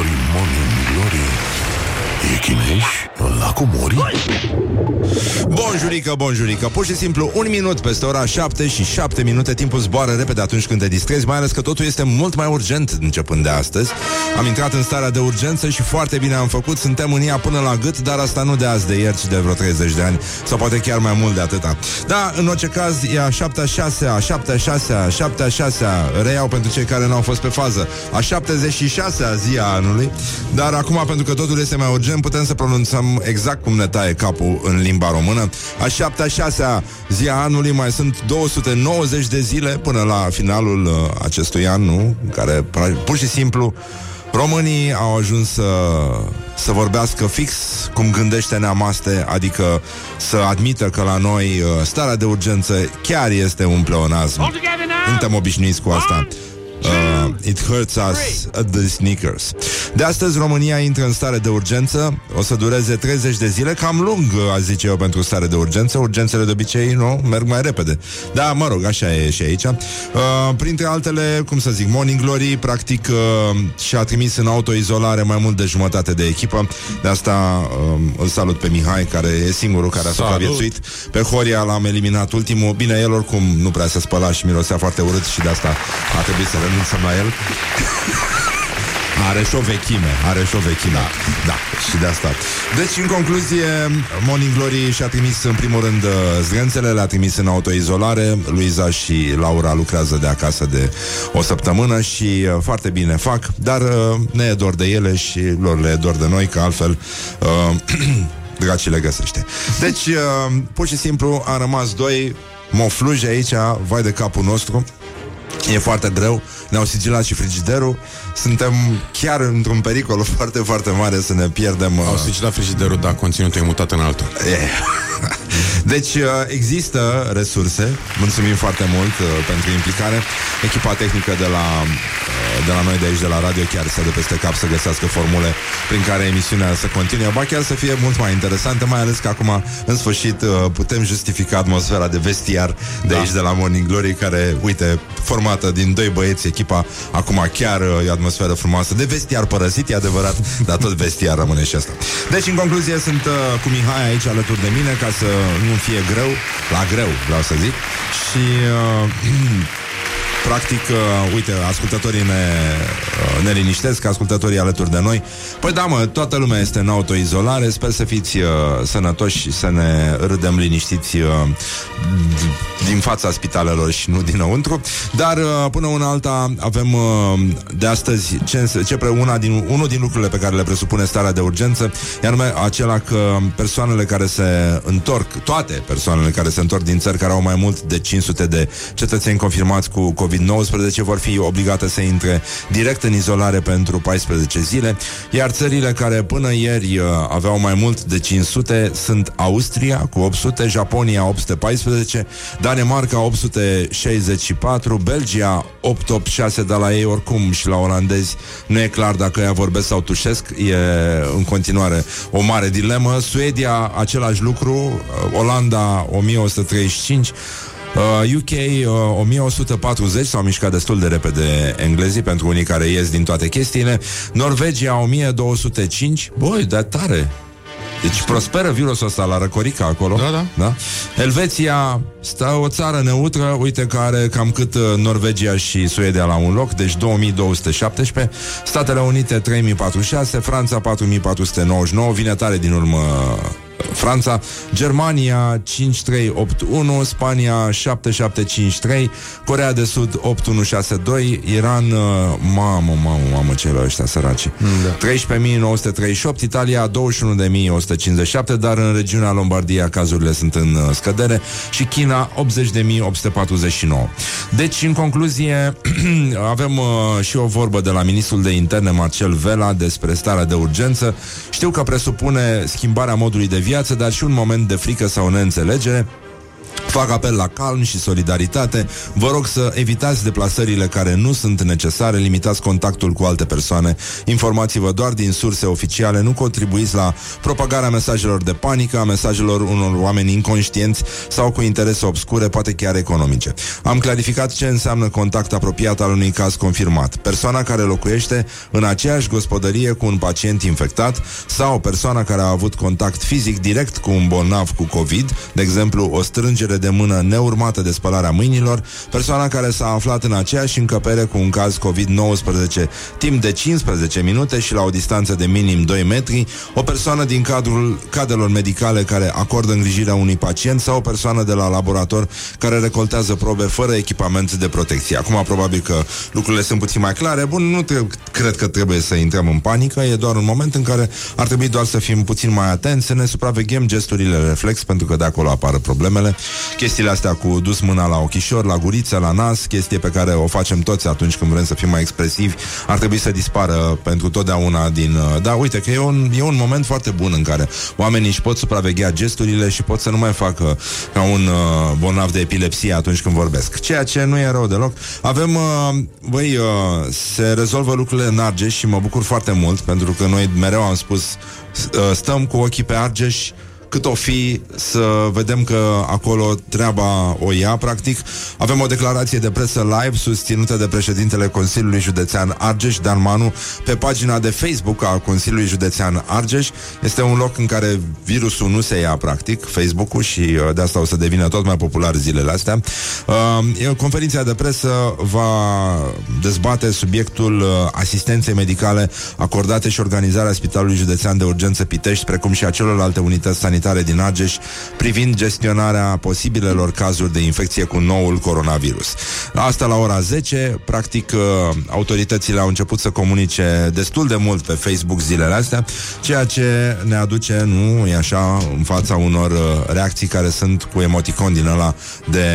glory, morning glory. E chineș la comori? Bonjurică, bonjurică. Pur și simplu un minut peste ora 7 și 7 minute Timpul zboară repede atunci când te distrezi Mai ales că totul este mult mai urgent începând de astăzi. Am intrat în starea de urgență și foarte bine am făcut. Suntem în ea până la gât Dar asta nu de azi, de ieri, ci de vreo 30 de ani Sau poate chiar mai mult de atâta. Da, în orice caz, e a 7 6 a 7 6 a 7 6 Reiau pentru cei care n-au fost pe fază. A 76 a zi a anului Dar acum, pentru că totul este mai urgent Putem să pronunțăm exact cum ne taie capul în limba română A 7 6 zi a anului Mai sunt 290 de zile Până la finalul uh, acestui an, nu? Care pur și simplu Românii au ajuns să, să vorbească fix cum gândește Neamaste, adică să admită că la noi uh, starea de urgență chiar este un pleonasm. Suntem obișnuiți cu asta. Uh, it hurts us at the sneakers. De astăzi România intră în stare de urgență. O să dureze 30 de zile Cam lung, a zice eu, pentru stare de urgență. Urgențele de obicei, nu, merg mai repede. Da, mă rog, așa e și aici. Uh, Printre altele, cum să zic Morning Glory, practic uh, Și-a trimis în autoizolare mai mult de jumătate de echipă. De asta uh, îl salut pe Mihai Care e singurul care a supraviețuit. Pe Horia l-am eliminat ultimul. Bine, el oricum nu prea se spăla și mirosea foarte urât Și de asta a trebuit să renunțăm la el Are și o vechime, are și o vechime. Da. da, și de asta. Deci, în concluzie, Morning Glory și-a trimis în primul rând uh, zgânțele, le-a trimis în autoizolare. Luiza și Laura lucrează de acasă de o săptămână și uh, foarte bine fac, dar uh, ne e dor de ele și lor le e dor de noi, că altfel uh, dracii le găsește. Deci, uh, pur și simplu, am rămas doi mofluji aici, vai de capul nostru. E foarte greu, ne-au sigilat și frigiderul. Suntem chiar într-un pericol foarte, foarte mare să ne pierdem Au sigilat frigiderul, dar conținutul e mutat în altul. Yeah. Deci uh, există resurse. Mulțumim foarte mult uh, pentru implicare. Echipa tehnică de la, uh, de la noi de aici, de la radio Chiar să de peste cap să găsească formule Prin care emisiunea să continue. Ba chiar să fie mult mai interesantă Mai ales că acum, în sfârșit, putem justifica Atmosfera de vestiar De da. aici, de la Morning Glory Care, uite, formată din doi băieți Echipa acum chiar e atmosferă frumoasă. De vestiar părăsit, e adevărat Dar tot vestiar rămâne și asta. Deci, în concluzie, sunt cu Mihai aici alături de mine Ca să nu fie greu, la greu, vreau să zic. Și uh, Practic, uh, uite, ascultătorii ne, uh, ne liniștesc, ascultătorii alături de noi. Păi da, mă, toată lumea este în autoizolare, sper să fiți uh, sănătoși și să ne râdem liniștiți uh, din fața spitalelor și nu dinăuntru. Dar uh, până una alta avem uh, de astăzi ce, ce pre, una din, unul din lucrurile pe care le presupune starea de urgență, iar acela că persoanele care se întorc, toate persoanele care se întorc din țări care au mai mult de 500 de cetățeni confirmați cu COVID COVID-19 vor fi obligate să intre direct în izolare pentru 14 zile, iar țările care până ieri uh, aveau mai mult de 500 sunt Austria cu 800, Japonia 814, Danemarca 864, Belgia 886, dar la ei oricum și la olandezi nu e clar dacă ea vorbesc sau tușesc, e în continuare o mare dilemă. Suedia același lucru, uh, Olanda 1135, Uh, UK uh, 1140 s-au mișcat destul de repede englezii pentru unii care ies din toate chestiile. Norvegia 1205. Băi, dar tare. Deci prosperă virusul ăsta la Răcorica acolo. Da, da. da? Elveția stă o țară neutră, uite că are cam cât uh, Norvegia și Suedia la un loc, deci 2217. Statele Unite 3046, Franța 4499, vine tare din urmă Franța, Germania 5381, Spania 7753, Corea de Sud 8162, Iran, uh, mamă, mamă, mamă, ce ăștia săraci. Da. 13.938, Italia 21.157, dar în regiunea Lombardia cazurile sunt în uh, scădere și China 80.849. Deci, în concluzie, avem uh, și o vorbă de la ministrul de interne Marcel Vela despre starea de urgență. Știu că presupune schimbarea modului de viață viață, dar și un moment de frică sau neînțelegere. Fac apel la calm și solidaritate. Vă rog să evitați deplasările care nu sunt necesare, limitați contactul cu alte persoane, informați-vă doar din surse oficiale, nu contribuiți la propagarea mesajelor de panică, a mesajelor unor oameni inconștienți sau cu interese obscure, poate chiar economice. Am clarificat ce înseamnă contact apropiat al unui caz confirmat. Persoana care locuiește în aceeași gospodărie cu un pacient infectat sau persoana care a avut contact fizic direct cu un bolnav cu COVID, de exemplu o strângere de mână neurmată de spălarea mâinilor, persoana care s-a aflat în aceeași încăpere cu un caz COVID-19 timp de 15 minute și la o distanță de minim 2 metri, o persoană din cadrul cadelor medicale care acordă îngrijirea unui pacient sau o persoană de la laborator care recoltează probe fără echipament de protecție. Acum probabil că lucrurile sunt puțin mai clare. Bun, nu te- cred că trebuie să intrăm în panică, e doar un moment în care ar trebui doar să fim puțin mai atenți, să ne supraveghem gesturile reflex, pentru că de acolo apar problemele. Chestiile astea cu dus mâna la ochișor, la guriță, la nas, chestie pe care o facem toți atunci când vrem să fim mai expresivi, ar trebui să dispară pentru totdeauna din... uh, Da, uite că e un, e un moment foarte bun în care oamenii își pot supraveghea gesturile și pot să nu mai facă ca un uh, bolnav de epilepsie atunci când vorbesc. Ceea ce nu e rău deloc. Avem, uh, băi, uh, se rezolvă lucrurile în Argeș și mă bucur foarte mult pentru că noi mereu am spus uh, stăm cu ochii pe Argeș cât o fi să vedem că acolo treaba o ia, practic. Avem o declarație de presă live susținută de președintele Consiliului Județean Argeș, Dan Manu, pe pagina de Facebook a Consiliului Județean Argeș. Este un loc în care virusul nu se ia, practic, Facebook-ul și uh, de asta o să devină tot mai popular zilele astea. Uh, conferința de presă va dezbate subiectul uh, asistenței medicale acordate și organizarea Spitalului Județean de Urgență Pitești, precum și a celorlalte unități sanitare din Argeș, privind gestionarea posibilelor cazuri de infecție cu noul coronavirus. Asta la ora 10, practic uh, autoritățile au început să comunice destul de mult pe Facebook zilele astea, ceea ce ne aduce, nu e așa, în fața unor uh, reacții care sunt cu emoticon din ăla de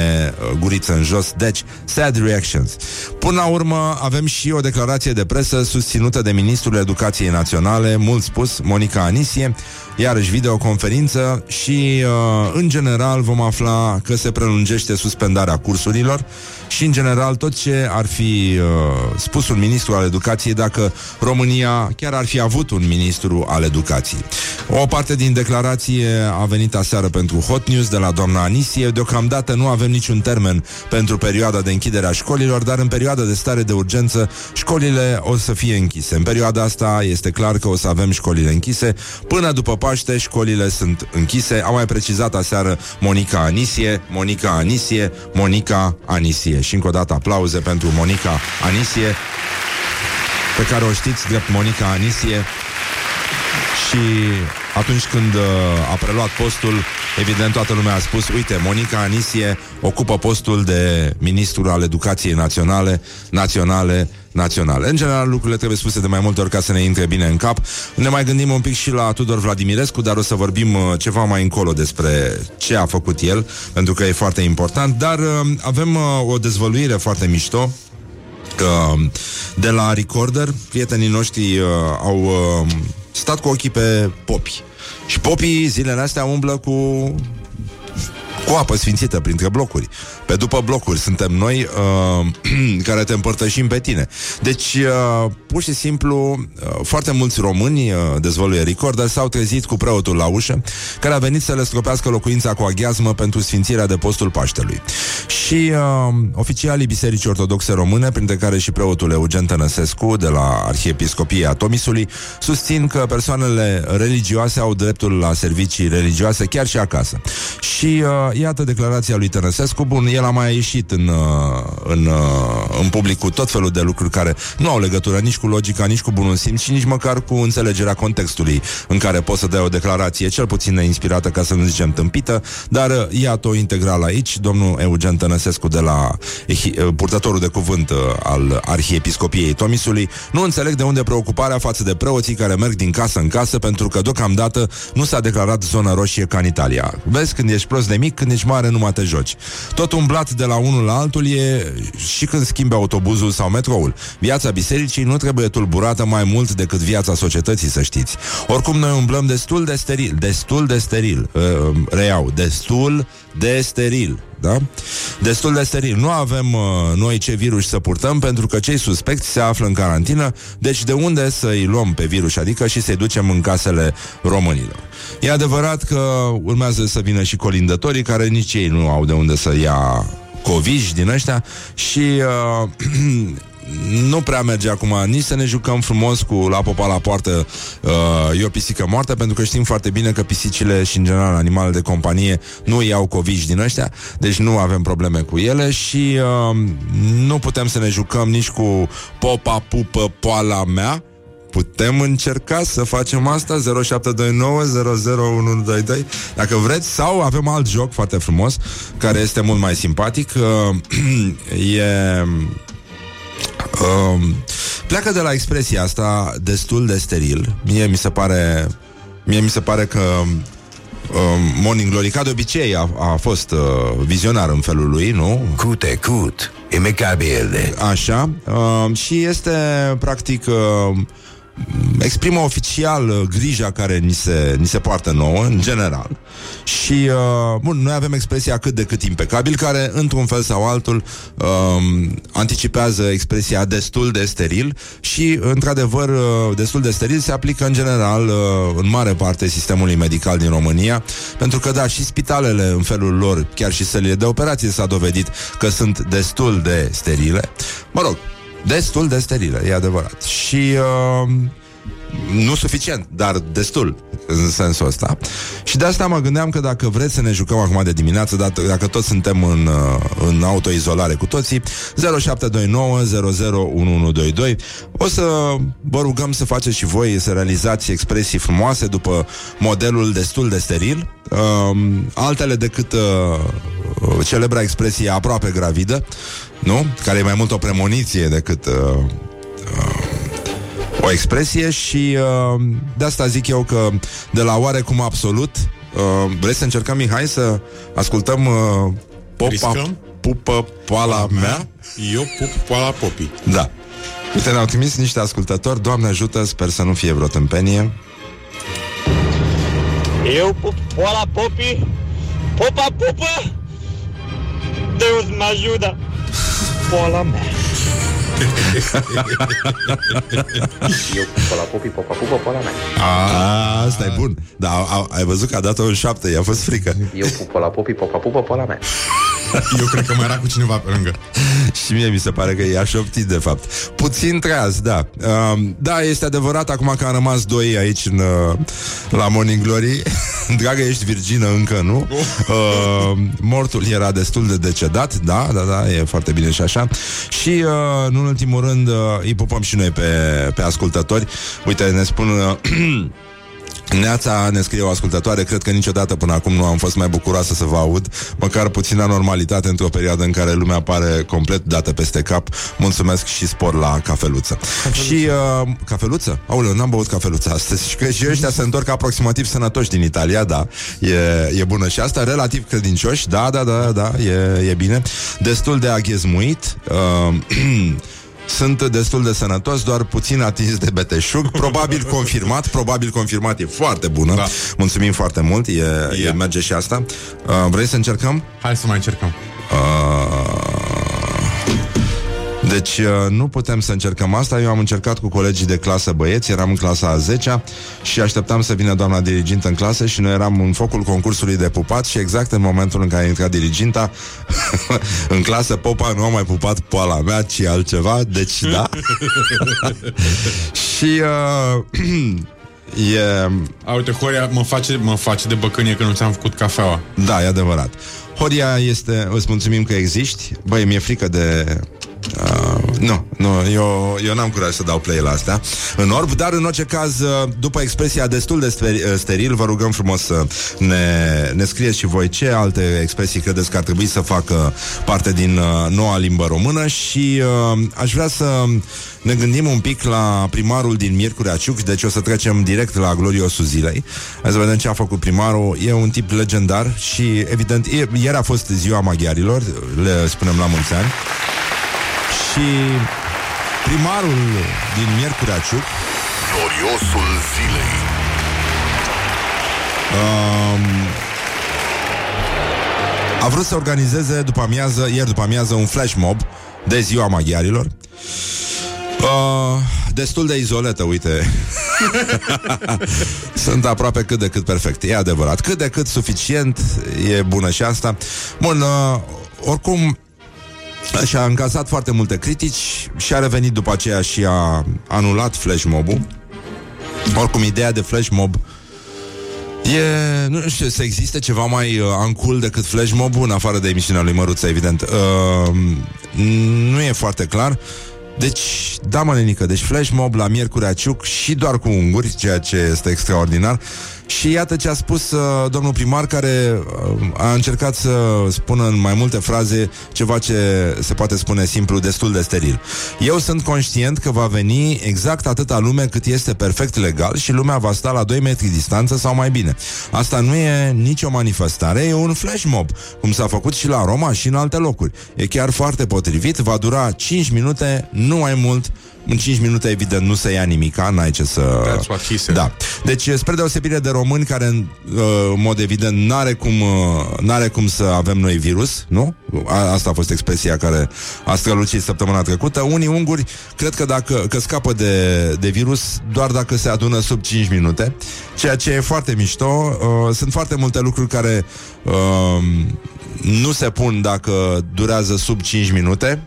uh, guriță în jos. Deci, sad reactions. Până la urmă, avem și o declarație de presă susținută de Ministrul Educației Naționale, mult spus, Monica Anisie, iarăși videoconferință și, uh, în general, vom afla că se prelungește suspendarea cursurilor și, în general, tot ce ar fi uh, spus un ministru al educației dacă România chiar ar fi avut un ministru al educației. O parte din declarație a venit aseară pentru Hot News de la doamna Anisie. Deocamdată nu avem niciun termen pentru perioada de închidere a școlilor, dar în perioada de stare de urgență școlile o să fie închise. În perioada asta este clar că o să avem școlile închise. Până după Paște, școlile sunt închise. A mai precizat aseară Monica Anisie, Monica Anisie, Monica Anisie. Și încă o dată aplauze pentru Monica Anisie, pe care o știți drept Monica Anisie. Și atunci când uh, a preluat postul, evident toată lumea a spus, uite, Monica Anisie ocupă postul de ministru al educației naționale, naționale, naționale. În general, lucrurile trebuie spuse de mai multe ori ca să ne intre bine în cap. Ne mai gândim un pic și la Tudor Vladimirescu, dar o să vorbim uh, ceva mai încolo despre ce a făcut el, pentru că e foarte important. Dar uh, avem uh, o dezvăluire foarte mișto că de la Recorder, prietenii noștri uh, au uh, stat cu ochii pe popi. Și popii zilele astea umblă cu cu apă sfințită printre blocuri. Pe după blocuri suntem noi uh, care te împărtășim pe tine. Deci, uh, pur și simplu, uh, foarte mulți români, uh, dezvăluie Recorder, s-au trezit cu preotul la ușă, care a venit să le stropească locuința cu aghiazmă pentru sfințirea de postul Paștelui. Și uh, oficialii Bisericii Ortodoxe Române, printre care și preotul Eugen Tănăsescu de la Arhiepiscopia Tomisului, susțin că persoanele religioase au dreptul la servicii religioase chiar și acasă. Și uh, iată declarația lui Tănăsescu. Bun, el a mai ieșit în, uh, în, uh, în public cu tot felul de lucruri care nu au legătură nici cu logica, nici cu bunul simț și nici măcar cu înțelegerea contextului în care poți să dai o declarație cel puțin neinspirată, ca să nu zicem tâmpită, dar uh, iată-o integral aici, domnul Eugen Tănăsescu de la ehi- uh, purtătorul de cuvânt uh, al Arhiepiscopiei Tomisului, nu înțeleg de unde preocuparea față de preoții care merg din casă în casă, pentru că deocamdată nu s-a declarat zonă roșie ca în Italia. Vezi, când ești prost de mic, când ești mare nu mai te joci. Tot umblat de la unul la altul e și când schimbi autobuzul sau metroul. Viața bisericii nu trebuie tulburată mai mult decât viața societății, să știți. Oricum noi umblăm destul de steril, destul de steril, uh, reiau, destul de steril da? Destul de steril. Nu avem uh, noi ce virus să purtăm pentru că cei suspecți se află în carantină, deci de unde să-i luăm pe virus, adică și să-i ducem în casele românilor. E adevărat că urmează să vină și colindătorii care nici ei nu au de unde să ia coviși din ăștia și uh, nu prea merge acum. Nici să ne jucăm frumos cu la popa la poartă uh, e o pisică moartă, pentru că știm foarte bine că pisicile și, în general, animalele de companie nu iau covici din ăștia, deci nu avem probleme cu ele și uh, nu putem să ne jucăm nici cu popa, pupă, poala mea, putem încerca să facem asta 0729 001122 Dacă vreți Sau avem alt joc foarte frumos Care este mult mai simpatic. Uh, E Um, pleacă de la expresia asta destul de steril. Mie mi se pare, mie mi se pare că um, Morning Glory, ca de obicei, a, a fost uh, vizionar în felul lui, nu? Cute, cut, imecabil. Așa. Uh, și este, practic, uh, exprimă oficial uh, grija care ni se, ni se poartă nouă, în general. Și, uh, bun, noi avem expresia cât de cât impecabil, care, într-un fel sau altul, uh, anticipează expresia destul de steril și, într-adevăr, uh, destul de steril se aplică, în general, uh, în mare parte, sistemului medical din România, pentru că, da, și spitalele, în felul lor, chiar și sălile de operație s-a dovedit că sunt destul de sterile. Mă rog, Destul de sterilă, e adevărat. Și uh, nu suficient, dar destul în sensul ăsta. Și de asta mă gândeam că dacă vreți să ne jucăm acum de dimineață, dacă, dacă toți suntem în, uh, în autoizolare cu toții, 0729 001122, o să vă rugăm să faceți și voi să realizați expresii frumoase după modelul destul de steril, uh, altele decât uh, celebra expresie aproape gravidă, nu? Care e mai mult o premoniție decât uh, uh, o expresie și uh, de asta zic eu că de la oarecum absolut uh, vreți să încercăm, Mihai, să ascultăm uh, popa, Riscăm? pupă poala mea? Eu pup poala popii. Da. Uite, ne-au trimis niște ascultători Doamne ajută, sper să nu fie vreo tâmpenie Eu pup poala popii, popa pupă, Deus mă ajută, poala mea. Eu pup poala popii, popa pupă, poala mea. A, Asta e bun Da, a, ai văzut că a dat-o în șapte I-a fost frică Eu pup poala popii, popa pupă, poala mea. Eu cred că mai era cu cineva pe lângă. Și mie mi se pare că i-aș șoptit, de fapt. Puțin treaz, da. Uh, da, este adevărat, acum că am rămas doi aici în, uh, la Morning Glory. Dragă, ești virgină încă, nu? Uh, mortul era destul de decedat, da, da, da, e foarte bine și așa. Și, uh, nu în ultimul rând, uh, îi pupăm și noi pe, pe ascultători. Uite, ne spun... Uh, Neața ne scrie o ascultătoare Cred că niciodată până acum nu am fost mai bucuroasă să vă aud. Măcar puțină normalitate Într-o perioadă în care lumea pare complet dată peste cap. Mulțumesc și spor la cafeluță, cafeluță. Și uh, cafeluță? Aoleu, n-am băut cafeluță astăzi. Și că și ăștia se întorc aproximativ sănătoși din Italia Da, e, e bună și asta Relativ credincioși, da, da, da, da E, e bine. Destul de aghezmuit uh, Sunt destul de sănătos, doar puțin atins de beteșug, probabil confirmat, probabil confirmat, e foarte bună. Da. Mulțumim foarte mult, e, e, merge și asta. Uh, vrei să încercăm? Hai să mai încercăm. Uh, deci uh, nu putem să încercăm asta. Eu am încercat cu colegii de clasă băieți Eram în clasa a 10 Și așteptam să vină doamna dirigintă în clasă Și noi eram în focul concursului de pupat Și exact în momentul în care a intrat diriginta În clasă popa nu a mai pupat poala mea Ci altceva. Deci da. Și uh, E... A, uite, Horia mă face, mă face de băcânie că nu ți-am făcut cafeaua. Da, e adevărat. Horia este, îți mulțumim că existi. Băi, mi-e frică de Uh, nu, nu, eu, eu n-am curaj să dau play la astea în orb, dar în orice caz, uh, după expresia destul de ster- uh, steril, vă rugăm frumos să ne, ne scrieți și voi ce alte expresii credeți că ar trebui să facă parte din uh, noua limbă română și uh, aș vrea să ne gândim un pic la primarul din Miercurea Ciuc, deci o să trecem direct la gloriosul zilei. Hai să vedem ce a făcut primarul. E un tip legendar și, evident, e- ieri a fost ziua maghiarilor, le spunem la mulți ani. Și primarul din Miercurea Ciuc Gloriosul zilei. um, a vrut să organizeze după amiază, ieri după amiază, un flash mob de ziua maghiarilor. Uh, destul de izoletă, uite. Sunt aproape cât de cât perfect. E adevărat. Cât de cât suficient. E bună și asta. Bun, uh, oricum, și-a încasat foarte multe critici și a revenit după aceea și a anulat flash mob-ul. Oricum, ideea de flash mob E, nu știu, să existe ceva mai uh, ancul decât flash mob în afară de emisiunea lui Măruță, evident. Uh, nu e foarte clar. Deci, da, mă, nenică, deci flash mob la Miercurea Ciuc și doar cu unguri, ceea ce este extraordinar. Și iată ce a spus uh, domnul primar, care uh, a încercat să spună în mai multe fraze ceva ce se poate spune simplu, destul de steril. Eu sunt conștient că va veni exact atâta lume cât este perfect legal și lumea va sta la 2 metri distanță sau mai bine. Asta nu e nicio manifestare, e un flash mob, cum s-a făcut și la Roma și în alte locuri. E chiar foarte potrivit, va dura 5 minute, nu mai mult, în 5 minute, evident, nu se ia nimica, n-ai ce să... That's what he said. Da. Deci, spre deosebire de români care, în uh, mod evident, n-are cum, uh, n-are cum să avem noi virus, nu? A, asta a fost expresia care a strălucit săptămâna trecută. Unii unguri cred că, dacă, că scapă de, de virus doar dacă se adună sub 5 minute, ceea ce e foarte mișto. Uh, sunt foarte multe lucruri care uh, nu se pun dacă durează sub 5 minute,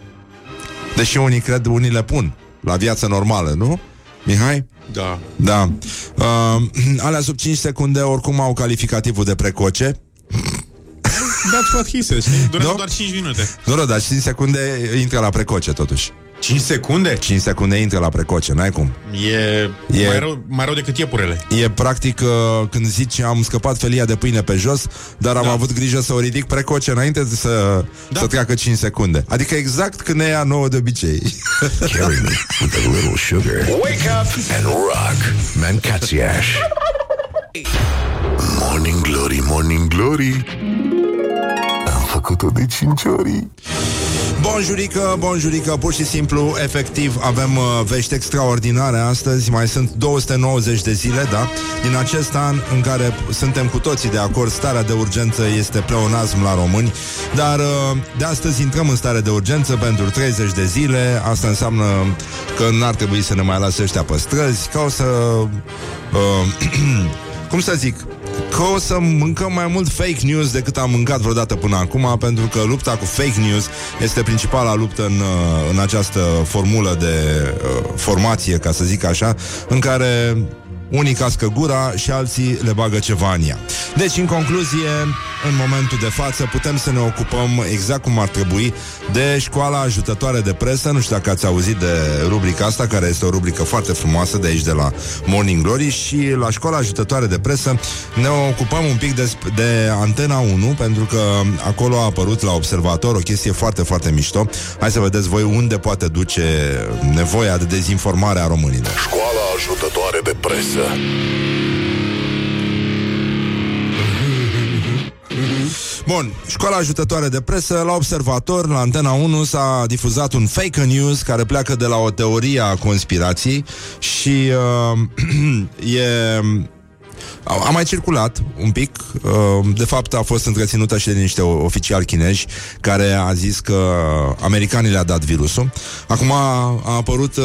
deși unii cred, unii le pun la viața normală, nu? Mihai? Da. Da. Uh, alea sub 5 secunde oricum au calificativul de precoce. That's what he said. știi? Durează Nu? doar 5 minute. Nu, nu, dar 5 secunde intră la precoce totuși. 5 secunde? 5 secunde intră la precoce, n-ai cum. E, E- Mai, rău, mai rău decât iepurele. E practic uh, când zici am scăpat felia de pâine pe jos, dar am Da. avut grijă să o ridic precoce înainte să, Da. să treacă 5 secunde. Adică exact când ne ia nouă de obicei. Carry me with a little sugar. Wake up and rock. Mancațiaș. Morning Glory, Morning Glory. Am făcut-o de 5 ori. Bonjurică, bonjurică, pur și simplu, efectiv, avem uh, vești extraordinare astăzi, mai sunt 290 de zile, da, din acest an în care suntem cu toții de acord, starea de urgență este pleonasm la români, dar uh, de astăzi intrăm în stare de urgență pentru 30 de zile, asta înseamnă că n-ar trebui să ne mai lase ăștia pe străzi, ca o să... Uh, cum să zic, că o să mâncăm mai mult fake news decât am mâncat vreodată până acum, pentru că lupta cu fake news este principala luptă în, uh, în această formulă de uh, formație, ca să zic așa, în care unii cască gura și alții le bagă ceva în ea. Deci, în concluzie, în momentul de față putem să ne ocupăm exact cum ar trebui de școala ajutătoare de presă. Nu știu dacă ați auzit de rubrica asta, care este o rubrică foarte frumoasă de aici, de la Morning Glory și la școala ajutătoare de presă ne ocupăm un pic de, de Antena 1, pentru că acolo a apărut la observator o chestie foarte, foarte mișto. Hai să vedeți voi unde poate duce nevoia de dezinformare a românilor. Școala ajutătoare de presă. Bun, școala ajutătoare de presă, la observator, la Antena 1 s-a difuzat un fake news care pleacă de la o teorie a conspirației și uh, e... A a mai circulat un pic. Uh, De fapt a fost întreținută și de niște o- oficiali chinezi Care a zis că americanii le-a dat virusul. Acum a, a apărut uh,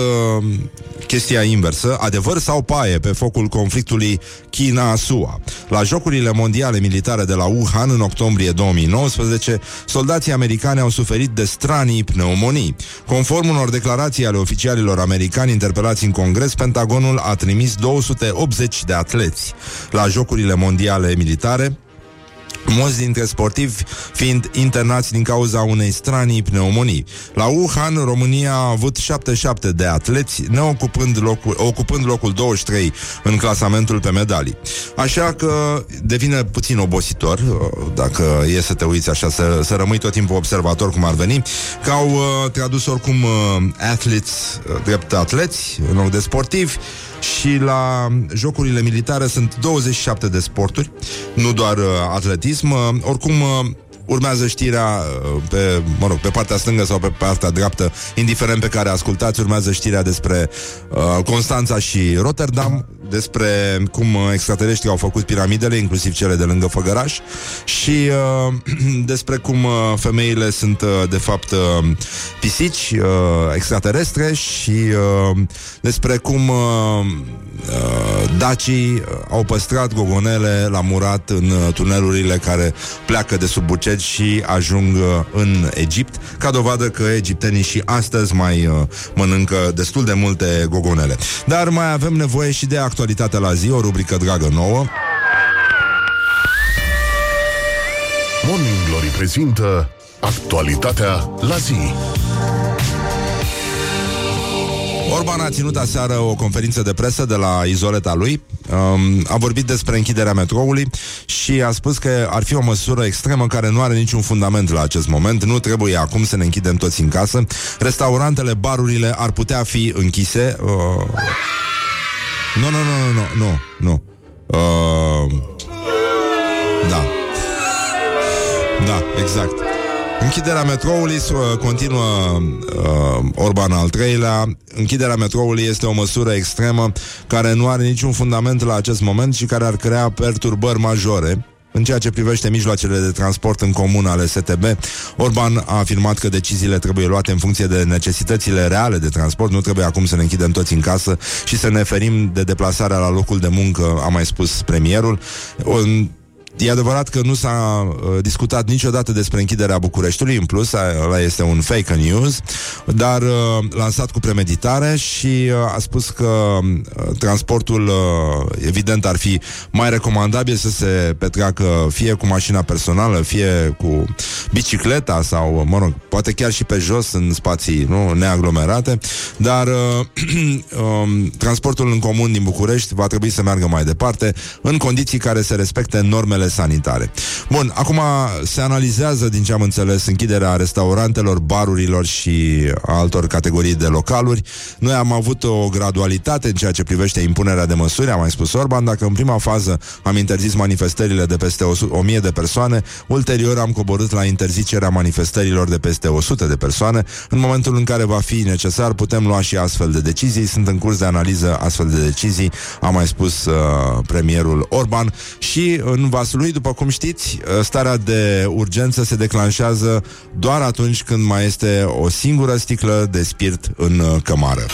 chestia inversă. Adevăr sau paie pe focul conflictului China-SUA. La Jocurile Mondiale Militare de la Wuhan În octombrie 2019 Soldații americani au suferit de stranii pneumonii. Conform unor declarații ale oficialilor americani Interpelați în congres Pentagonul a trimis 280 de atleți la Jocurile Mondiale Militare mulți dintre sportivi fiind internați din cauza unei stranii pneumonii. La Wuhan, România a avut 77 de atleți, neocupând locul, ocupând locul 23 în clasamentul pe medalii. Așa că devine puțin obositor, uh, dacă e să te uiți așa, să, să rămâi tot timpul observator cum ar veni, că au uh, tradus oricum uh, athletes, uh, drept atleți, în loc de sportivi, și la jocurile militare sunt 27 de sporturi, nu doar uh, atletism. Uh, oricum, uh, urmează știrea uh, pe, mă rog, pe partea stângă sau pe partea dreaptă, indiferent pe care ascultați, urmează știrea despre uh, Constanța și Rotterdam, despre cum uh, extraterestrii au făcut piramidele, inclusiv cele de lângă Făgăraș, și uh, despre cum uh, femeile sunt, uh, de fapt, uh, pisici uh, extraterestre și uh, despre cum uh, uh, dacii uh, au păstrat gogonele la murat în uh, tunelurile care pleacă de sub Bucegi și ajung uh, în Egipt, ca dovadă că egiptenii și astăzi mai uh, mănâncă destul de multe gogonele. Dar mai avem nevoie și de actualitatea la zi, o rubrică dragă nouă. Morning Glory prezintă actualitatea la zi. Orban a ținut aseară o conferință de presă de la izoleta lui. Um, a vorbit despre închiderea metroului și a spus că ar fi o măsură extremă care nu are niciun fundament la acest moment. Nu trebuie acum să ne închidem toți în casă. Restaurantele, barurile ar putea fi închise. Uh... Nu, nu, nu, nu, nu, nu, nu. Uh... Da. Da, exact. Închiderea metroului uh, continuă uh, Orban al treilea. Închiderea metroului este o măsură extremă care nu are niciun fundament la acest moment și care ar crea perturbări majore în ceea ce privește mijloacele de transport în comun ale STB, Orban a afirmat că deciziile trebuie luate în funcție de necesitățile reale de transport. Nu trebuie acum să ne închidem toți în casă și să ne ferim de deplasarea la locul de muncă, a mai spus premierul. Un, E adevărat că nu s-a uh, discutat niciodată despre închiderea Bucureștiului, în plus, ăla este un fake news, dar uh, lansat cu premeditare și uh, a spus că uh, transportul, uh, evident, ar fi mai recomandabil să se petreacă fie cu mașina personală, fie cu bicicleta sau, mă rog, poate chiar și pe jos în spații nu, neaglomerate, dar uh, um, transportul în comun din București va trebui să meargă mai departe în condiții care să respecte normele sanitare. Bun, acum se analizează, din ce am înțeles, închiderea restaurantelor, barurilor și altor categorii de localuri. Noi am avut o gradualitate în ceea ce privește impunerea de măsuri, am mai spus Orban, dacă în prima fază am interzis manifestările de peste 1000 de persoane, ulterior am coborât la interzicerea manifestărilor de peste 100 de persoane. În momentul în care va fi necesar, putem lua și astfel de decizii. Sunt în curs de analiză astfel de decizii, a mai spus uh, premierul Orban și în vasul lui, după cum știți, starea de urgență se declanșează doar atunci când mai este o singură sticlă de spirit în uh, cămară.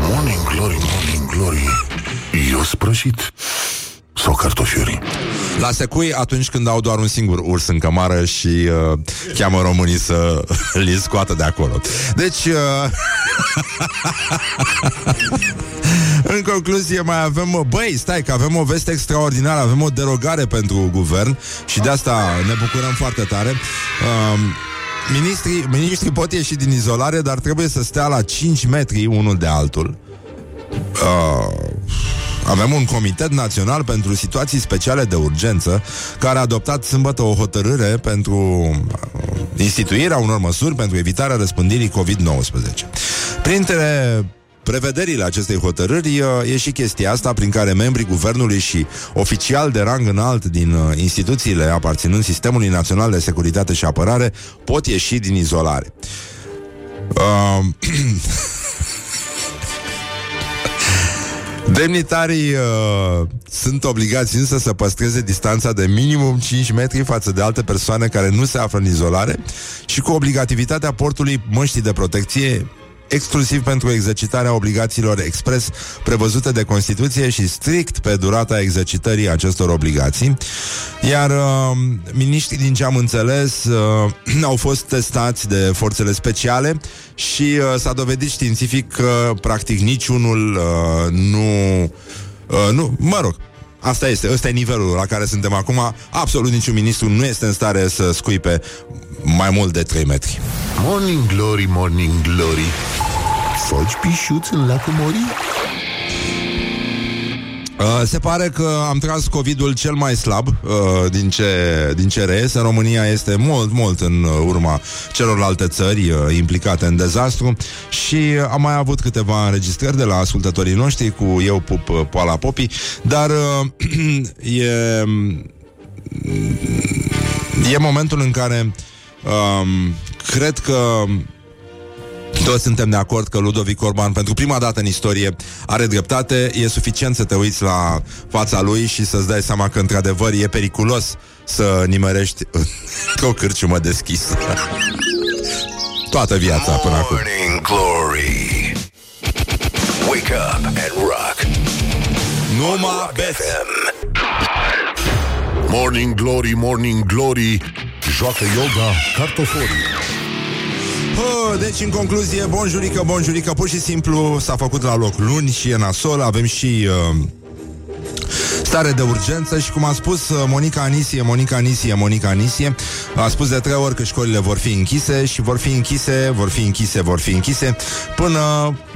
Morning Glory, Morning Glory Eu sprășit sau cartofiuri? La secui atunci când au doar un singur urs în cămară și uh, cheamă românii să li scoată de acolo. Deci... Uh... în concluzie mai avem... Băi, stai că avem o veste extraordinară, avem o derogare pentru guvern și de asta ne bucurăm foarte tare. Uh, Ministrii, ministrii pot ieși din izolare, dar trebuie să stea la 5 metri unul de altul. Uh, avem un comitet național pentru situații speciale de urgență care a adoptat sâmbătă o hotărâre pentru uh, instituirea unor măsuri pentru evitarea răspândirii COVID-19. Printre prevederile acestei hotărâri uh, e și chestia asta prin care membrii guvernului și oficial de rang înalt din uh, instituțiile aparținând Sistemului Național de Securitate și Apărare pot ieși din izolare. Uh, Demnitarii uh, sunt obligați însă să păstreze distanța de minimum 5 metri față de alte persoane care nu se află în izolare și cu obligativitatea portului măștii de protecție exclusiv pentru exercitarea obligațiilor expres prevăzute de Constituție și strict pe durata exercitării acestor obligații. Iar uh, miniștrii, din ce am înțeles, uh, au fost testați de forțele speciale și uh, s-a dovedit științific că practic niciunul uh, nu... Uh, nu, mă rog, Asta este, ăsta e nivelul la care suntem acum. Absolut niciun ministru nu este în stare să scuipe mai mult de 3 metri. Morning Glory, Morning Glory Foci pișuț în lacul Mori? Uh, se pare că am tras COVID-ul cel mai slab uh, din, ce, din ce reiese. România este mult, mult în urma celorlalte țări uh, implicate în dezastru și am mai avut câteva înregistrări de la ascultătorii noștri cu eu pup uh, poala popii, dar uh, e, e momentul în care um, cred că toți suntem de acord că Ludovic Orban, pentru prima dată în istorie, are dreptate. E suficient să te uiți la fața lui și să-ți dai seama că, într-adevăr, e periculos să nimerești într-o cârciumă deschisă. Toată viața până acum. Morning Glory Wake up and rock Numai beți. FM Morning Glory, Morning Glory Joacă yoga cartoforii Oh, deci, în concluzie, bonjurică, bonjurică, pur și simplu s-a făcut la loc luni și e nasol, avem și... Uh, stare de urgență și cum a spus uh, Monica Anisie, Monica Anisie, Monica Anisie, a spus de trei ori că școlile vor fi închise și vor fi închise, vor fi închise, vor fi închise până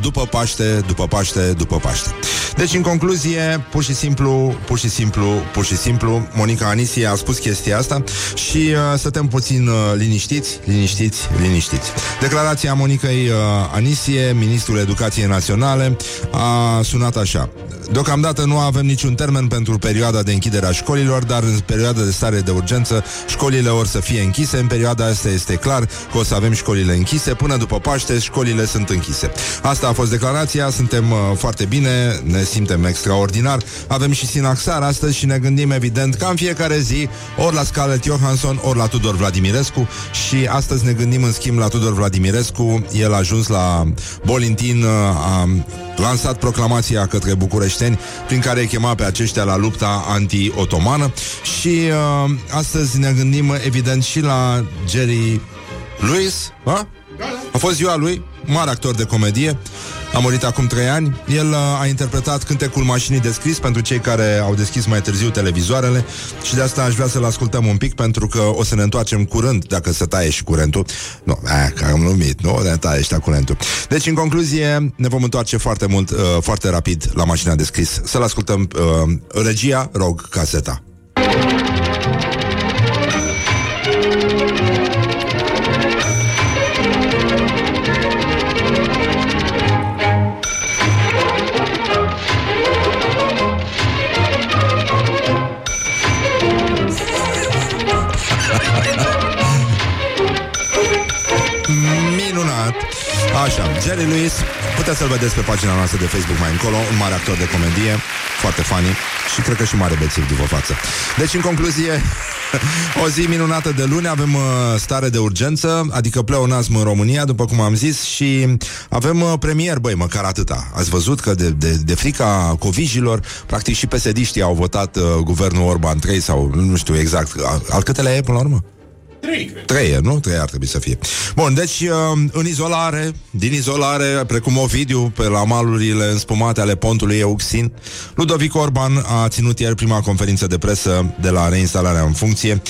după Paște, după Paște, după Paște. Deci, în concluzie, pur și simplu, pur și simplu, pur și simplu, Monica Anisie a spus chestia asta și uh, stăm puțin uh, liniștiți, liniștiți, liniștiți. Declarația Monicăi uh, Anisie, ministrul Educației Naționale, a sunat așa. Deocamdată nu avem niciun termen pentru perioada de închidere a școlilor, dar în perioada de stare de urgență școlile or să fie închise. În perioada asta este clar că o să avem școlile închise. Până după Paște, școlile sunt închise. Asta a fost declarația, suntem uh, foarte bine, ne simtem extraordinar. Avem și Sinaxar astăzi și ne gândim evident ca în fiecare zi ori la Scarlett Johansson, ori la Tudor Vladimirescu și astăzi ne gândim în schimb la Tudor Vladimirescu. El a ajuns la Bolintin, uh, a lansat proclamația către bucureșteni prin care îi chema pe aceștia la lupta anti-otomană. Și uh, astăzi ne gândim evident și la Jerry Lewis, a? a fost ziua lui, mare actor de comedie, a murit acum trei ani. El uh, a interpretat cântecul mașinii de scris pentru cei care au deschis mai târziu televizoarele și de asta aș vrea să-l ascultăm un pic pentru că o să ne întoarcem curând dacă se taie și curentul. Nu, eh, că am numit, nu, ne taie și curentul. Deci, în concluzie, ne vom întoarce foarte mult, uh, foarte rapid la mașina de scris. Să-l ascultăm uh, regia, rog, caseta. Așa, Jerry Lewis, puteți să-l vedeți pe pagina noastră de Facebook mai încolo, un mare actor de comedie, foarte funny și cred că și mare bețiv după față. Deci, în concluzie, o zi minunată de luni, avem uh, stare de urgență, adică pleonasm în România, după cum am zis, și avem uh, premier, băi, măcar atâta. Ați văzut că de, de, de frica covijilor, practic și psd au votat uh, guvernul Orban 3 sau nu știu exact, al, al câtelea e până la urmă? Trei, cred. Trei, nu? Trei ar trebui să fie. Bun, deci uh, în izolare, din izolare, precum Ovidiu, pe la malurile înspumate ale pontului Euxin, Ludovic Orban a ținut ieri prima conferință de presă de la reinstalarea în funcție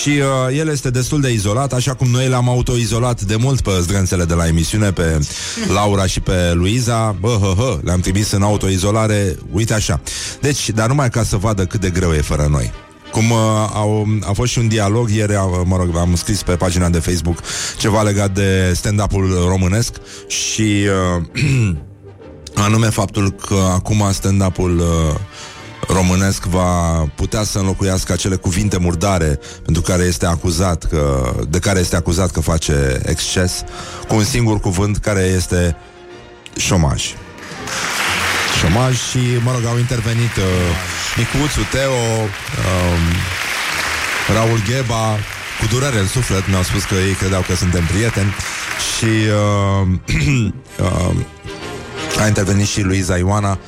și uh, el este destul de izolat, așa cum noi l-am autoizolat de mult pe zdrențele de la emisiune, pe Laura și pe Luiza, bă, hă, hă, le-am trimis în autoizolare, uite așa. Deci, dar numai ca să vadă cât de greu e fără noi. Cum uh, au, a fost și un dialog ieri, uh, mă rog, am scris pe pagina de Facebook ceva legat de stand-up-ul românesc și uh, anume faptul că acum stand-up-ul uh, românesc va putea să înlocuiască acele cuvinte murdare pentru care este acuzat că, de care este acuzat că face exces cu un singur cuvânt care este șomaj șomaj și, mă rog, au intervenit uh, Micuțu, Teo, um, Raul Gheba, cu durere în suflet, mi-au spus că ei credeau că suntem prieteni și uh, uh, a intervenit și Luiza Ioana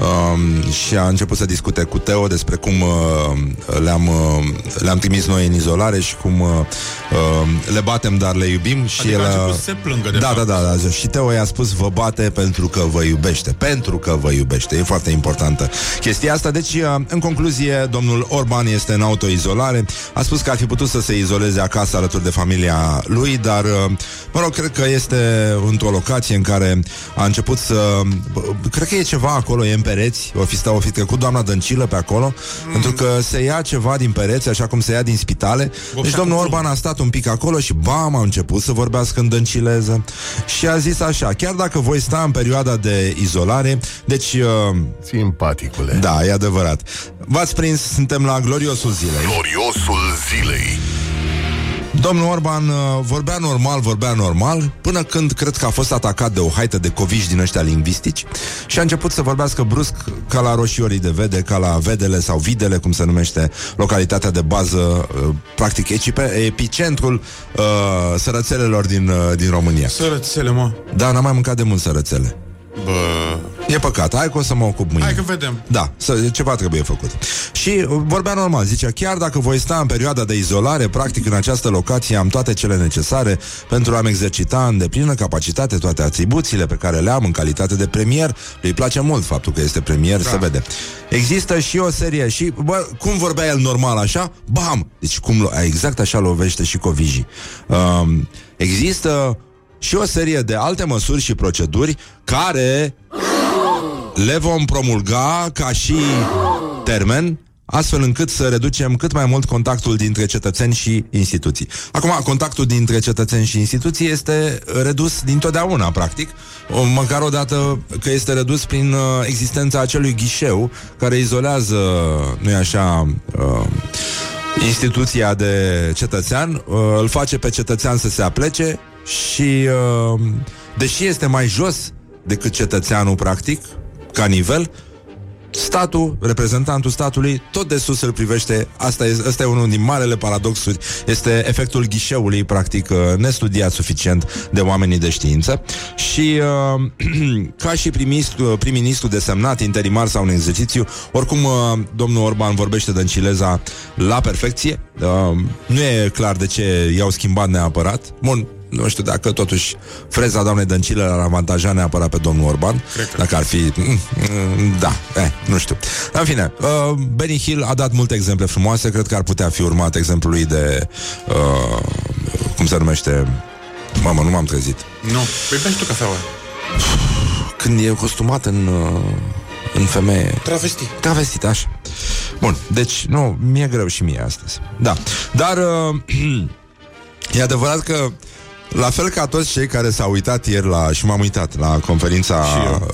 um, și a început să discute cu Teo despre cum uh, le-am, uh, le-am trimis noi în izolare și cum uh, uh, le batem, dar le iubim. Și Adică el, a uh, început să se plângă, de da, fapt. da, da, da. Și Teo i-a spus vă bate pentru că vă iubește. Pentru că vă iubește. E foarte importantă chestia asta. Deci, uh, în concluzie, domnul Orban este în autoizolare. A spus că ar fi putut să se izoleze acasă alături de familia lui, dar, uh, mă rog, cred că este într-o locație în care a început să... Cred că e ceva acolo, e în pereți. O fi, sta, o fi trecut doamna Dăncilă pe acolo, mm. pentru că se ia ceva din pereți, așa cum se ia din spitale. Vopsea Deci cu domnul plumb. Orban a stat un pic acolo și bam, a început să vorbească în dăncileză și a zis așa, chiar dacă voi sta în perioada de izolare, deci, uh, Simpaticule. da, e adevărat. V-ați prins, suntem la gloriosul zilei. Gloriosul zilei. Domnul Orban uh, vorbea normal, vorbea normal, până când cred că a fost atacat de o haită de coviși din ăștia lingvistici și a început să vorbească brusc ca la roșiorii de vede, ca la vedele sau videle, cum se numește localitatea de bază, uh, practic ecipe, epicentrul uh, sărățelelor din, uh, din România. Sărățele, mă. Da, n-am mai mâncat de mult sărățele. Bă... E păcat, hai că o să mă ocup mâine. Hai că vedem. Da, să, ceva trebuie făcut. Și uh, vorbea normal, zicea, chiar dacă voi sta în perioada de izolare, practic în această locație am toate cele necesare pentru a-mi exercita în deplină capacitate toate atribuțiile pe care le am în calitate de premier. Îi place mult faptul că este premier, da. se vede. Există și o serie și, bă, cum vorbea el normal așa? Bam! Deci cum, lo- exact așa lovește și Covigi. Um, există și o serie de alte măsuri și proceduri care le vom promulga ca și termen astfel încât să reducem cât mai mult contactul dintre cetățeni și instituții. Acum, contactul dintre cetățeni și instituții este redus dintotdeauna, practic, o, măcar o dată că este redus prin uh, existența acelui ghișeu care izolează, nu-i așa, uh, instituția de cetățean, uh, îl face pe cetățean să se aplece și, uh, deși este mai jos decât cetățeanul, practic, ca nivel, statul, reprezentantul statului, tot de sus îl privește. Asta este, asta e unul din marele paradoxuri. Este efectul ghișeului, practic, uh, nestudiat suficient de oamenii de știință. Și uh, ca și prim-ministru, prim-ministru desemnat, interimar sau în exercițiu, oricum uh, domnul Orban vorbește dăncileza la perfecție. Uh, nu e clar de ce i-au schimbat neapărat. Bun, nu știu dacă totuși freza doamnei Dăncilă ar avantaja neapărat pe domnul Orban, dacă ar fi... mm, mm, Da, eh, nu știu. În fine, uh, Benny Hill a dat multe exemple frumoase, cred că ar putea fi urmat exemplului de... Uh, cum se numește? Mamă, nu m-am trezit. Nu. Păi beși tu cafeaua. Când e costumat în... Uh, în femeie. Travesti. Travestit, așa. Bun, deci, nu, mi-e greu și mie astăzi. Da, dar uh, e adevărat că la fel ca toți cei care s-au uitat ieri la, și m-am uitat la conferința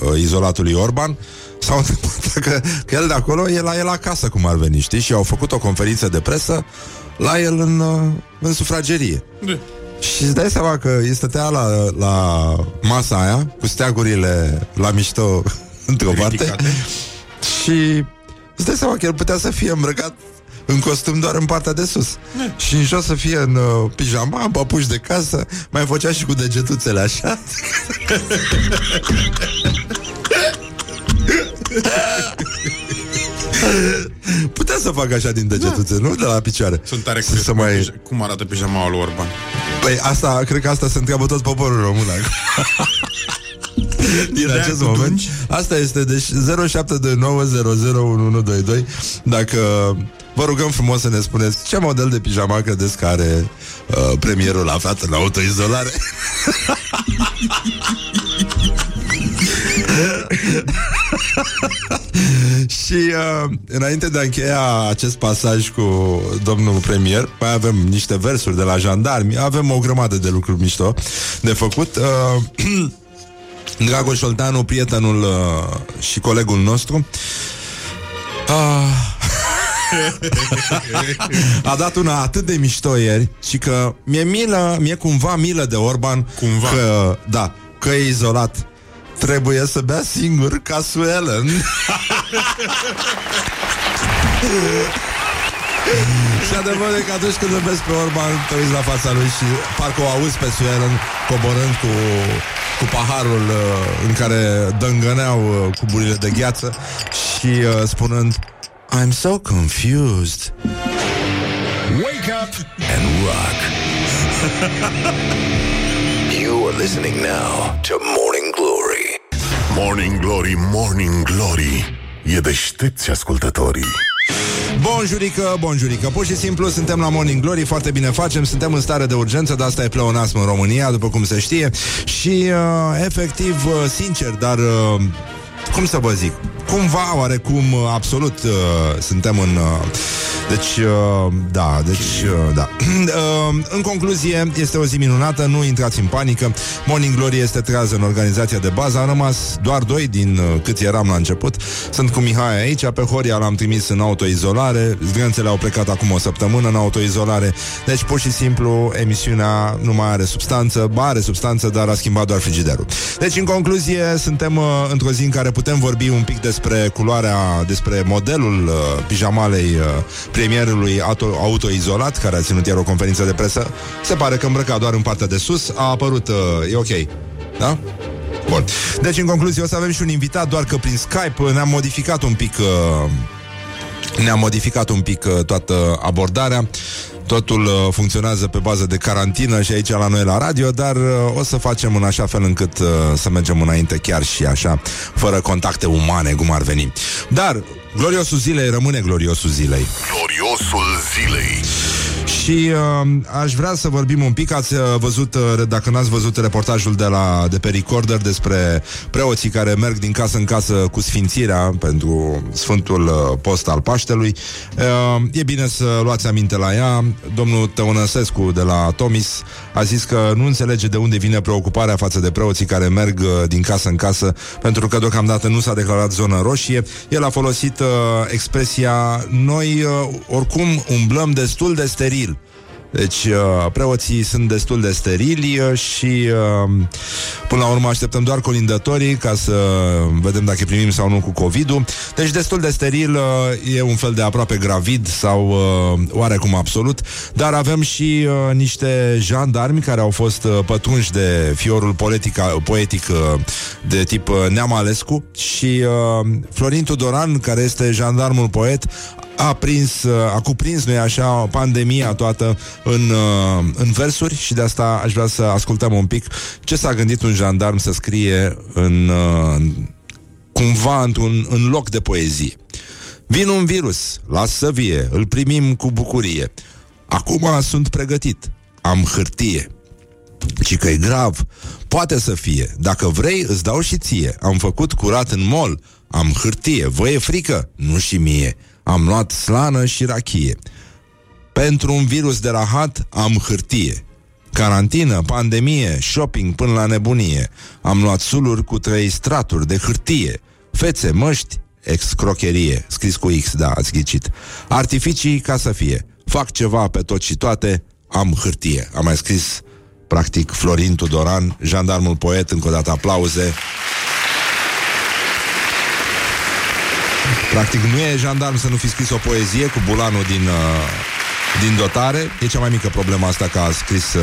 uh, izolatului Orban, s-au întrebat că, că el de acolo e la el acasă, cum ar veni, știi? Și au făcut o conferință de presă la el în, uh, în sufragerie. Da. Și îți dai seama că îi stătea la, la masa aia, cu steagurile la mișto într-o parte, Ridicate. și îți dai seama că el putea să fie îmbrăcat în costum doar în partea de sus. Și în jos să fie în uh, pijama, în papuși de casă, mai făcea și cu degetuțele așa. Putea să facă așa din degetuțe, nu? De la picioare. Sunt tare Să- curios să cum, mai... pija- cum arată pijamaua lui Orban. Păi asta, cred că asta se întreabă tot poporul român acum. Din de acest cu moment dungi? Asta este, deci 0729001122 Dacă vă rugăm frumos să ne spuneți Ce model de pijama credeți că are uh, Premierul aflat în autoizolare. Și uh, înainte de a încheia acest pasaj cu domnul premier, mai avem niște versuri de la jandarmi, avem o grămadă de lucruri mișto de făcut. Uh, Dragoș Olteanu, prietenul uh, și colegul nostru, uh, a dat una atât de mișto ieri și că mi-e milă, mi-e cumva milă de Orban Cumva. că, da, că e izolat. Trebuie să bea singur ca Suelen. și adevărul e că atunci când îl vezi pe Orban Te uiți la fața lui și parcă o auzi pe Suelen Coborând cu cu paharul uh, în care dângăneau uh, cuburile de gheață și uh, spunând I'm so confused. Wake up and rock. you are listening now to Morning Glory. Morning Glory, Morning Glory E deștepți ascultătorii Bonjurică, bonjurică Pur și simplu suntem la Morning Glory Foarte bine facem, suntem în stare de urgență Dar asta e pleonasm în România, după cum se știe Și uh, efectiv, uh, sincer Dar, uh, cum să vă zic Cumva, oarecum, uh, absolut uh, Suntem în... Uh, deci, uh, da, deci, uh, da. uh, în concluzie, este o zi minunată, nu intrați în panică. Morning Glory este trează în organizația de bază. Am rămas doar doi din uh, câți eram la început. Sunt cu Mihai aici, pe Horia l-am trimis în autoizolare. Zgânțele au plecat acum o săptămână în autoizolare. Deci, pur și simplu, emisiunea nu mai are substanță. Ba, are substanță, dar a schimbat doar frigiderul. Deci, în concluzie, suntem uh, într-o zi în care putem vorbi un pic despre culoarea, despre modelul uh, pijamalei uh, premierului auto, autoizolat, care a ținut iar o conferință de presă, se pare că îmbrăca doar în partea de sus, a apărut, uh, e ok, da? Bun. Deci, în concluzie, o să avem și un invitat, doar că prin Skype ne-am modificat un pic... Uh, ne-am modificat un pic uh, toată abordarea. Totul uh, funcționează pe bază de carantină și aici la noi la radio, dar uh, o să facem în așa fel încât uh, să mergem înainte chiar și așa, fără contacte umane, cum ar veni. Dar gloriosul zilei rămâne gloriosul zilei. Gloriosul zilei Și uh, aș vrea să vorbim un pic. Ați uh, văzut, uh, dacă n-ați văzut reportajul de, la, de pe Recorder Despre preoții care merg din casă în casă Cu sfințirea pentru Sfântul uh, Post al Paștelui. Uh, E bine să luați aminte la ea. Domnul Tăunăsescu de la Tomis A zis că nu înțelege de unde vine preocuparea Față de preoții care merg uh, din casă în casă Pentru că deocamdată nu s-a declarat zonă roșie. El a folosit uh, expresia Noi uh, oricum umblăm destul de steril deci uh, preoții sunt destul de sterili uh, și uh, până la urmă așteptăm doar colindătorii ca să vedem dacă primim sau nu cu COVID-ul. Deci destul de steril uh, e un fel de aproape gravid sau uh, oarecum absolut, dar avem și uh, niște jandarmi care au fost uh, pătrunși de fiorul poetic, poetic uh, de tip uh, Neamalescu și uh, Florin Tudoran, care este jandarmul poet, a prins, uh, a cuprins, nu așa, pandemia toată în, uh, în versuri și de asta aș vrea să ascultăm un pic ce s-a gândit un jandarm să scrie în, uh, cumva într-un în loc de poezie. Vin un virus, las să vie, îl primim cu bucurie. Acum sunt pregătit, am hârtie. Și că e grav, poate să fie. Dacă vrei, îți dau și ție. Am făcut curat în mol, am hârtie. Vă e frică? Nu și mie. Am luat slană și rachie. Pentru un virus de rahat am hârtie. Carantină, pandemie, shopping până la nebunie. Am luat suluri cu trei straturi de hârtie. Fețe, măști, excrocherie. Scris cu X, da, ați ghicit. Artificii ca să fie. Fac ceva pe tot și toate, am hârtie. Am mai scris, practic, Florin Tudoran, jandarmul poet, încă o dată aplauze. Practic nu e jandarm să nu fi scris o poezie cu bulanul din, uh, din dotare. E cea mai mică problemă asta că a scris uh,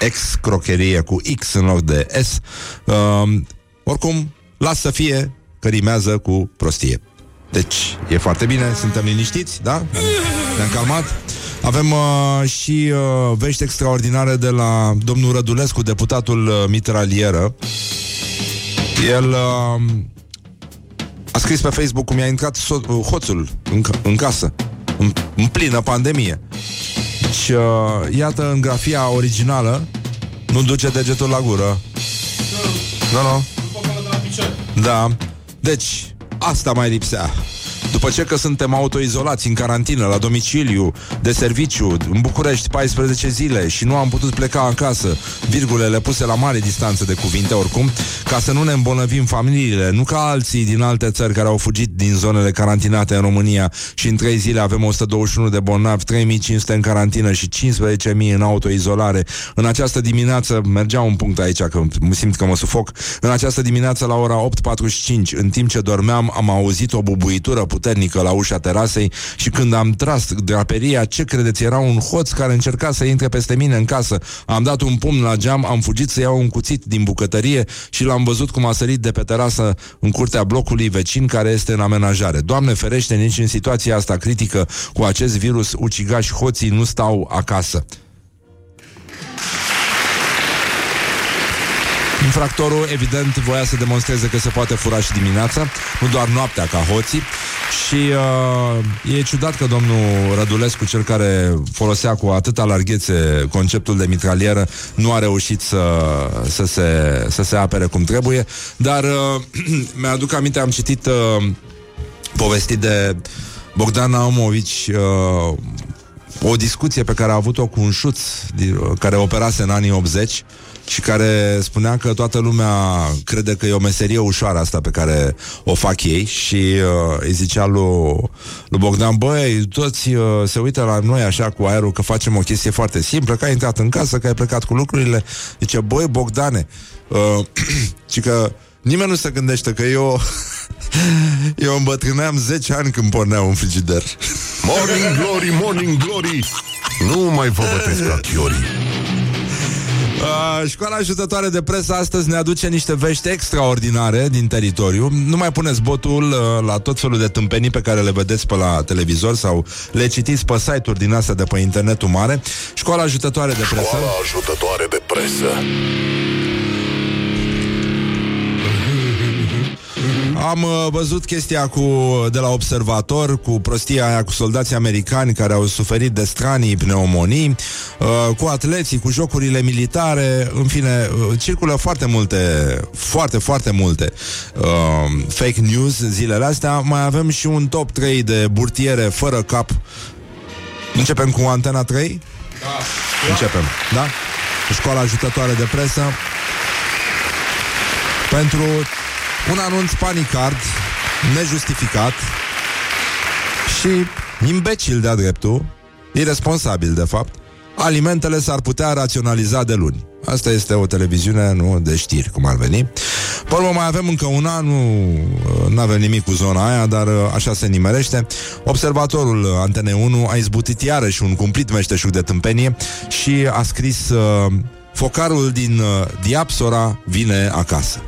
ex-crocherie cu X în loc de S. Uh, oricum, las să fie că rimează cu prostie. Deci, e foarte bine, suntem liniștiți, da? Ne-am calmat. Avem uh, și uh, vești extraordinare de la domnul Rădulescu, deputatul uh, mitralieră. El uh, a scris pe Facebook cum i-a intrat so- hoțul în, ca- în casă, în, în plină pandemie. Și uh, iată, în grafia originală, nu duce degetul la gură. Nu, nu. Da. Deci, asta mai lipsea. După ce că suntem autoizolați în carantină, la domiciliu, de serviciu, în București 14 zile și nu am putut pleca acasă, virgulele puse la mare distanță de cuvinte oricum, ca să nu ne îmbolnăvim familiile, nu ca alții din alte țări care au fugit din zonele carantinate în România și în 3 zile avem 121 de bolnavi, 3500 în carantină și 15.000 în autoizolare. În această dimineață, mergea un punct aici, că simt că mă sufoc, în această dimineață la ora 8.45, în timp ce dormeam, am auzit o bubuitură puternică puternică la ușa terasei și când am tras draperia, ce credeți, era un hoț care încerca să intre peste mine în casă. Am dat un pumn la geam, am fugit să iau un cuțit din bucătărie și l-am văzut cum a sărit de pe terasă în curtea blocului vecin care este în amenajare. Doamne ferește, nici în situația asta critică cu acest virus, ucigași hoții nu stau acasă. Infractorul, evident, voia să demonstreze că se poate fura și dimineața, nu doar noaptea ca hoții. Și uh, e ciudat că domnul Rădulescu, cel care folosea cu atâta larghețe conceptul de mitralieră, nu a reușit să, să, se, să se apere cum trebuie. Dar uh, mi-aduc aminte, am citit uh, povestit de Bogdan Naumovici, uh, o discuție pe care a avut-o cu un șuț care operase în anii 80 și care spunea că toată lumea crede că e o meserie ușoară asta pe care o fac ei și uh, îi zicea lui, lui Bogdan, băi, toți uh, se uită la noi așa cu aerul că facem o chestie foarte simplă, că ai intrat în casă, că ai plecat cu lucrurile. Zice, băi, Bogdane, uh, și că nimeni nu se gândește că eu Eu îmbătrâneam 10 ani când porneam un frigider. Morning Glory, Morning Glory. Nu mai vă bătesc ca chiorii Uh, școala ajutătoare de presă astăzi ne aduce niște vești extraordinare din teritoriu. Nu mai puneți botul uh, la tot felul de tâmpenii pe care le vedeți pe la televizor sau le citiți pe site-uri din astea de pe internetul mare. Școala ajutătoare de presă. Școala ajutătoare de presă Am uh, văzut chestia cu de la observator cu prostia aia cu soldații americani care au suferit de stranii pneumonii, uh, cu atleții, cu jocurile militare, în fine, uh, circulă foarte multe, foarte, foarte multe uh, fake news zilele astea. Mai avem și un top 3 de burtiere fără cap. Începem cu Antena 3? Da. Începem, da? Școala ajutătoare de presă pentru un anunț panicard, nejustificat și imbecil de-a dreptul, irresponsabil de fapt, alimentele s-ar putea raționaliza de luni. Asta este o televiziune, nu de știri, cum ar veni. Pe urmă mai avem încă un an, nu avem nimic cu zona aia, dar uh, așa se nimerește. Observatorul Antene 1 a izbutit iarăși un cumplit meșteșug de tâmpenie și a scris uh, Focarul din uh, Diapsora vine acasă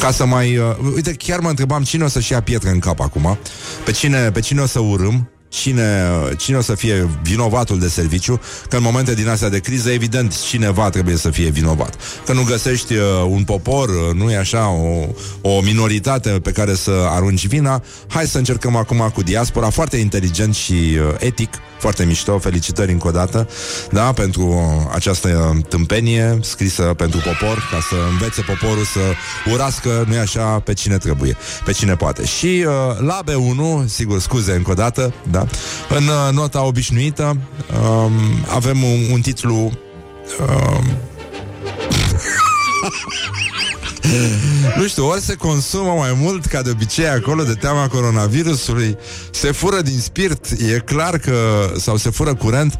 ca să mai... Uh, uite, chiar mă întrebam cine o să-și ia pietre în cap acum, pe cine, pe cine o să urâm, cine, cine o să fie vinovatul de serviciu, că în momente din astea de criză, evident, cineva trebuie să fie vinovat. Că nu găsești uh, un popor, uh, nu e așa, o, o minoritate pe care să arunci vina, hai să încercăm acum cu diaspora, foarte inteligent și uh, etic, foarte mișto, felicitări încă o dată, da, pentru această tâmpenie scrisă pentru popor, ca să învețe poporul să urască, nu așa, pe cine trebuie, pe cine poate. Și uh, la B1, sigur, scuze încă o dată, da, în uh, nota obișnuită um, avem un, un titlu um, nu știu, ori se consumă mai mult ca de obicei acolo de teama coronavirusului, se fură din spirit, e clar că, sau se fură curent.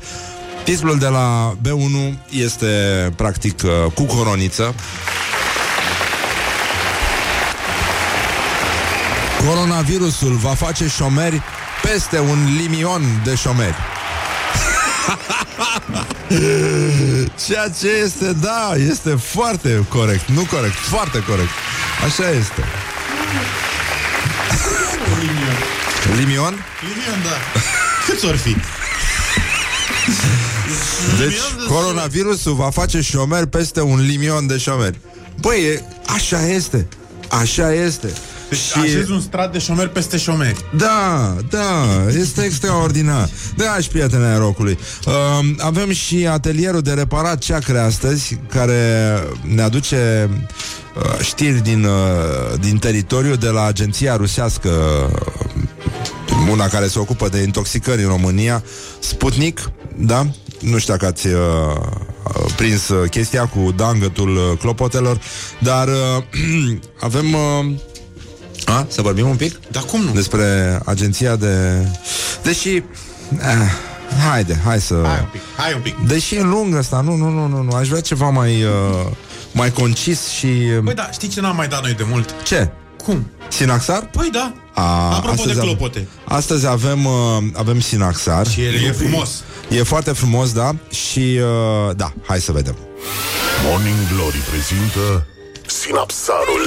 Titlul de la B1 este practic uh, cu coroniță. Coronavirusul va face șomeri peste un limion de șomeri. Ceea ce este, da, este foarte corect. Nu corect, foarte corect. Așa este. Limion. Limion? Limion, da. Câți ori fi? Deci, coronavirusul va face șomer peste un limion de șomeri. Băi, așa este. Așa este. Deci și... așezi un strat de șomeri peste șomeri. Da, da, este extraordinar. Da, și prietene rocului. Uh, avem și atelierul de reparat ceacre astăzi, care ne aduce uh, știri din, uh, din teritoriu de la agenția rusească una care se ocupă de intoxicări în România, Sputnik, da? Nu știu dacă ați uh, prins uh, chestia cu dangătul uh, clopotelor, dar uh, avem uh, a? Să vorbim un pic? Dar cum nu? Despre agenția de... Deși... Eh, haide, hai să... Hai un pic, hai un pic. Deși e lung asta, nu, nu, nu, nu, nu. Aș vrea ceva mai, uh, mai concis și... Păi da, știi ce n-am mai dat noi de mult? Ce? Cum? Sinaxar? Păi da. A, Apropo astăzi de avem- clopote. Astăzi avem, uh, avem Sinaxar. Și el e frumos. E foarte frumos, da? Și, uh, da, hai să vedem. Morning Glory prezintă Sinapsarul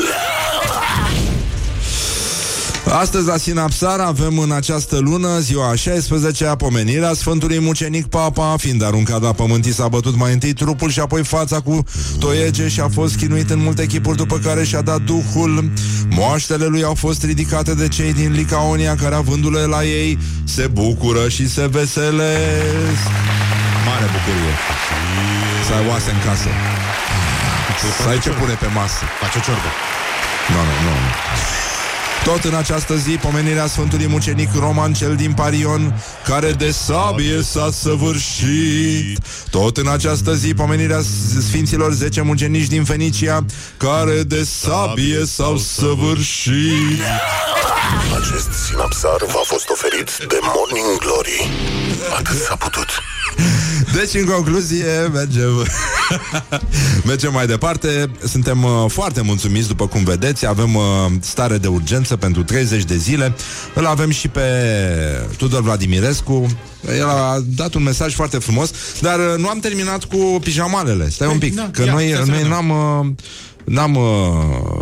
Astăzi la Sinapsar avem în această lună ziua 16-a pomenirea Sfântului Mucenic Papa Fiind aruncat la pământ, i s-a bătut mai întâi trupul și apoi fața cu toiege Și a fost chinuit în multe chipuri după care și-a dat duhul. Moaștele lui au fost ridicate de cei din Licaonia Care avându-le la ei se bucură și se veselesc. Mare bucurie. Să ai oase în casă. Să ai ce pune pe masă. Face o ciorbă. nu, nu, nu. Tot în această zi, pomenirea Sfântului Mucenic Roman cel din Parion, care de sabie s-a săvârșit. Tot în această zi, pomenirea Sfinților 10 mucenici din Fenicia, care de sabie s-au săvârșit. Acest Sinapsar v-a fost oferit de Morning Glory Atât s-a putut Deci, în concluzie, mergem, mergem mai departe. Suntem uh, foarte mulțumiți, după cum vedeți. Avem uh, stare de urgență pentru 30 de zile. Îl avem și pe Tudor Vladimirescu. El a dat un mesaj foarte frumos, dar uh, nu am terminat cu pijamalele. Stai un pic, da, că ia, noi, stai să noi vedem. n-am... Uh, n-am uh,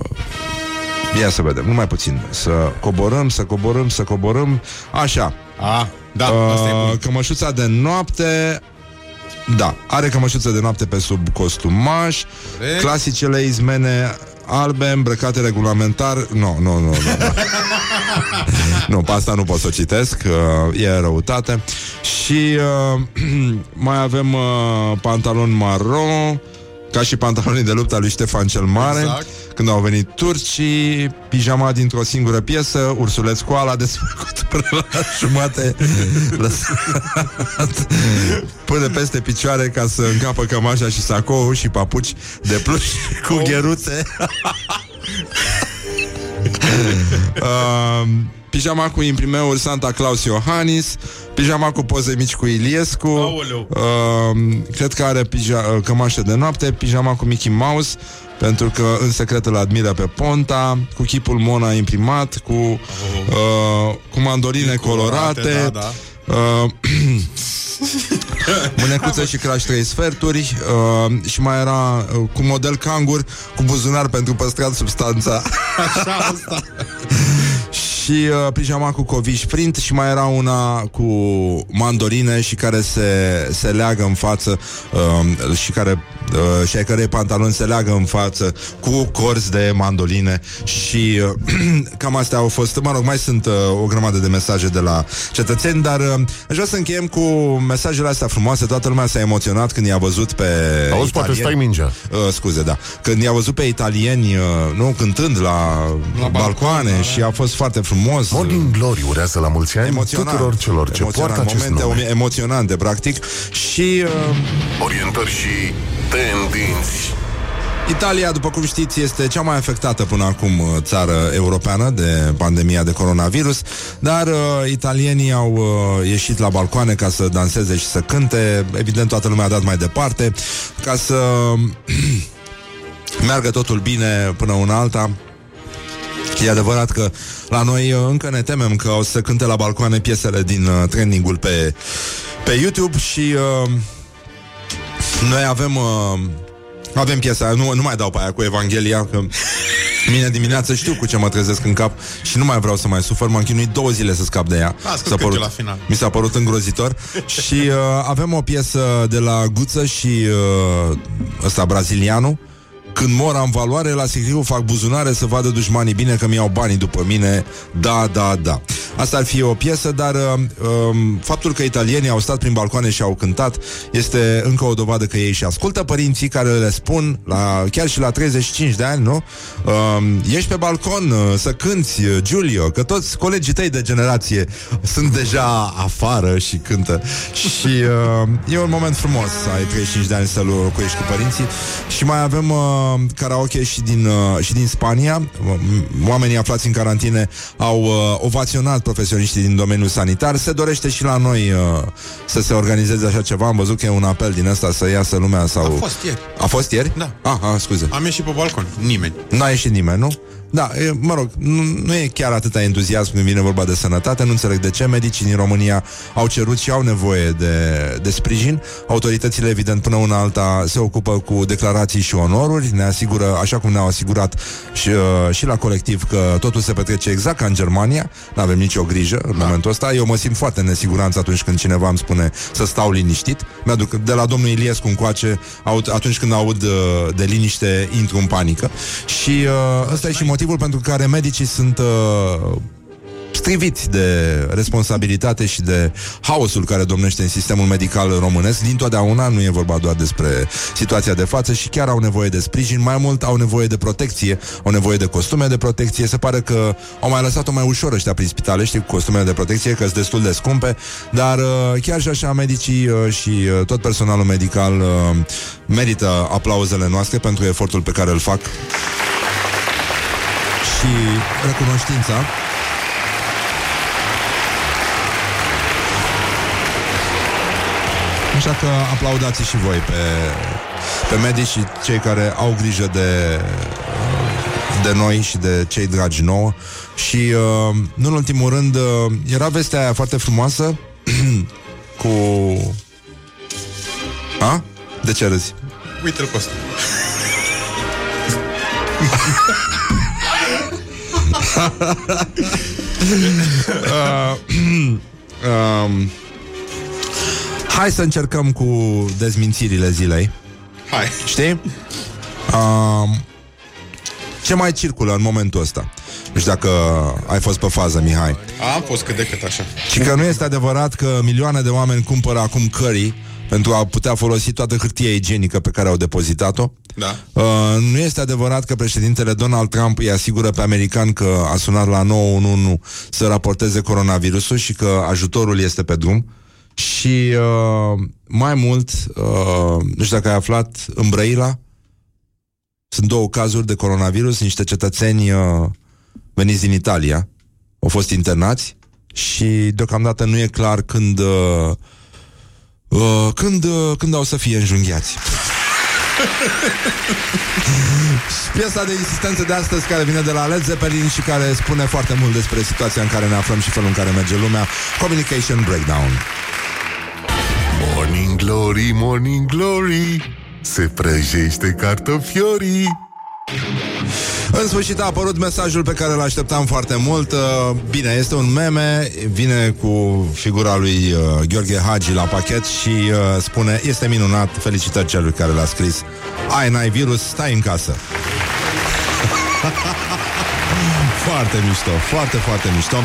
Ia să vedem, numai puțin Să coborâm, să coborâm, să coborâm Așa A, da, asta e Uh, bun. cămășuța de noapte Da, are cămășuță de noapte pe sub costumaș Corect. Clasicele izmene albe îmbrăcate regulamentar. Nu, nu, nu, nu Nu, pe asta nu pot să o citesc uh, E răutate. Și uh, mai avem uh, pantalon maro Ca și pantalonii de luptă al lui Ștefan cel Mare. Exact. Când au venit turcii Pijama dintr-o singură piesă Ursuleț cu ala desfăcut până la jumate lăsat Până peste picioare Ca să încapă cămașa și sacoul Și papuci de pluș cu gheruțe uh, Pijama cu imprimeuri Santa Claus Iohannis Pijama cu poze mici cu Iliescu Aoleu. uh, Cred că are pija- uh, cămașă de noapte Pijama cu Mickey Mouse pentru că în secret îl admiră pe Ponta Cu chipul Mona imprimat Cu, uh, cu mandoline colorate, Colorate, da, da. Uh, Mânecuță și craș trei sferturi uh, Și mai era uh, cu model cangur Cu buzunar pentru păstrat substanța Așa, asta. Și uh, pijama cu coviș print Și mai era una cu mandorine Și care se, se leagă în față uh, Și care uh, Și ai cărei pantaloni se leagă în față Cu corzi de mandoline Și uh, cam astea au fost Mă rog, mai sunt uh, o grămadă de mesaje De la cetățeni Dar uh, aș vrea să încheiem cu mesajele astea frumoase Toată lumea s-a emoționat când i-a văzut pe Auzi, poate italieni. stai mingea Uh, scuze, da. Când i-a văzut pe italieni, uh, nu, cântând la, la balcoane balcon, da, și a fost foarte frumos. Morning Glory urează la mulți ani Emoționant. tuturor celor ce Emoționant, poartă acest momente nume emoționante, practic. Și uh, Orientări și tendinți Italia, după cum știți, este cea mai afectată până acum uh, țară europeană de pandemia de coronavirus, dar uh, italienii au uh, ieșit la balcoane ca să danseze și să cânte. Evident, toată lumea a dat mai departe ca să meargă totul bine până una alta. E adevărat că la noi uh, încă ne temem că o să cânte la balcoane piesele din uh, trendingul pe, pe YouTube și uh, noi avem uh, avem piesa aia, nu, nu mai dau pe aia cu Evanghelia că Mine dimineață știu cu ce mă trezesc în cap Și nu mai vreau să mai sufăr. M-am chinuit două zile să scap de ea. Las că S-a cânte la final. Mi s-a părut îngrozitor. Și uh, avem o piesă de la Guță și uh, ăsta brazilianul când mor am valoare, la sicriu fac buzunare să vadă dușmanii bine că mi-au banii după mine. Da, da, da. Asta ar fi o piesă, dar uh, um, faptul că italienii au stat prin balcoane și au cântat este încă o dovadă că ei și ascultă părinții care le spun, la, chiar și la 35 de ani, nu? Uh, ești pe balcon uh, să cânti, uh, Giulio, că toți colegii tăi de generație sunt deja afară și cântă. Și uh, e un moment frumos să ai 35 de ani să locuiești cu părinții. Și mai avem uh, karaoke și din, uh, și din Spania. Oamenii aflați în carantine au uh, ovaționat profesioniștii din domeniul sanitar. Se dorește și la noi uh, să se organizeze așa ceva. Am văzut că e un apel din ăsta să iasă lumea sau... A fost ieri. A fost ieri? Da. Ah, ah scuze. Am ieșit pe balcon. Nimeni. N-a ieșit nimeni, nu? Da, e, mă rog, nu, nu e chiar atâta entuziasm când vine vorba de sănătate, nu înțeleg de ce medicii din România au cerut și au nevoie de, de sprijin. Autoritățile, evident, până una alta se ocupă cu declarații și onoruri, ne asigură, așa cum ne-au asigurat și, uh, și la colectiv că totul se petrece exact ca în Germania, nu avem nicio grijă în momentul ăsta. Eu mă simt foarte în nesiguranță atunci când cineva îmi spune să stau liniștit. Mi-aduc de la domnul Iliescu încoace, aud, atunci când aud uh, de liniște, intru în panică. Și uh, ăsta e și motivul pentru care medicii sunt uh, striviți de responsabilitate și de haosul care domnește în sistemul medical românesc. Din totdeauna nu e vorba doar despre situația de față și chiar au nevoie de sprijin, mai mult au nevoie de protecție, au nevoie de costume de protecție. Se pare că au mai lăsat-o mai ușor ăștia prin spitale, știi, cu costumele de protecție, că sunt destul de scumpe, dar uh, chiar și așa medicii uh, și uh, tot personalul medical uh, merită aplauzele noastre pentru efortul pe care îl fac și recunoștința. Așa că aplaudați și voi pe, pe medici și cei care au grijă de, de noi și de cei dragi nouă. Și, uh, nu în ultimul rând, uh, era vestea aia foarte frumoasă cu... A? De ce râzi? Uite-l pe ăsta. uh, um, hai să încercăm cu dezmințirile zilei. Hai. Știi? Um, ce mai circulă în momentul ăsta? Nu știu dacă ai fost pe fază, Mihai. Am fost cât de cât așa. Și că nu este adevărat că milioane de oameni cumpără acum cării pentru a putea folosi toată hârtia igienică pe care au depozitat-o. Da. Uh, nu este adevărat că președintele Donald Trump îi asigură pe american că a sunat la 911 să raporteze coronavirusul și că ajutorul este pe drum. Și uh, mai mult, uh, nu știu dacă ai aflat, în Brăila sunt două cazuri de coronavirus, niște cetățeni uh, veniți din Italia au fost internați și deocamdată nu e clar când uh, uh, când, uh, când au să fie înjunghiați. Piesa de insistență de astăzi care vine de la Led Zeppelin și care spune foarte mult despre situația în care ne aflăm și felul în care merge lumea. Communication Breakdown. Morning Glory, Morning Glory Se prăjește cartofiorii În sfârșit a apărut mesajul pe care îl așteptam foarte mult. Uh, Bine, este un meme, vine cu figura lui uh, Gheorghe Hagi la pachet și uh, spune Este minunat, felicitări celui care l-a scris Ai, n-ai virus, stai în casă Foarte mișto, foarte, foarte mișto.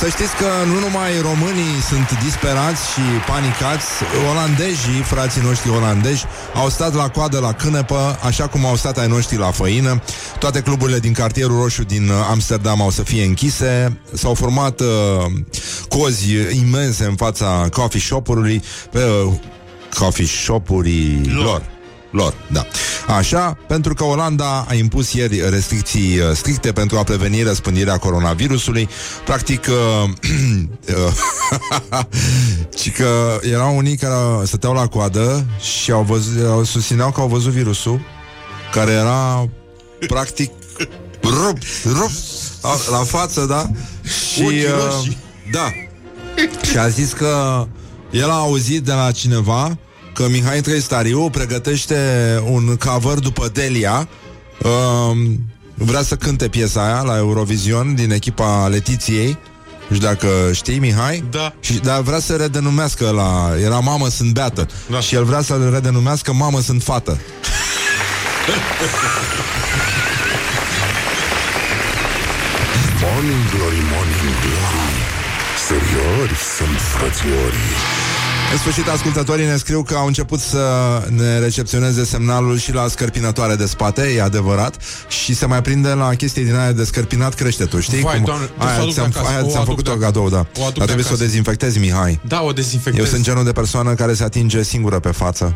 Să știți că nu numai românii sunt disperați și panicați Olandezii, frații noștri olandezi Au stat la coadă la cânepă Așa cum au stat ai noștri la făină. Toate cluburile din cartierul roșu din uh, Amsterdam Au să fie închise. S-au format uh, cozi imense în fața coffee shop-ului uh, Coffee shop-urii lor lor, da. Așa, pentru că Olanda a impus ieri restricții uh, stricte pentru a preveni răspândirea coronavirusului. Practic, uh, uh, ci că erau unii care stăteau la coadă și au văzut, au susțineau că au văzut virusul, care era practic rup, rup, la față, da? Și, Ochii uh, roșii. da. Și a zis că el a auzit de la cineva că Mihai Trăistariu pregătește un cover după Delia. Um, vrea să cânte piesa aia la Eurovision din echipa Letiției. Nu știu dacă știi, Mihai? Da. Și, dar vrea să redenumească la... Era Mamă sunt beată. Da. Și el vrea să redenumească Mamă sunt fată. Morning Glory, Morning Glory Seriori sunt frățiorii În sfârșit, ascultătorii ne scriu că au început să ne recepționeze semnalul și la scărpinătoare de spate, e adevărat, și se mai prinde la chestii din aia de scărpinat creștetul, știi? Vai, Doamne, trebuie să o aia aduc ți-am, de acasă, aia o ți-am aduc făcut de o acasă. cadou, da. O aduc Dar de trebuie să o acasă. dezinfectezi, Mihai. Da, o dezinfectez. Eu sunt genul de persoană care se atinge singură pe față.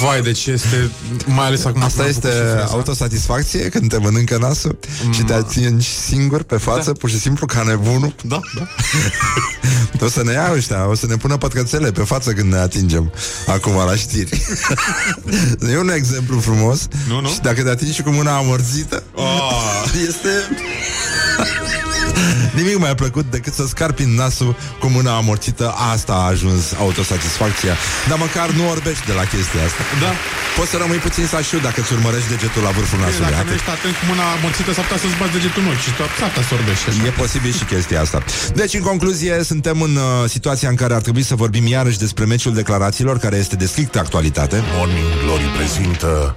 Vai, deci este... Mai ales acum Asta când am este făcut și freza. autosatisfacție când te mănâncă nasul și te atingi singur pe față, Da. pur și simplu ca nebunul. Da, da. O să ne ia ăștia, o să ne pună pătrățele pe față când ne atingem acum la știri. e un exemplu frumos. Nu, nu. Și dacă te atingi și cu mâna amorțită, Oh. este... Nimic mai plăcut decât să scarpi în nasul cu mâna amorțită Asta a ajuns autosatisfacția Dar măcar nu orbești de la chestia asta Da. Poți să rămâi puțin sașiu dacă îți urmărești degetul la vârful nasului Dacă nu atât. ești atent cu mâna amorțită, s-ar putea să-ți bați degetul în ochi și tu s-ar sorbești așa. E posibil și chestia asta. Deci, în concluzie, suntem în uh, situația în care ar trebui să vorbim iarăși despre meciul declarațiilor, care este de strictă actualitate. Morning Glory prezintă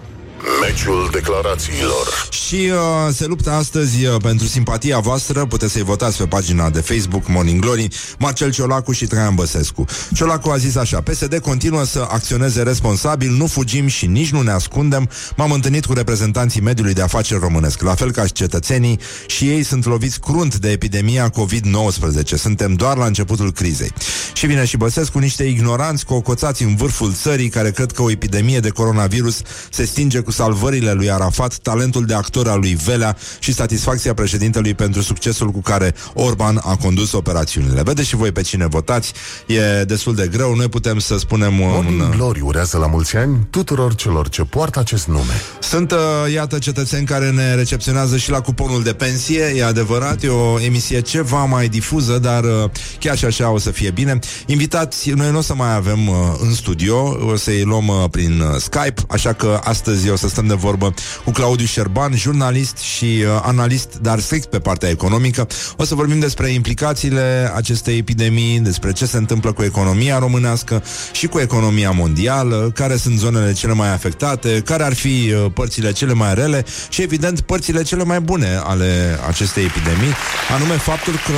Meciul declarațiilor. Și uh, se luptă astăzi uh, pentru simpatia voastră. Puteți să-i votați pe pagina de Facebook Morning Glory Marcel Ciolacu și Traian Băsescu. Ciolacu a zis așa PSD continuă să acționeze responsabil Nu fugim și nici nu ne ascundem. M-am întâlnit cu reprezentanții mediului de afaceri românesc La fel ca și cetățenii Și ei sunt loviți crunt de epidemia COVID-19 Suntem doar la începutul crizei. Și vine și Băsescu niște ignoranți Cocoțați în vârful țării Care cred că o epidemie de coronavirus Se stinge cu salvările lui Arafat, talentul de actor al lui Velea și satisfacția președintelui pentru succesul cu care Orban a condus operațiunile. Vedeți și voi pe cine votați, e destul de greu, noi putem să spunem un... Morning Glory urează la mulți ani tuturor celor ce poartă acest nume Sunt, uh, iată, cetățeni care ne recepționează și la cuponul de pensie, e adevărat, e o emisie ceva mai difuză, dar uh, chiar și așa o să fie bine. Invitați, noi nu o să mai avem uh, în studio, o să-i luăm uh, prin uh, Skype, așa că astăzi o să stăm de vorbă cu Claudiu Șerban, jurnalist și uh, analist, dar strict pe partea economică. O să vorbim despre implicațiile acestei epidemii, despre ce se întâmplă cu economia românească și cu economia mondială, care sunt zonele cele mai afectate, care ar fi uh, părțile cele mai rele și, evident, părțile cele mai bune ale acestei epidemii, anume faptul că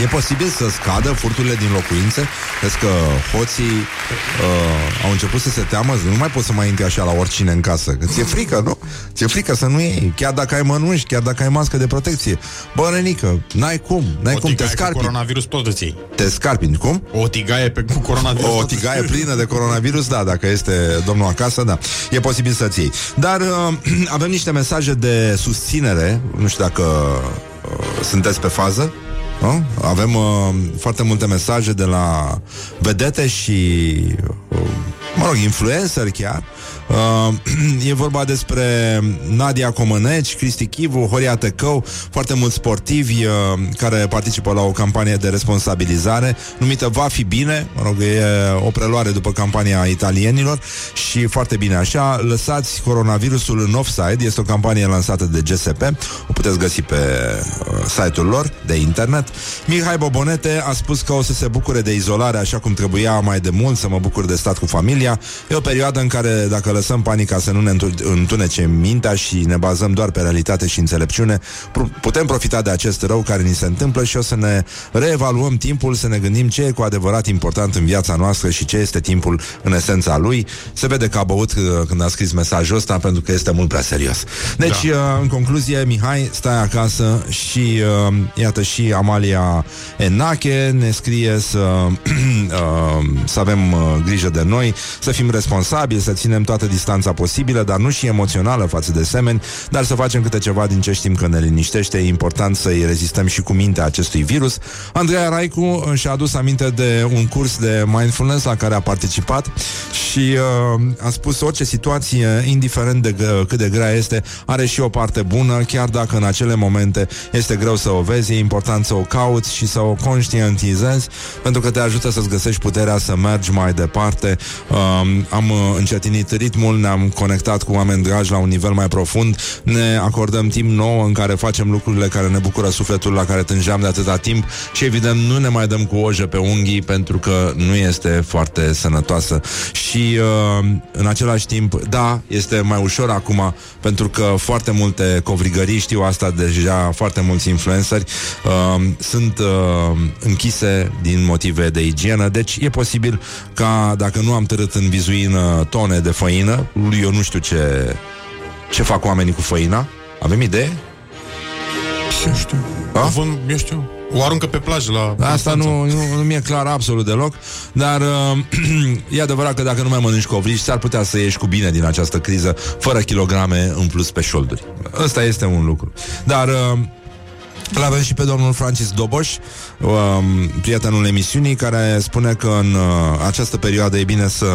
E posibil să scadă furturile din locuințe? Vezi că hoții uh, au început să se teamă Nu mai poți să mai intri așa la oricine în casă Că ți-e frică, nu? Ți-e frică să nu iei Chiar dacă ai mănuși, chiar dacă ai mască de protecție Bă, Renică, n-ai cum N-ai O cum, te tigaie cu scarpi coronavirus tot îți iei. Te scarpi, cum? O tigaie pe cu coronavirus. O tot îți tigaie iei. plină de coronavirus, da, dacă este domnul acasă, da. E posibil să-ți iei. Dar uh, avem niște mesaje de susținere, nu știu dacă uh, sunteți pe fază. Nu? Avem uh, foarte multe mesaje de la vedete și, uh, mă rog, influencer chiar. Uh, e vorba despre Nadia Comăneci, Cristi Chivu, Horia Tecău, foarte mulți sportivi uh, care participă la o campanie de responsabilizare numită Va fi bine, mă rog, e o preluare după campania italienilor și foarte bine așa. Lăsați coronavirusul în offside, este o campanie lansată de GSP, o puteți găsi pe uh, site-ul lor de internet. Mihai Bobonete a spus că o să se bucure de izolare așa cum trebuia mai de mult, să mă bucur de stat cu familia. E o perioadă în care dacă lăsăm panica să nu ne întu- întunece mintea și ne bazăm doar pe realitate și înțelepciune, pr- putem profita de acest rău care ni se întâmplă și o să ne reevaluăm timpul, să ne gândim ce e cu adevărat important în viața noastră și ce este timpul în esența lui. Se vede că a băut uh, când a scris mesajul ăsta pentru că este mult prea serios. Deci, da. în concluzie, Mihai, stai acasă și uh, iată și Amalia Enache ne scrie să, uh, să avem uh, grijă de noi, să fim responsabili, să ținem toată distanța posibilă, dar nu și emoțională față de semeni, dar să facem câte ceva din ce știm că ne liniștește. E important să-i rezistăm și cu mintea acestui virus. Andreea Raicu uh, și-a adus aminte de un curs de mindfulness la care a participat și uh, a spus orice situație, indiferent de g- cât de grea este, are și o parte bună, chiar dacă în acele momente este greu să o vezi, e important să o cauți și să o conștientizezi, pentru că te ajută să-ți găsești puterea să mergi mai departe. Uh, am uh, încetinit ritmul, ne-am conectat cu oameni dragi la un nivel mai profund, ne acordăm timp nou în care facem lucrurile care ne bucură sufletul, la care tângeam de atâta timp și evident nu ne mai dăm cu oje pe unghii pentru că nu este foarte sănătoasă. Și uh, în același timp, da, este mai ușor acum pentru că foarte multe covrigării, știu asta deja, foarte mulți influenceri uh, sunt uh, închise din motive de igienă, deci e posibil ca dacă nu am târât în vizuină tone de făină, eu nu știu ce ce fac oamenii cu făina, avem idee? Eu știu. Da? Având, eu știu. O aruncă pe plajă la Asta Constanța. nu, nu, nu mi-e clar absolut deloc Dar uh, e adevărat că dacă nu mai mănânci covrici S-ar putea să ieși cu bine din această criză Fără kilograme în plus pe șolduri Ăsta este un lucru Dar uh, îl avem și pe domnul Francis Doboș, um, prietenul emisiunii, care spune că în uh, această perioadă e bine să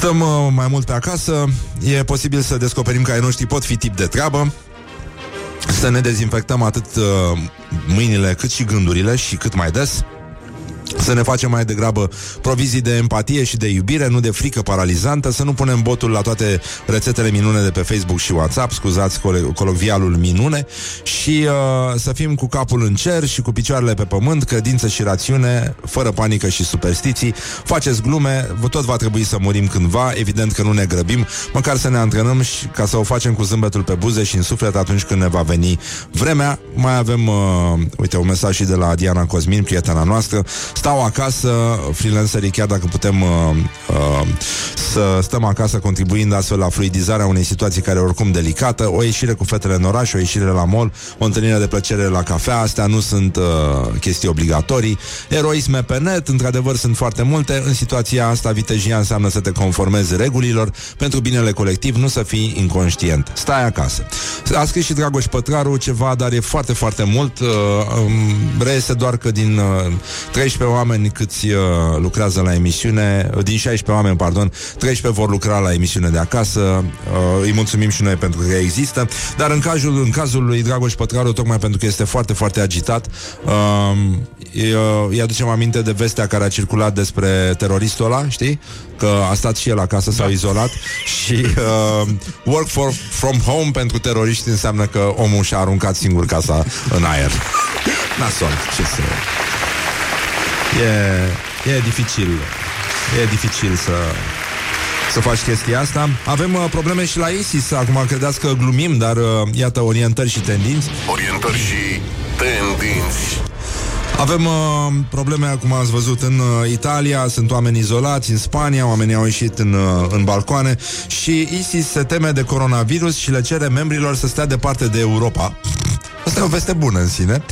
stăm uh, mai mult pe acasă, e posibil să descoperim că ai noștri pot fi tip de treabă, să ne dezinfectăm atât uh, mâinile cât și gândurile și cât mai des, să ne facem mai degrabă provizii de empatie și de iubire, nu de frică paralizantă, să nu punem botul la toate rețetele minune de pe Facebook și WhatsApp, scuzați colo- colocvialul minune, și uh, să fim cu capul în cer și cu picioarele pe pământ, credință și rațiune, fără panică și superstiții. Faceți glume, vă tot va trebui să murim cândva, evident că nu ne grăbim, măcar să ne antrenăm și ca să o facem cu zâmbetul pe buze și în suflet atunci când ne va veni vremea. Mai avem, uh, uite, un mesaj și de la Diana Cosmin, prietena noastră, stau acasă, freelancerii, chiar dacă putem uh, uh, să stăm acasă contribuind astfel la fluidizarea unei situații care e oricum delicată, o ieșire cu fetele în oraș, o ieșire la mall, o întâlnire de plăcere la cafea, astea nu sunt uh, chestii obligatorii. Eroisme pe net, într-adevăr, sunt foarte multe. În situația asta, vitejia înseamnă să te conformezi regulilor pentru binele colectiv, nu să fii inconștient. Stai acasă. A scris și Dragoș Pătraru ceva, dar e foarte, foarte mult. Uh, um, reiese doar că din uh, 13 oameni câți uh, lucrează la emisiune, uh, din 16 oameni, pardon, 13 vor lucra la emisiune de acasă. Uh, îi mulțumim și noi pentru că există. Dar în cazul, în cazul lui Dragoș Pătraru, tocmai pentru că este foarte, foarte agitat, uh, îi, uh, îi aducem aminte de vestea care a circulat despre teroristul ăla, știi? Că a stat și el acasă, s-a izolat și uh, work for, from home pentru teroriști înseamnă că omul și-a aruncat singur casa în aer. Nasol, ce să... E, e dificil. E dificil să să faci chestia asta. Avem uh, probleme și la ISIS. Acum credeți că glumim, dar uh, iată orientări și tendinți. Orientări și tendinți. Avem uh, probleme, cum ați văzut, în uh, Italia, sunt oameni izolați, în Spania, oamenii au ieșit în, uh, în balcoane și ISIS se teme de coronavirus și le cere membrilor să stea departe de Europa. Asta e o veste bună în sine.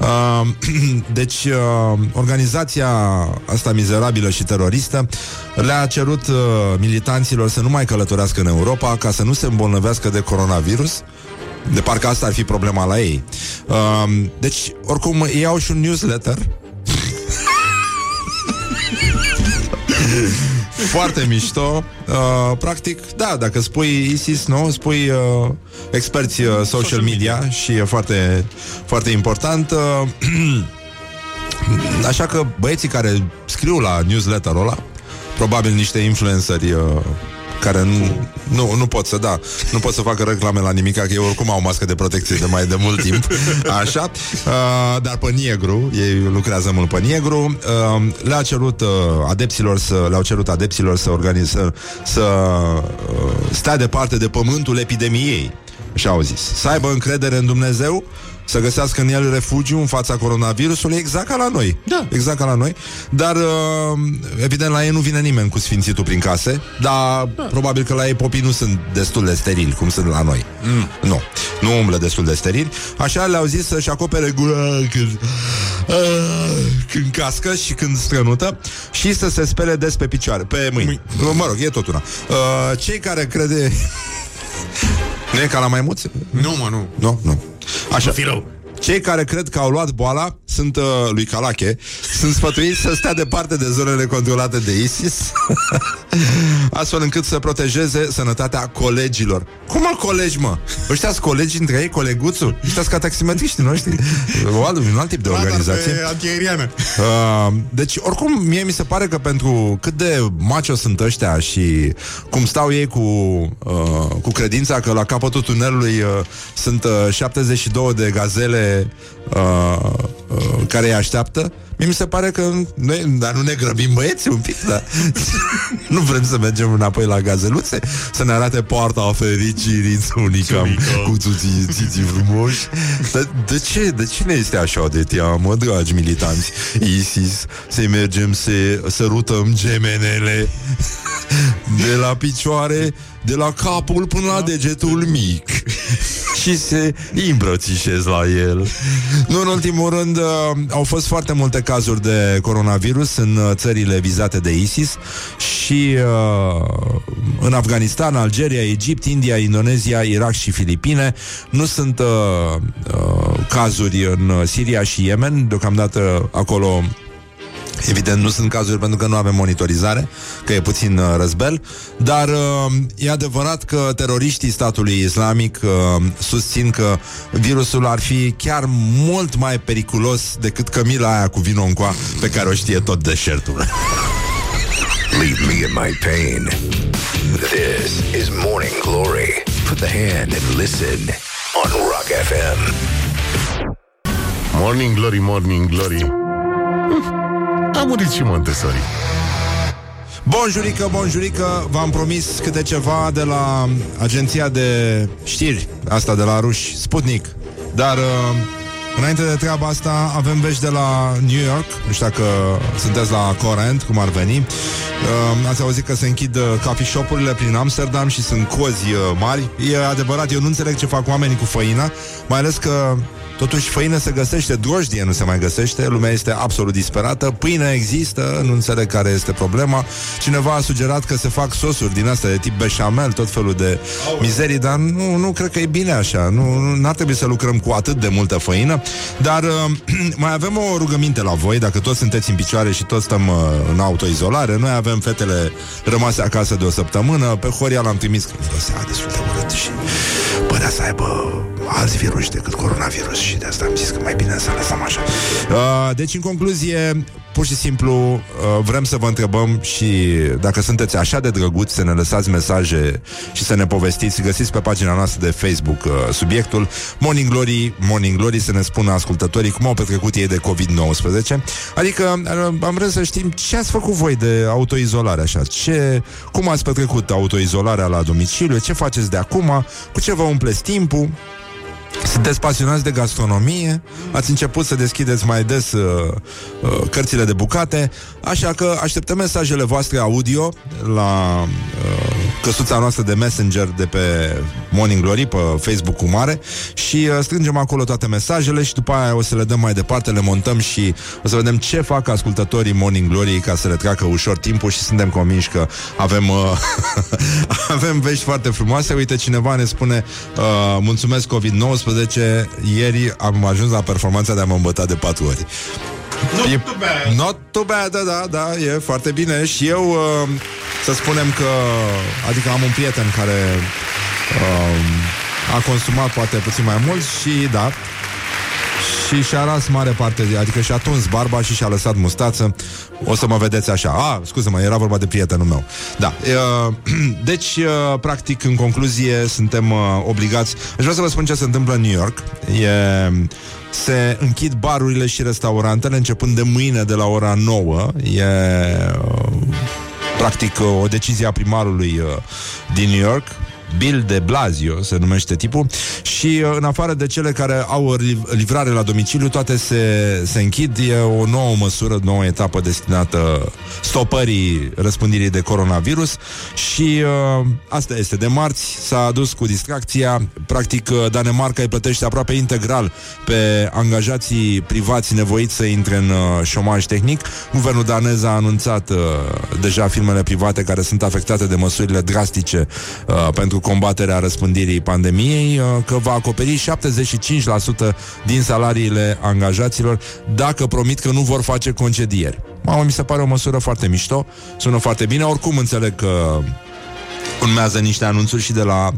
Uh, deci, uh, organizația asta mizerabilă și teroristă le-a cerut uh, militanților să nu mai călătorească în Europa ca să nu se îmbolnăvească de coronavirus. De parcă asta ar fi problema la ei. Uh, deci, oricum, ei au și un newsletter Foarte mișto. Uh, Practic, da, dacă spui ISIS Nu, spui uh, experți uh, social, social media, media Și e foarte, foarte important. Uh, Așa că băieții care scriu la newsletterul ăla Probabil niște influenceri uh, care nu, nu, nu pot să da, nu pot să facă reclame la nimic, că ei oricum au mască de protecție de mai de mult timp, așa, uh, dar pe negru, ei lucrează mult pe negru, uh, le-a cerut uh, adepților să, le-au cerut adepților să organizeze, să uh, stea departe de pământul epidemiei, așa au zis, să aibă încredere în Dumnezeu, să găsească în el refugiu în fața coronavirusului, exact ca la noi. Da. Exact ca la noi. Dar, uh, evident, la ei nu vine nimeni cu sfințitul prin case, dar da. probabil că la ei popii nu sunt destul de sterili, cum sunt la noi. Mm. Nu. Nu umblă destul de sterili. Așa le-au zis să-și acopere gura când, uh, când cască și când strănută și să se spele des pe picioare, pe mâini. Mâini. Mă rog, e tot una. Uh, cei care crede... nu e ca la maimuțe? Nu, mă, nu. Nu, nu. Așa. Fi rău. Cei care cred că au luat boala sunt uh, lui Calache, sunt sfătuiți să stea departe de zonele controlate de ISIS, astfel încât să protejeze sănătatea colegilor. Cum mă colegi, mă? Ăștia sunt colegi între ei, coleguțul? Ăștia sunt ca taximetriștii noștri. O alt, un alt tip de organizație. Antiaeriană. Uh, deci, oricum, mie mi se pare că pentru cât de macho sunt ăștia și cum stau ei cu, uh, cu credința că la capătul tunelului uh, sunt uh, 72 de gazele uh, uh, care îi așteaptă, mie mi se pare că noi, dar nu ne grăbim băieți un pic, dar nu vrem să mergem înapoi la gazeluțe, să ne arate poarta fericirii unica cu țuții, țiții frumoși. Dar de ce? De cine este așa de teamă, dragi militanți ISIS, să mergem să sărutăm gemenele de la picioare, de la capul până la degetul mic și se îmbrățișez la el. Nu în ultimul rând, uh, au fost foarte multe cazuri de coronavirus în uh, țările vizate de ISIS și uh, în Afganistan, Algeria, Egipt, India, Indonezia, Irak și Filipine nu sunt uh, uh, cazuri în uh, Siria și Yemen. Deocamdată acolo Evident, nu sunt cazuri pentru că nu avem monitorizare, că e puțin uh, răzbel, dar uh, e adevărat că teroriștii statului islamic uh, susțin că virusul ar fi chiar mult mai periculos decât cămila aia cu vino în coa pe care o știe tot deșertul. Leave me in my pain. This is Morning Glory. Put the hand and listen on Rock FM. Morning Glory, Morning Glory A murit și Montessori Bonjurică, bonjurică, v-am promis câte ceva de la agenția de știri, asta de la ruși, Sputnik. Dar uh, înainte de treaba asta avem vești de la New York, nu știu dacă sunteți la Corent, cum ar veni. Uh, ați auzit că se închid uh, coffee shop-urile prin Amsterdam și sunt cozi uh, mari. E adevărat, eu nu înțeleg ce fac oamenii cu făina, mai ales că Totuși, făină se găsește, drojdie nu se mai găsește, lumea este absolut disperată, pâine există, nu înțeleg care este problema. Cineva a sugerat că se fac sosuri din astea de tip beșamel, tot felul de mizerii, dar nu, nu cred că e bine așa. Nu ar trebui să lucrăm cu atât de multă făină, dar uh, mai avem o rugăminte la voi, dacă toți sunteți în picioare și toți stăm uh, în autoizolare, noi avem fetele rămase acasă de o săptămână, pe Horia l-am trimis că mirosea destul de urât și părea să aibă alți virus decât coronavirus și de asta am zis că mai bine să lăsăm așa. Uh, deci, în concluzie, pur și simplu uh, vrem să vă întrebăm și dacă sunteți așa de drăguți să ne lăsați mesaje și să ne povestiți, găsiți pe pagina noastră de Facebook uh, subiectul Morning Glory, Morning Glory să ne spună ascultătorii cum au petrecut ei de COVID-19. Adică uh, am vrea să știm ce ați făcut voi de autoizolare așa, ce, cum ați petrecut autoizolarea la domiciliu, ce faceți de acum, cu ce vă umpleți timpul. Sunteți pasionați de gastronomie, ați început să deschideți mai des uh, uh, cărțile de bucate, așa că așteptăm mesajele voastre audio la uh, căsuța noastră de Messenger de pe Morning Glory, pe Facebook cu mare și uh, strângem acolo toate mesajele și după aia o să le dăm mai departe, le montăm și o să vedem ce fac ascultătorii Morning Glory ca să le treacă ușor timpul și suntem convinși că avem uh, avem vești foarte frumoase. Uite, cineva ne spune uh, mulțumesc COVID-19, ieri am ajuns la performanța de a mă îmbăta de patru ori. Not E- too bad. Not too bad, da, da, da, e foarte bine Și eu, uh, să spunem că Adică am un prieten care uh, A consumat poate puțin mai mult Și da și și-a ras mare parte, de- adică și-a tuns barba și și-a lăsat mustață. O să mă vedeți așa. A, scuze-mă, era vorba de prietenul meu. Da. Uh, deci, uh, practic, în concluzie, suntem uh, obligați. Aș vrea să vă spun ce se întâmplă în New York. E, se închid barurile și restaurantele începând de mâine de la ora 9. E uh, practic uh, o decizie a primarului uh, din New York Bill de Blasio se numește tipul și uh, în afară de cele care au liv- livrare la domiciliu, toate se, se închid. E o nouă măsură, nouă etapă destinată stopării răspândirii de coronavirus și uh, asta este. De marți s-a adus cu distracția. Practic, uh, Danemarca îi plătește aproape integral pe angajații privați nevoiți să intre în uh, șomaj tehnic. Guvernul danez a anunțat uh, deja firmele private care sunt afectate de măsurile drastice uh, pentru combaterea răspândirii pandemiei, uh, că va acoperi 75% din salariile angajaților dacă promit că nu vor face concedieri. Mamă, mi se pare o măsură foarte mișto, sună foarte bine, oricum înțeleg că urmează niște anunțuri și de la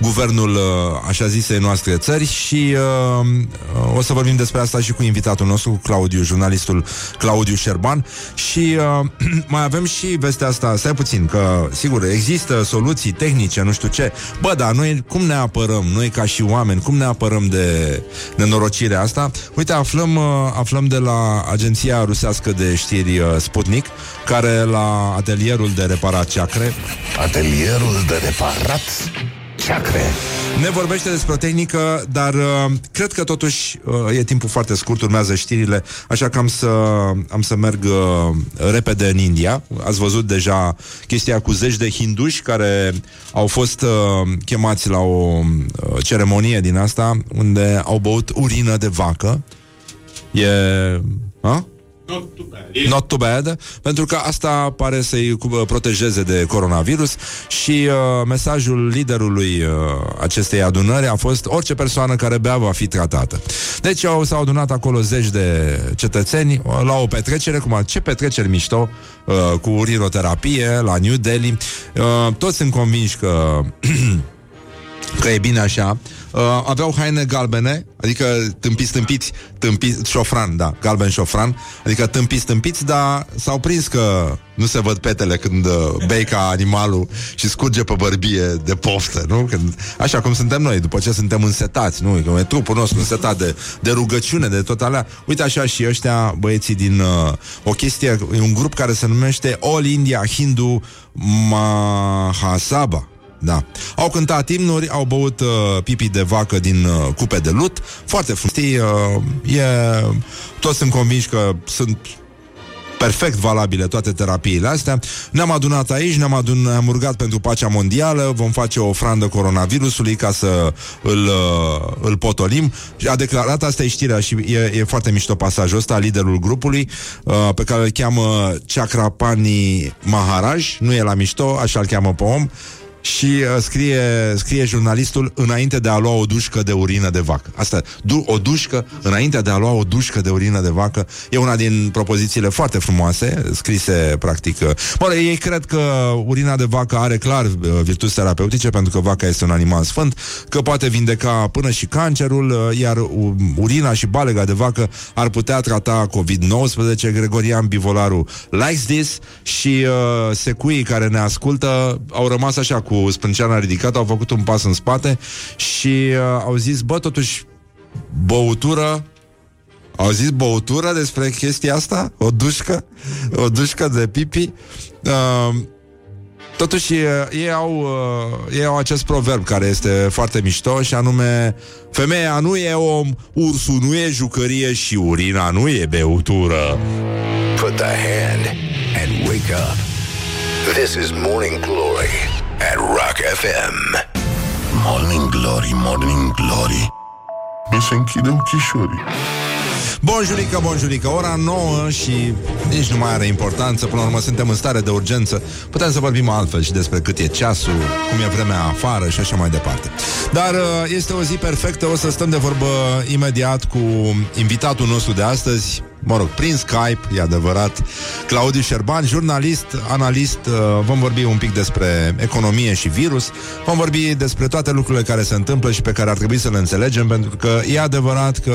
guvernul uh, așa zisei noastre țări și uh, uh, o să vorbim despre asta și cu invitatul nostru, Claudiu, jurnalistul Claudiu Șerban. Și uh, mai avem și vestea asta, stai puțin, că sigur există soluții tehnice, nu știu ce, bă, dar noi cum ne apărăm, noi ca și oameni, cum ne apărăm de nenorocirea asta? Uite, aflăm, uh, aflăm de la agenția rusească de știri uh, Sputnik, care la atelierul de reparat ceacre Atelierul de reparat ceacre Ne vorbește despre o tehnică, dar uh, cred că totuși uh, e timpul foarte scurt, urmează știrile, așa că am să, am să merg uh, repede în India. Ați văzut deja chestia cu zeci de hinduși care au fost uh, chemați la o uh, ceremonie din asta, unde au băut urină de vacă. E... A? Not too bad. Not too bad, pentru că asta pare să-i cu- protejeze de coronavirus și uh, mesajul liderului uh, acestei adunări a fost orice persoană care bea va fi tratată. Deci au, s-au adunat acolo zeci de cetățeni uh, la o petrecere, cum a, ce petreceri mișto, uh, cu urinoterapie la New Delhi. Uh, toți sunt convinși că că e bine așa. Uh, aveau haine galbene, adică tâmpiți, tâmpiți, tâmpiți, șofran, da, galben șofran, adică tâmpiți, tâmpiți, dar s-au prins că nu se văd petele când uh, bei ca animalul și scurge pe bărbie de poftă, nu? Când, așa cum suntem noi, după ce suntem însetați, nu? Că e trupul nostru însetat de, de rugăciune, de tot alea. Uite așa și ăștia, băieții din uh, o chestie, e un grup care se numește All India Hindu Mahasabha. Da. Au cântat imnuri, au băut uh, pipi de vacă din uh, cupe de lut. Foarte frumos. Știi, uh, e... Toți sunt convinși că sunt perfect valabile toate terapiile astea. Ne-am adunat aici, ne-am, adun- ne-am rugat pentru pacea mondială, vom face o ofrandă coronavirusului ca să îl, uh, îl potolim. Și A declarat, asta e știrea și e, e foarte mișto pasajul ăsta, liderul grupului, uh, pe care îl cheamă Chakrapani Maharaj, nu e la mișto, așa îl cheamă pe om, și uh, scrie, scrie jurnalistul înainte de a lua o dușcă de urină de vacă. Asta, du- o dușcă, înainte de a lua o dușcă de urină de vacă, e una din propozițiile foarte frumoase, scrise practic. uh, Bă, ei cred că urina de vacă are clar uh, virtuți terapeutice, pentru că vaca este un animal sfânt, că poate vindeca până și cancerul, uh, iar u- urina și balega de vacă ar putea trata COVID-19. Gregorian Bivolaru likes this și uh, secuii care ne ascultă au rămas așa cu sprânceana ridicată, au făcut un pas în spate și uh, au zis, bă, totuși, băutură au zis băutură despre chestia asta? O dușcă? O dușcă de pipi? Uh, Totuși, e- ei au, uh, ei au acest proverb care este foarte mișto și anume Femeia nu e om, ursul nu e jucărie și urina nu e beutură. Put the hand and wake up. This is Morning Glory at Rock FM. Morning Glory, Morning Glory. Mi se închide ochișorii Bonjurică, bonjurică, ora 9 și nici nu mai are importanță. Până la urmă suntem în stare de urgență. Putem să vorbim altfel și despre cât e ceasul Cum e vremea afară și așa mai departe. Dar uh, este o zi perfectă. O să stăm de vorbă imediat cu invitatul nostru de astăzi Mă rog, prin Skype, e adevărat. Claudiu Șerban, jurnalist, analist uh, Vom vorbi un pic despre economie și virus. Vom vorbi despre toate lucrurile care se întâmplă Și pe care ar trebui să le înțelegem Pentru că e adevărat că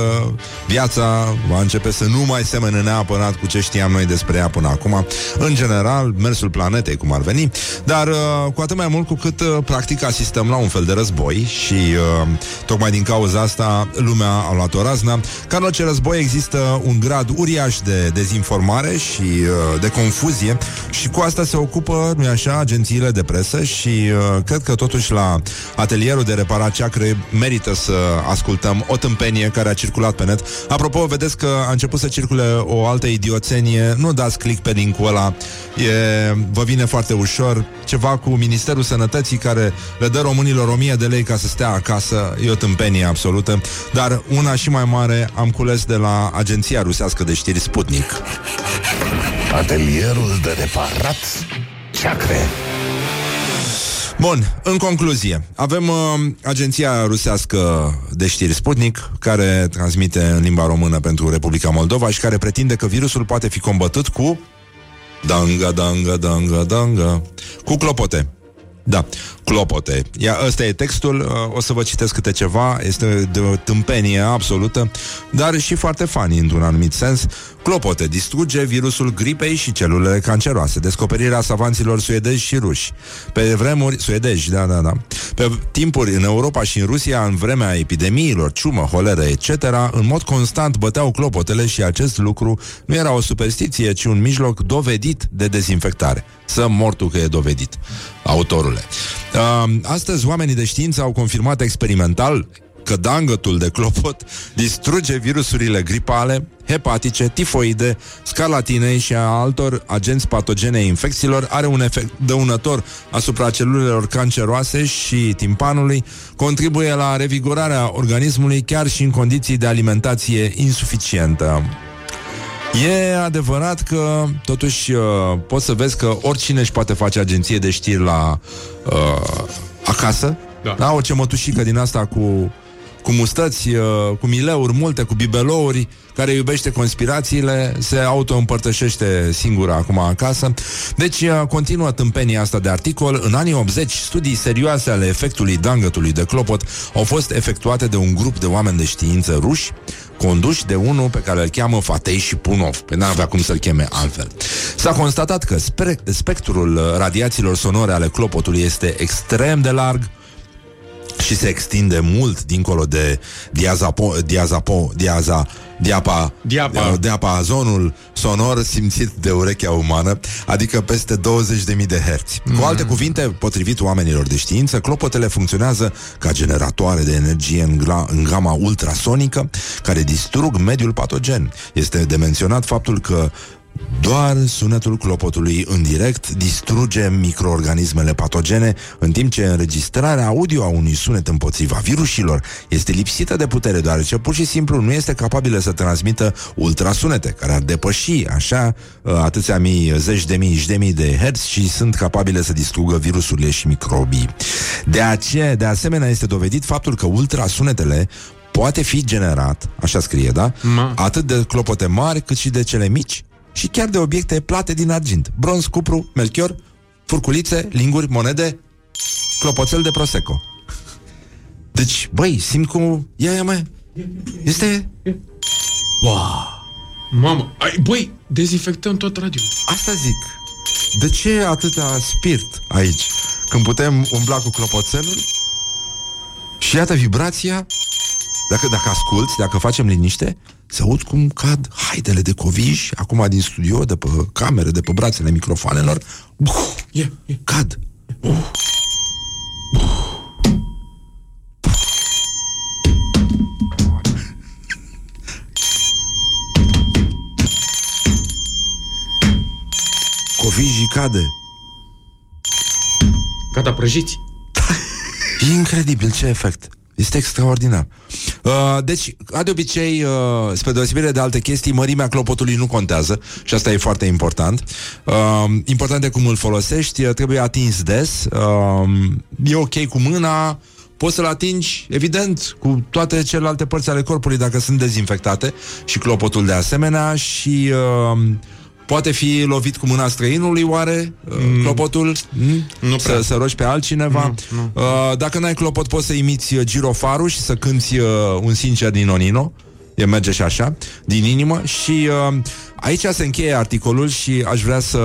viața va începe să nu mai semene neapărat Cu ce știam noi despre ea până acum. În general, mersul planetei, cum ar veni. Dar uh, cu atât mai mult cu cât uh, Practic asistăm la un fel de război Și uh, tocmai din cauza asta Lumea a luat o razna. Ca în orice război există un grad uriaș de dezinformare și uh, de confuzie. Și cu asta se ocupă, nu așa, agențiile de presă și uh, cred că totuși la atelierul de reparat ceacre merită să ascultăm o tâmpenie care a circulat pe net. Apropo, vedeți că a început să circule o altă idioțenie, nu dați click pe link-ul ăla, e, vă vine foarte ușor, ceva cu Ministerul Sănătății care le dă românilor 1000 de lei ca să stea acasă, e o tâmpenie absolută, dar una și mai mare am cules de la agenția rusească de știri Sputnik. Atelierul de reparat Ceacre Bun, în concluzie, avem uh, agenția rusească de știri Sputnik, care transmite în limba română pentru Republica Moldova și care pretinde că virusul poate fi combătut cu danga, danga, danga, danga, cu clopote. Da, clopote. Ia, ăsta e textul, uh, o să vă citesc câte ceva, este de o tâmpenie absolută, dar și foarte funny într-un anumit sens. Clopote distruge virusul gripei și celulele canceroase. Descoperirea savanților suedezi și ruși. Pe vremuri, suedezi, da, da, da. Pe timpuri în Europa și în Rusia, în vremea epidemiilor, ciumă, holeră, etc., în mod constant băteau clopotele și acest lucru nu era o superstiție, ci un mijloc dovedit de dezinfectare. Să mortul că e dovedit, autorule. Uh, astăzi, oamenii de știință au confirmat experimental că dangătul de clopot distruge virusurile gripale, hepatice, tifoide, scalatinei și a altor agenți patogene ai infecțiilor, are un efect dăunător asupra celulelor canceroase și timpanului, contribuie la revigorarea organismului chiar și în condiții de alimentație insuficientă. E adevărat că, totuși, uh, poți să vezi că oricine își poate face agenție de știri la uh, acasă. Da. da. Orice mătușică din asta cu, cu mustăți, uh, cu mileuri multe, cu bibelouri, care iubește conspirațiile, se auto-împărtășește singură acum acasă. Deci uh, continuă tâmpenia asta de articol. În anii 80, studii serioase ale efectului dangătului de clopot au fost efectuate de un grup de oameni de știință ruși, conduși de unul pe care îl cheamă Fatei și Punov, pe n-avea cum să-l cheme altfel. S-a constatat că spre- spectrul uh, radiațiilor sonore ale clopotului este extrem de larg, și se extinde mult dincolo de diazapo, diazapo, diaza, diapa, Diapa. diapazonul sonor simțit de urechea umană, adică peste 20.000 de herți. Cu alte cuvinte, potrivit oamenilor de știință, clopotele funcționează ca generatoare de energie în, gra- în gama ultrasonică, care distrug mediul patogen. Este de menționat faptul că doar sunetul clopotului în direct distruge microorganismele patogene, în timp ce înregistrarea audio a unui sunet împotriva virusilor este lipsită de putere, deoarece pur și simplu nu este capabilă să transmită ultrasunete, care ar depăși așa uh, atâția mii, zeci de mii și de mii de herți și sunt capabile să distrugă virusurile și microbii. De aceea, de asemenea, este dovedit faptul că ultrasunetele poate fi generat, așa scrie, da? Ma. Atât de clopote mari cât și de cele mici și chiar de obiecte plate din argint. Bronz, cupru, melchior, furculițe, linguri, monede, clopoțel de prosecco. Deci, băi, simt cum... Ia, ia, mai. Este... Mamă, ai, băi, dezinfectăm tot radio. Asta zic. De ce atâta spirit aici? Când putem umbla cu clopoțelul? Și iată vibrația Dacă, dacă asculți, dacă facem liniște Se aud cum cad haidele de coviși Acum din studio, de pe camere De pe brațele microfoanelor Buf, Ia, ia. Cad Covijii cade Gata, prăjiți. E incredibil ce efect. Este extraordinar. Uh, deci, ca de obicei, uh, spre deosebire de alte chestii, mărimea clopotului nu contează și asta e foarte important. Uh, important e cum îl folosești, uh, trebuie atins des. Uh, e ok cu mâna, poți să-l atingi, evident, cu toate celelalte părți ale corpului dacă sunt dezinfectate și clopotul de asemenea și... Uh, Poate fi lovit cu mâna străinului, oare, mm. clopotul? Mm? Nu să, prea. să rogi pe altcineva? Nu, nu. Uh, dacă n-ai clopot, poți să imiți uh, girofarul și să cânti uh, un sincer din Onino. E merge și așa, din inimă Și uh, aici se încheie articolul Și aș vrea să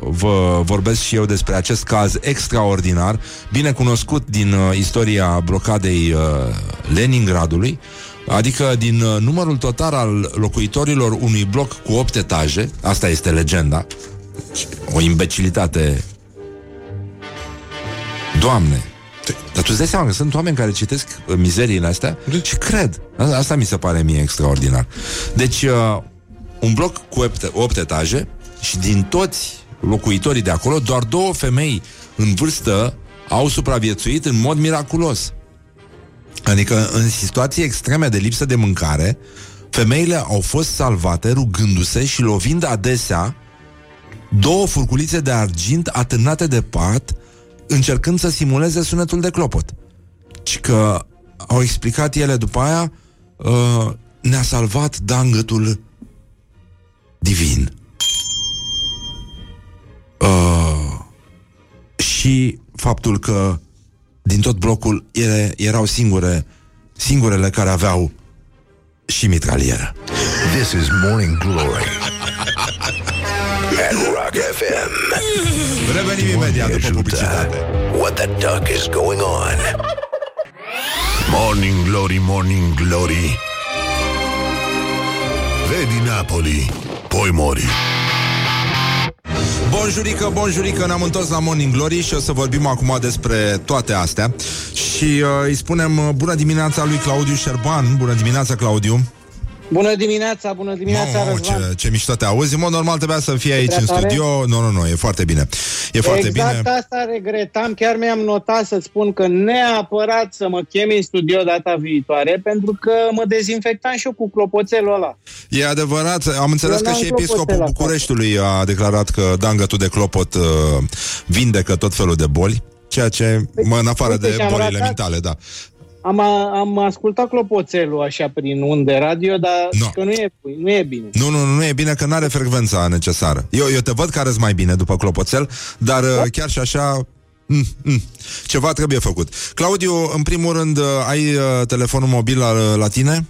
vă vorbesc și eu despre acest caz extraordinar Bine cunoscut din uh, istoria blocadei uh, Leningradului Adică din uh, numărul total al locuitorilor unui bloc cu 8 etaje Asta este legenda O imbecilitate. Doamne Dar tu îți dai seama că sunt oameni care citesc uh, mizeriile astea Și cred. Asta, asta mi se pare mie extraordinar. Deci uh, un bloc cu 8, 8 etaje Și din toți locuitorii de acolo Doar două femei în vârstă Au supraviețuit în mod miraculos Adică în situații extreme de lipsă de mâncare Femeile au fost salvate rugându-se și lovind adesea două furculițe de argint atârnate de pat, încercând să simuleze sunetul de clopot. Și că au explicat ele după aia, uh, ne-a salvat dangătul divin. Uh, și faptul că din tot blocul ele erau singure, singurele care aveau și mitralieră. This is Morning Glory at Rock FM. Revenim imediat după publicitate. What the duck is going on? Morning Glory, Morning Glory Vedi Napoli, poi mori Bonjurică, bonjurică, ne-am întors la Morning Glory și o să vorbim acum despre toate astea. Și uh, îi spunem uh, bună dimineața lui Claudiu Șerban. Bună dimineața, Claudiu Bună dimineața, bună dimineața, Mamă, Răzvan. ce, ce mișto te auzi. În mod normal trebuia să fii aici prea în tare? studio. Nu, nu, nu, e foarte bine. E foarte exact bine. asta regretam, chiar mi-am notat să-ți spun că neapărat să mă chemi în studio data viitoare, pentru că mă dezinfectam și eu cu clopoțelul ăla. E adevărat, am înțeles Eu că n-am și episcopul clopoțel Bucureștiului a declarat că dangătul de clopot uh, vindecă tot felul de boli, ceea ce, mă, în afară uite, de și-am bolile ratat. mentale, da. Am, am ascultat clopoțelul așa prin unde radio, dar No. că nu e, nu e bine. Nu, nu, nu e bine că nu are frecvența necesară. Eu, eu te văd că arăți mai bine după clopoțel, dar Da. uh, chiar și așa... Mm, mm, ceva trebuie făcut. Claudiu, în primul rând, uh, ai uh, telefonul mobil la, la tine?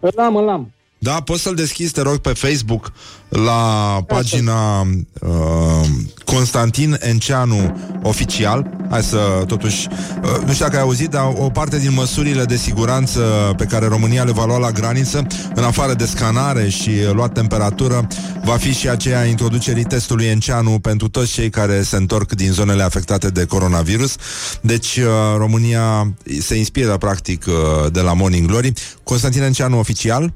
Îl am, îl am. Da, poți să-l deschizi, te rog, pe Facebook la pagina uh, Constantin Enceanu Oficial. Hai să, totuși, uh, nu știu dacă ai auzit, dar o parte din măsurile de siguranță pe care România le va lua la graniță, în afară de scanare și uh, luat temperatură, va fi și aceea a introducerii testului Enceanu pentru toți cei care se întorc din zonele afectate de coronavirus. Deci, uh, România se inspiră, practic, uh, de la Morning Glory. Constantin Enceanu Oficial,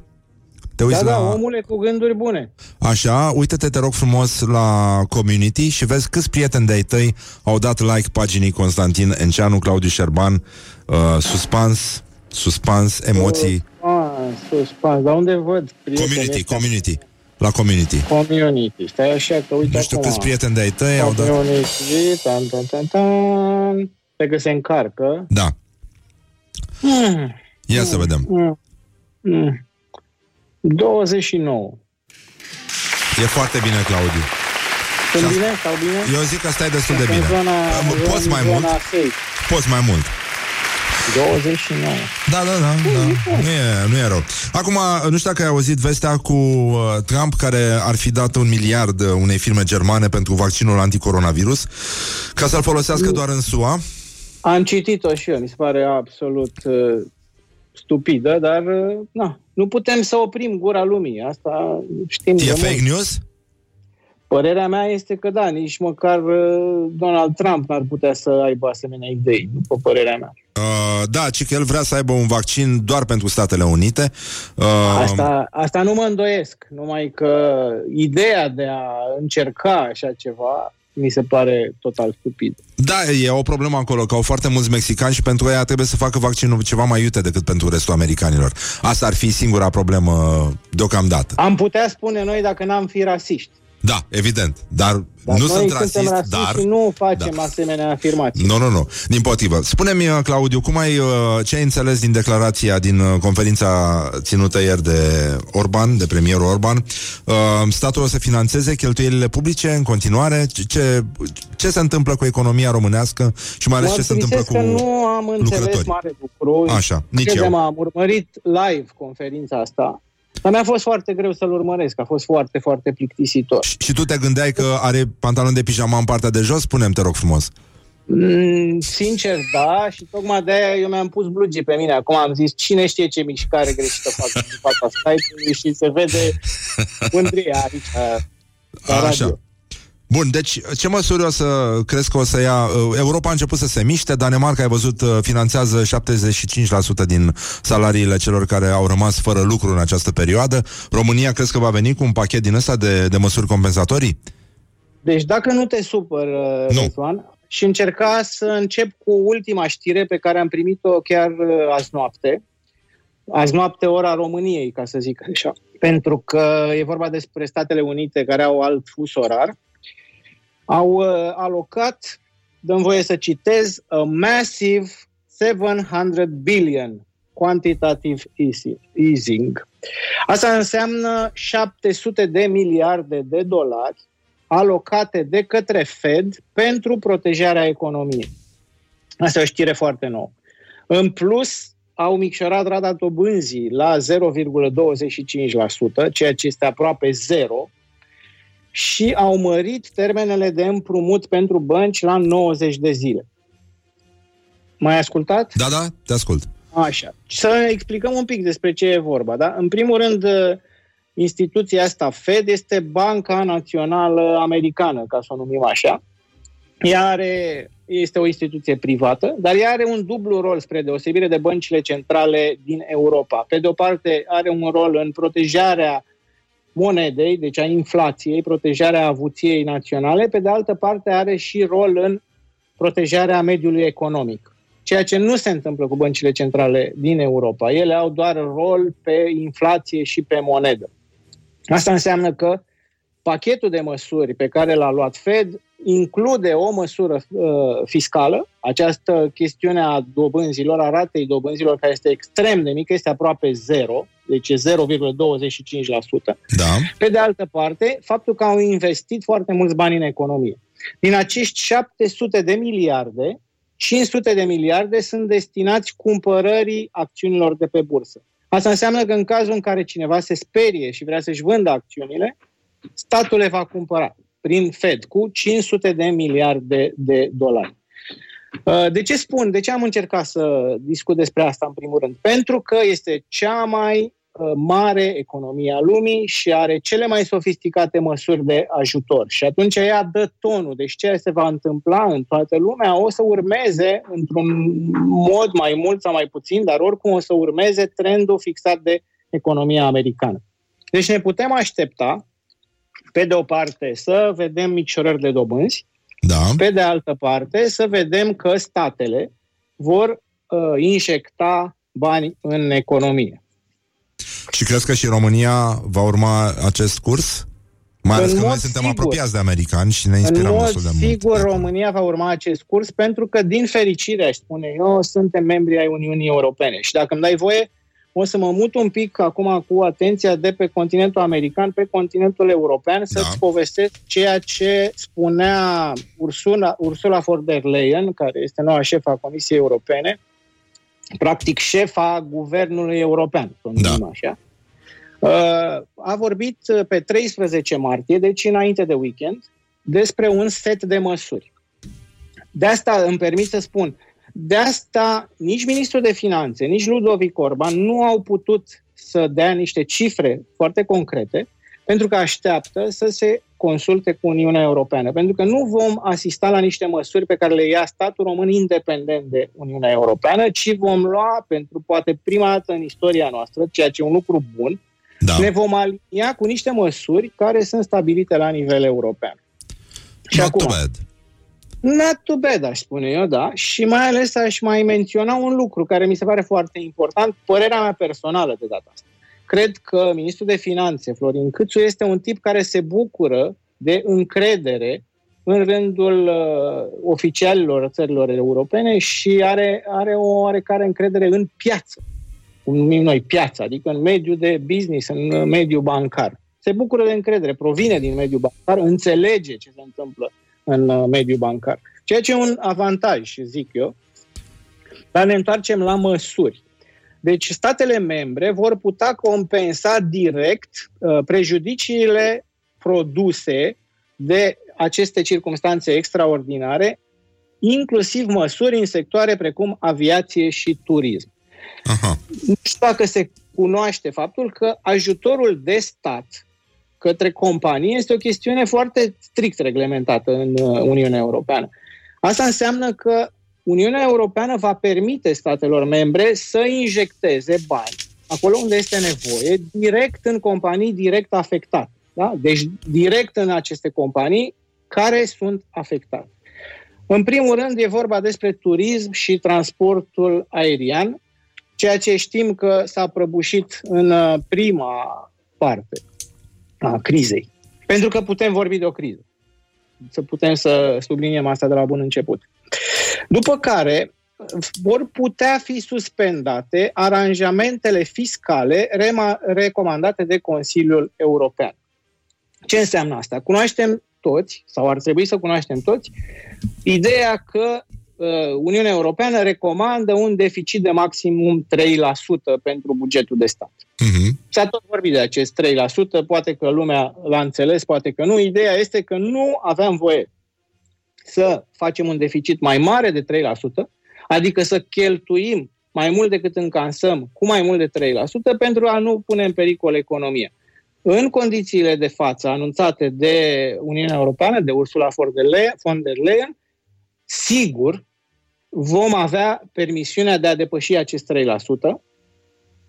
te uiți Da, la... da, omule cu gânduri bune. Așa, uite-te, te rog frumos, la community și vezi câți prieteni de-ai tăi au dat like paginii Constantin Enceanu, Claudiu Șerban, uh, suspans, suspans, emoții, Ah, suspans. Dar unde văd prietenii community, ăștia? community, la community. Community. Stai așa că uite Nu știu acum. câți prieteni de-ai tăi au dat... Community, tan, tan, tan, tan. Stai că se încarcă. Da, Mm, ia să vedem. mm, mm. 29. E foarte bine, Claudiu. Sunt Și- bine? Stau bine? Eu zic că stai destul de În bine. zona, Uh, Poți în mai zona mult? safe. Poți mai mult. 29. Da, da, da, da. Nu, e, nu e rău. Acum, nu știu dacă ai auzit vestea cu uh, Trump care ar fi dat un miliard uh, unei firme germane pentru vaccinul anticoronavirus ca să-l folosească doar în SUA. Am citit-o și eu, mi se pare absolut uh, stupidă, dar uh, na, nu putem să oprim gura lumii. Asta știm de E mult. fake news? Părerea mea este că da, nici măcar uh, Donald Trump n-ar putea să aibă asemenea idei, după părerea mea. Uh, da, ci că el vrea să aibă un vaccin doar pentru Statele Unite. Uh, Asta, asta nu mă îndoiesc, numai că ideea de a încerca așa ceva mi se pare total stupid. Da, e o problemă acolo, că au foarte mulți mexicani și pentru ei trebuie să facă vaccinul ceva mai iute decât pentru restul americanilor. Asta ar fi singura problemă deocamdată. Am putea spune noi dacă n-am fi rasiști. Da, evident. Dar, Dar nu noi sunt suntem rasist, rasiști dar... și nu facem Da. asemenea afirmații. Nu, nu, nu. Din potrivă. Spune-mi, uh, Claudiu, cum ai, uh, ce ai înțeles din declarația din uh, conferința ținută ieri de Orban, de premierul Orban? Uh, Statul o să financeze cheltuielile publice în continuare? Ce- Ce, ce se întâmplă cu economia românească și mai ales ce se întâmplă cu că nu am înțeles lucrători? mare lucru. Așa, nici Credem, eu. am urmărit live conferința asta, dar mi-a fost foarte greu să-l urmăresc. A fost foarte, foarte plictisitor. Și, și tu te gândeai că are pantalon de pijama în partea de jos? Spune-mi, te rog frumos. Mm, sincer, da, și tocmai de-aia eu mi-am pus blugii pe mine. Acum am zis, cine știe ce mișcare greșită fac în fața Skype-ului și se vede mândria aici la radio. Așa. Bun, deci ce măsuri o să crezi că o să ia? Uh, Europa a început să se miște, Danemarca, ai văzut, uh, finanțează 75% din salariile celor care au rămas fără lucru în această perioadă. România crezi că va veni cu un pachet din ăsta de, de măsuri compensatorii? Deci dacă nu te supăr, Nu. nu. Răzvan, și încerca să încep cu ultima știre pe care am primit-o chiar uh, azi noapte. Azi noapte, ora României, ca să zic așa. Pentru că e vorba despre Statele Unite care au alt fus orar. Au uh, alocat, dăm voie să citez, a massive 700 billion quantitative easy- easing. Asta înseamnă 700 de miliarde de dolari alocate de către Fed pentru protejarea economiei. Asta e o știre foarte nouă. În plus, au micșorat rata dobânzii la 0,25%, ceea ce este aproape zero, și au mărit termenele de împrumut pentru bănci la 90 de zile. Mai ascultat? Da, da, te ascult. Așa. Să explicăm un pic despre ce e vorba. Da? În primul rând, uh, instituția asta Fed este Banca Națională Americană, ca să o numim așa. Ea are este o instituție privată, dar ea are un dublu rol spre deosebire de băncile centrale din Europa. Pe de o parte, are un rol în protejarea monedei, deci a inflației, protejarea avuției naționale, pe de altă parte are și rol în protejarea mediului economic. Ceea ce nu se întâmplă cu băncile centrale din Europa. Ele au doar rol pe inflație și pe monedă. Asta înseamnă că pachetul de măsuri pe care l-a luat Fed include o măsură uh, fiscală. Această chestiune a dobânzilor, a ratei dobânzilor, care este extrem de mică, este aproape zero, deci e 0,25%. Da. Pe de altă parte, faptul că au investit foarte mulți bani în economie. Din acești 700 de miliarde, 500 de miliarde sunt destinați cumpărării acțiunilor de pe bursă. Asta înseamnă că în cazul în care cineva se sperie și vrea să-și vândă acțiunile, statul le va cumpăra prin Fed cu 500 de miliarde de dolari. Uh, de ce spun? De ce am încercat să discut despre asta în primul rând? Pentru că este cea mai uh, mare economie a lumii și are cele mai sofisticate măsuri de ajutor. Și atunci ea dă tonul. Deci ce se va întâmpla în toată lumea o să urmeze într-un mod mai mult sau mai puțin, dar oricum o să urmeze trendul fixat de economia americană. Deci ne putem aștepta pe de o parte, să vedem micșorări de dobânzi, Da. pe de altă parte, să vedem că statele vor uh, injecta bani în economie. Și crezi că și România va urma acest curs? Mai ales În că noi mod suntem sigur. apropiați de americani și ne În inspirăm mod destul de mult. sigur, România va urma acest curs pentru că, din fericire, aș spune eu, suntem membri ai Uniunii Europene. Și dacă îmi dai voie, o să mă mut un pic acum cu atenția de pe continentul american pe continentul european să-ți Da. povestesc ceea ce spunea Ursula, Ursula von der Leyen, care este noua șefa a Comisiei Europene, practic șefa guvernului european, să o numim Da. așa. Uh, a vorbit pe 13 martie, deci înainte de weekend, despre un set de măsuri. De asta îmi permit să spun, de asta nici ministrul de finanțe, nici Ludovic Orban nu au putut să dea niște cifre foarte concrete, pentru că așteaptă să se consulte cu Uniunea Europeană. Pentru că nu vom asista la niște măsuri pe care le ia statul român independent de Uniunea Europeană, ci vom lua pentru poate prima dată în istoria noastră, ceea ce e un lucru bun, Da. ne vom alinia cu niște măsuri care sunt stabilite la nivel european. Și Not acum, too bad. Not too bad, aș spune eu, da. Și mai ales aș mai menționa un lucru care mi se pare foarte important, părerea mea personală de data asta. Cred că ministrul de finanțe, Florin Câțu, este un tip care se bucură de încredere în rândul uh, oficialilor țărilor europene și are, are o oarecare încredere în piață, cum numim noi piața, adică în mediul de business, în uh, mediul bancar. Se bucură de încredere, provine din mediul bancar, înțelege ce se întâmplă în uh, mediul bancar. Ceea ce e un avantaj, zic eu. Dar ne întoarcem la măsuri. Deci statele membre vor putea compensa direct uh, prejudiciile produse de aceste circunstanțe extraordinare, inclusiv măsuri în sectoare precum aviație și turism. Aha. Nu știu dacă se cunoaște faptul că ajutorul de stat către companii este o chestiune foarte strict reglementată în uh, Uniunea Europeană. Asta înseamnă că Uniunea Europeană va permite statelor membre să injecteze bani acolo unde este nevoie, direct în companii direct afectate. Da? Deci direct în aceste companii care sunt afectate. În primul rând e vorba despre turism și transportul aerian, ceea ce știm că s-a prăbușit în uh, prima parte a crizei. Pentru că putem vorbi de o criză. Să putem să subliniem asta de la bun început. După care vor putea fi suspendate aranjamentele fiscale rema- recomandate de Consiliul European. Ce înseamnă asta? Cunoaștem toți, sau ar trebui să cunoaștem toți, ideea că uh, Uniunea Europeană recomandă un deficit de maximum 3% pentru bugetul de stat. Mhm. S-a tot vorbit de acest 3%, poate că lumea l-a înțeles, poate că nu. Ideea este că nu aveam voie să facem un deficit mai mare de 3%, adică să cheltuim mai mult decât încansăm cu mai mult de 3% pentru a nu pune în pericol economia. În condițiile de față anunțate de Uniunea Europeană, de Ursula von der Leyen, von der Leyen sigur vom avea permisiunea de a depăși acest 3%,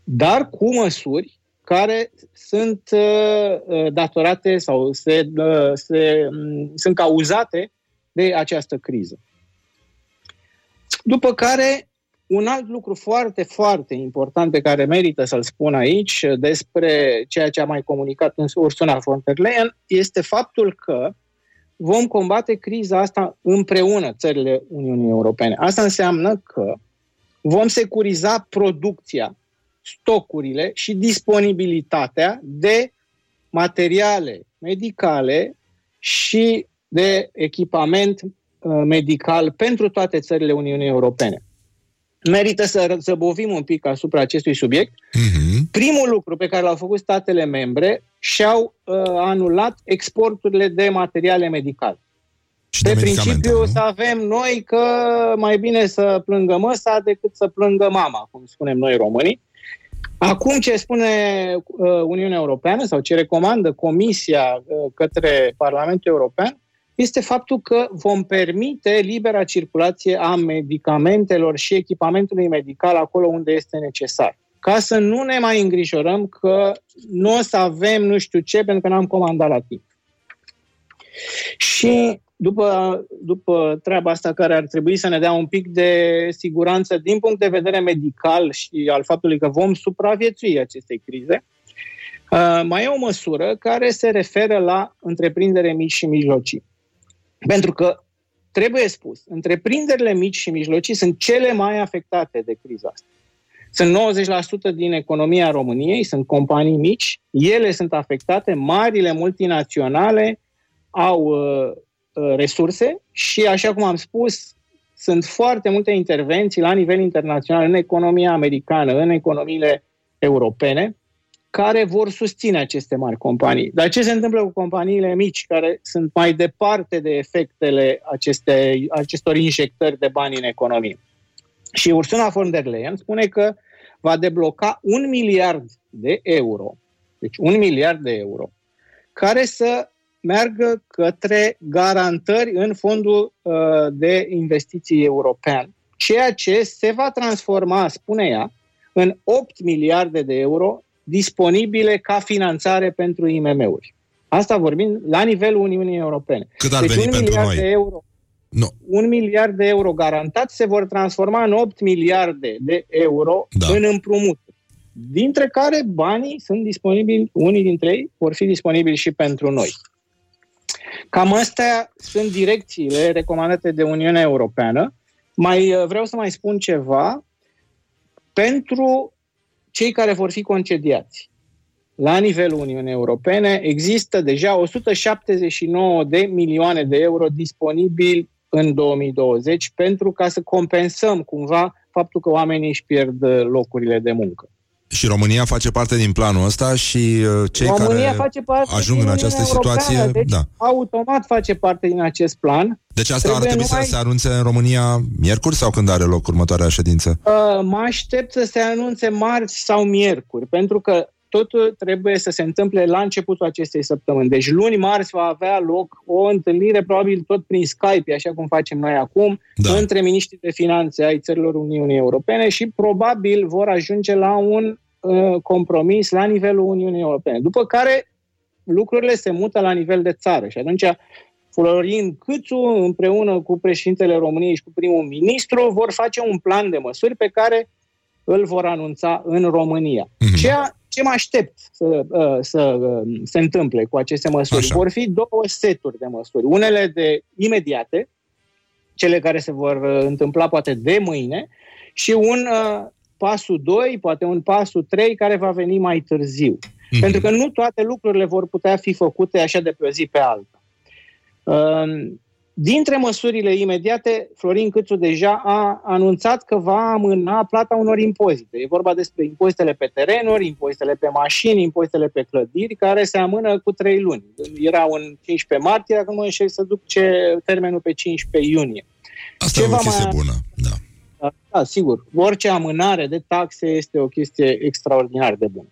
dar cu măsuri care sunt uh, uh, datorate sau se, uh, se, um, sunt cauzate de această criză. După care, un alt lucru foarte, foarte important pe care merită să-l spun aici despre ceea ce a mai comunicat în Ursula von der Leyen este faptul că vom combate criza asta împreună, țările Uniunii Europene. Asta înseamnă că vom securiza producția, stocurile și disponibilitatea de materiale medicale și de echipament uh, medical pentru toate țările Uniunii Europene. Merită să zăbovim un pic asupra acestui subiect. Mhm. Primul lucru pe care l-au făcut statele membre și-au uh, anulat exporturile de materiale medicale. Și Pe de medicamente, principiu nu? să avem noi că mai bine să plângă măsa decât să plângă mama, cum spunem noi românii. Acum ce spune uh, Uniunea Europeană sau ce recomandă Comisia uh, către Parlamentul European este faptul că vom permite libera circulație a medicamentelor și echipamentului medical acolo unde este necesar. Ca să nu ne mai îngrijorăm că nu o să avem nu știu ce pentru că n-am comandat la timp. Și după, după treaba asta care ar trebui să ne dea un pic de siguranță din punct de vedere medical și al faptului că vom supraviețui acestei crize, uh, mai e o măsură care se referă la întreprindere mici și mijlocii. Pentru că, trebuie spus, întreprinderile mici și mijlocii sunt cele mai afectate de criza asta. Sunt 90% din economia României, sunt companii mici, ele sunt afectate, marile multinaționale au uh, uh, resurse și, așa cum am spus, sunt foarte multe intervenții la nivel internațional în economia americană, în economiile europene, care vor susține aceste mari companii. Dar ce se întâmplă cu companiile mici, care sunt mai departe de efectele aceste, acestor injectări de bani în economie? Și Ursula von der Leyen spune că va debloca un miliard de euro, deci un miliard de euro, care să meargă către garantări în fondul uh, de investiții european, ceea ce se va transforma, spune ea, în 8 miliarde de euro disponibile ca finanțare pentru IMM-uri. Asta vorbim la nivelul Uniunii Europene. Cât ar deci veni un pentru miliard noi? de euro Nu. un miliard de euro garantat se vor transforma în 8 miliarde de euro Da. în împrumuturi. Dintre care banii sunt disponibili, unii dintre ei vor fi disponibili și pentru noi. Cam astea sunt direcțiile recomandate de Uniunea Europeană. Mai uh, vreau să mai spun ceva pentru cei care vor fi concediați. La nivelul Uniunii Europene există deja 179 de milioane de euro disponibili în 2020 pentru ca să compensăm cumva faptul că oamenii își pierd uh, locurile de muncă. Și România face parte din planul ăsta și uh, cei România care face parte ajung din în această Uniunea situație, Europeană, deci da. automat face parte din acest plan. Deci asta ar Trebuie trebui numai- să se anunțe în România miercuri sau când are loc următoarea ședință? Uh, mă aștept să se anunțe marți sau miercuri, pentru că totul trebuie să se întâmple la începutul acestei săptămâni. Deci luni, marți va avea loc o întâlnire, probabil tot prin Skype, așa cum facem noi acum, Da. da. între miniștrii de finanțe ai țărilor Uniunii Europene și probabil vor ajunge la un uh, compromis la nivelul Uniunii Europene. După care lucrurile se mută la nivel de țară și atunci Florin Câțu, împreună cu președintele României și cu primul ministru, vor face un plan de măsuri pe care îl vor anunța în România. Mhm. Ceea ce mă aștept să, uh, să uh, se întâmple cu aceste măsuri Așa. vor fi două seturi de măsuri. Unele de imediate, cele care se vor uh, întâmpla poate de mâine, și un uh, pasul 2, poate un pasul 3, care va veni mai târziu. Mhm. Pentru că nu toate lucrurile vor putea fi făcute așa de pe o zi pe alta. Um, Dintre măsurile imediate, Florin Câțu deja a anunțat că va amâna plata unor impozite. E vorba despre impozitele pe terenuri, impozitele pe mașini, impozitele pe clădiri, care se amână cu trei luni. Era un 15 martie, acum mă înșel să duc ce termenul pe 15 iunie. Asta e o ceva chestie mai- bună, da. Da, sigur. Orice amânare de taxe este o chestie extraordinar de bună.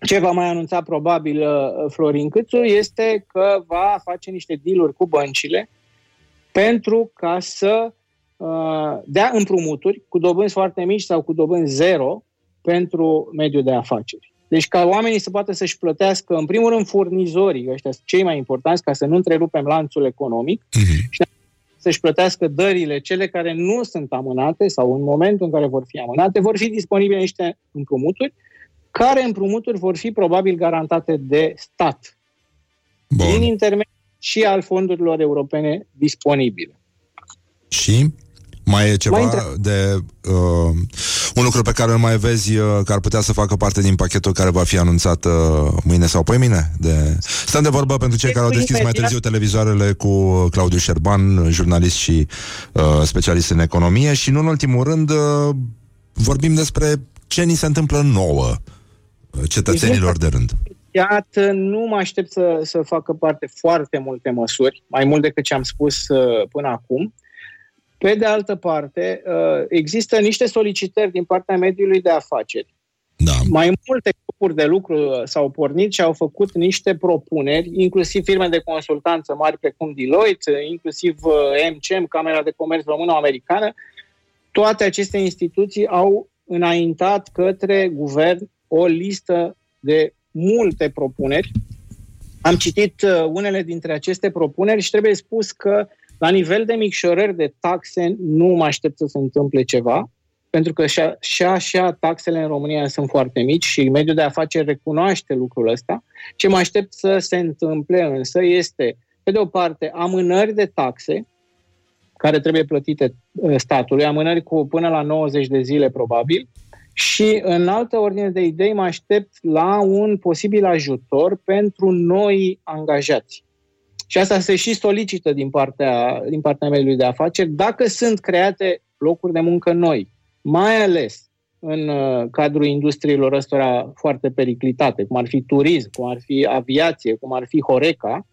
Ce va mai anunța probabil uh, Florin Câțu este că va face niște dealuri cu băncile pentru ca să uh, dea împrumuturi cu dobânzi foarte mici sau cu dobânzi zero pentru mediul de afaceri. Deci ca oamenii să poată să-și plătească, în primul rând, furnizorii, ăștia sunt cei mai importanți, ca să nu întrerupem lanțul economic, Mhm. și să-și plătească dările, cele care nu sunt amânate sau în momentul în care vor fi amânate, vor fi disponibile niște împrumuturi, care împrumuturi vor fi probabil garantate de stat, prin Bun. intermediul și al fondurilor europene disponibile. Și mai e ceva Mai intră- de uh, un lucru pe care îl mai vezi uh, că ar putea să facă parte din pachetul care va fi anunțat uh, mâine sau poimine? De... Stăm de vorbă pentru cei care au deschis mai Imediat. târziu televizoarele cu Claudiu Șerban, jurnalist și uh, specialist în economie și nu în ultimul rând uh, vorbim despre ce ni se întâmplă nouă uh, cetățenilor de rând. Iată, nu mă aștept să, să facă parte foarte multe măsuri, mai mult decât ce am spus uh, până acum. Pe de altă parte, uh, există niște solicitări din partea mediului de afaceri. Da. Mai multe grupuri de lucru uh, s-au pornit și au făcut niște propuneri, inclusiv firme de consultanță mari precum Deloitte, uh, inclusiv uh, MCM, Camera de Comerț Română-Americană. Toate aceste instituții au înaintat către guvern o listă de multe propuneri. Am citit uh, unele dintre aceste propuneri și trebuie spus că la nivel de micșorări de taxe nu mă aștept să se întâmple ceva, pentru că și, și așa taxele în România sunt foarte mici și mediul de afaceri recunoaște lucrul ăsta. Ce mă aștept să se întâmple însă este, pe de o parte, amânări de taxe care trebuie plătite uh, statului, amânări cu până la 90 de zile probabil, și în altă ordine de idei mă aștept la un posibil ajutor pentru noi angajați. Și asta se și solicită din partea, din partea mediului de afaceri dacă sunt create locuri de muncă noi, mai ales în uh, cadrul industriilor ăstora foarte periclitate, cum ar fi turism, cum ar fi aviație, cum ar fi Horeca,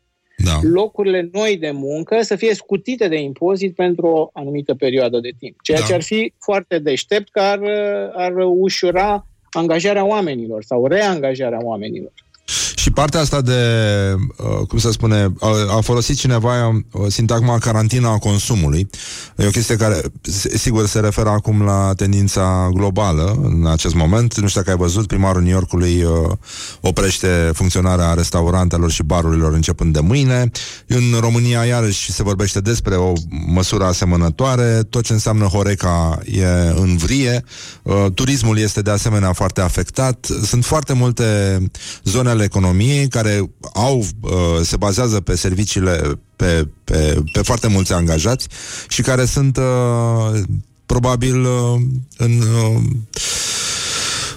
Da. locurile noi de muncă să fie scutite de impozit pentru o anumită perioadă de timp. Ceea Da. ce ar fi foarte deștept, că ar, ar ușura angajarea oamenilor sau reangajarea oamenilor. Și partea asta de, uh, cum să spune, a, a folosit cineva uh, sintagma carantina a consumului. E o chestie care, s- sigur, se referă acum la tendința globală în acest moment. Nu știu dacă ai văzut, primarul New Yorkului uh, oprește funcționarea restaurantelor și barurilor începând de mâine. În România, iarăși, se vorbește despre o măsură asemănătoare. Tot ce înseamnă Horeca e în vrie. Uh, turismul este de asemenea foarte afectat. Sunt foarte multe zone ale economiei care au, uh, se bazează pe serviciile, pe, pe, pe foarte mulți angajați și care sunt uh, probabil uh, în, uh,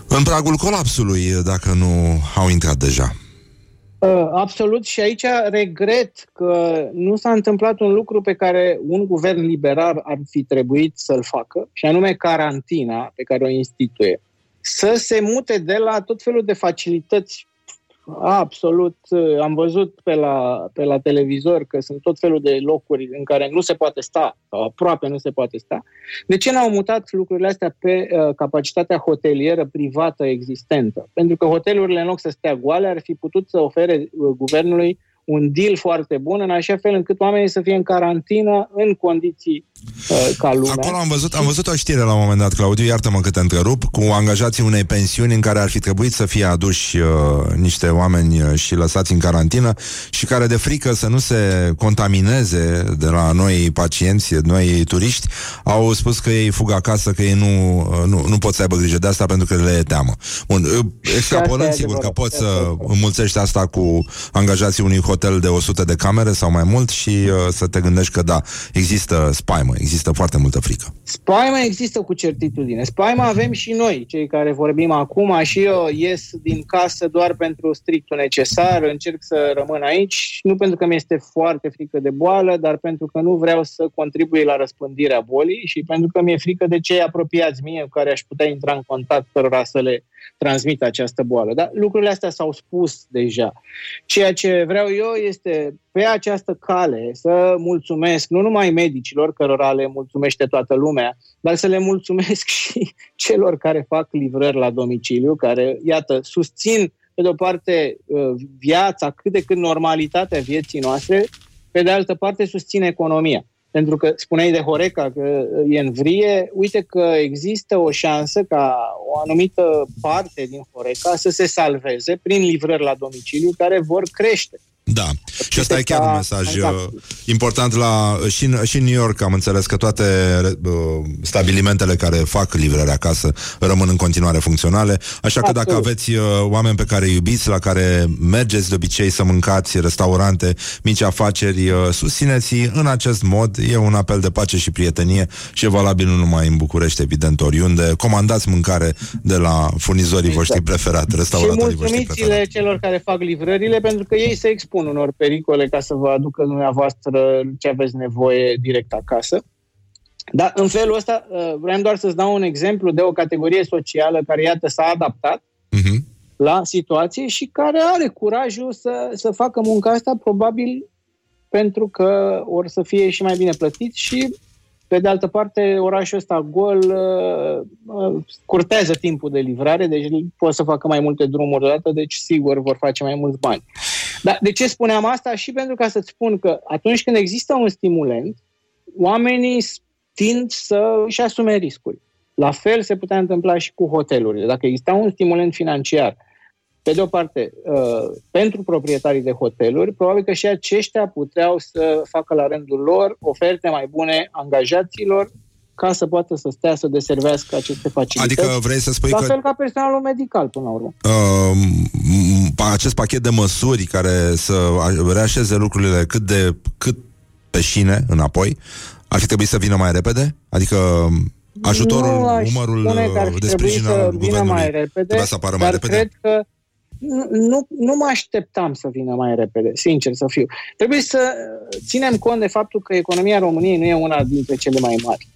în pragul colapsului, dacă nu au intrat deja. Uh, Absolut și aici regret că nu s-a întâmplat un lucru pe care un guvern liberal ar fi trebuit să-l facă, și anume carantina pe care o instituie. Să se mute de la tot felul de facilități Absolut. Am văzut pe la, pe la televizor că sunt tot felul de locuri în care nu se poate sta, sau aproape nu se poate sta. De ce n-au mutat lucrurile astea pe uh, capacitatea hotelieră privată existentă? Pentru că hotelurile, în loc să stea goale, ar fi putut să ofere uh, guvernului un deal foarte bun, în așa fel încât oamenii să fie în carantină în condiții uh, ca lumea. Acolo am văzut, am văzut o știre la un moment dat, Claudiu, iartă-mă că te întrerup, cu angajații unei pensiuni în care ar fi trebuit să fie aduși uh, niște oameni uh, și lăsați în carantină și care de frică să nu se contamineze de la noi pacienți, noi turiști, au spus că ei fug acasă, că ei nu, uh, nu, nu pot să aibă grijă de asta pentru că le e teamă. Bun, uh, extrapolând, asta e sigur că adevărat. poți să Asta e adevărat. înmulțești asta cu angajații unui hotel de 100 de camere sau mai mult și uh, să te gândești că da, există spaimă, există foarte multă frică. Spaima există cu certitudine. Spaima avem și noi, cei care vorbim acum, și eu ies din casă doar pentru strictul necesar, încerc să rămân aici, nu pentru că mi este foarte frică de boală, dar pentru că nu vreau să contribui la răspândirea bolii și pentru că mi-e frică de cei apropiați mie cu care aș putea intra în contact cărora să le transmit această boală. Dar lucrurile astea s-au spus deja. Ceea ce vreau eu este pe această cale să mulțumesc nu numai medicilor, cărora le mulțumește toată lumea, dar să le mulțumesc și celor care fac livrări la domiciliu, care, iată, susțin, pe de-o parte, viața, cât de cât normalitatea vieții noastre, pe de altă parte, susțin economia. Pentru că spuneai de Horeca că e în vrie, uite că există o șansă ca o anumită parte din Horeca să se salveze prin livrări la domiciliu care vor crește. Da, și asta e chiar un mesaj uh, important la, și, în, și în New York am înțeles că toate uh, stabilimentele care fac livrarea acasă rămân în continuare funcționale, așa că Absolut. dacă aveți uh, oameni pe care îi iubiți, la care mergeți de obicei să mâncați, restaurante, mici afaceri, uh, susțineți în acest mod, e un apel de pace și prietenie și e valabil nu numai în București, evident, oriunde. Comandați mâncare de la furnizorii Exact. voștri preferat, Și restauratorii voștri mulțumiți-le preferat. celor care fac livrările, pentru că ei se expun unor pericole ca să vă aducă dumneavoastră ce aveți nevoie direct acasă. Dar în felul ăsta uh, vreau doar să-ți dau un exemplu de o categorie socială care, iată, s-a adaptat Mhm. la situație și care are curajul să, să facă munca asta, probabil pentru că or să fie și mai bine plătit și, pe de altă parte, orașul ăsta gol uh, uh, curtează timpul de livrare, deci pot să facă mai multe drumuri odată, deci sigur vor face mai mulți bani. Dar de ce spuneam asta? Și pentru ca să-ți spun că atunci când există un stimulent, oamenii tind să își asume riscuri. La fel se putea întâmpla și cu hotelurile. Dacă exista un stimulent financiar, pe de o parte, uh, pentru proprietarii de hoteluri, probabil că și aceștia puteau să facă la rândul lor oferte mai bune angajaților ca să poată să stea să deservească aceste facilități. Adică vrei să spui la că fel ca personalul medical, până la urmă. uh, m- acest pachet de măsuri care să a- reașeze lucrurile cât de cât pe șine înapoi, ar fi trebuit să vină mai repede? Adică ajutorul, nu aș umărul spune că ar uh, fi de trebuit sprijin să al vină guvernului mai repede, trebuia să apară dar mai repede? cred că nu, nu, nu mă așteptam să vină mai repede, sincer să fiu. Trebuie să ținem cont de faptul că economia României nu e una dintre cele mai mari.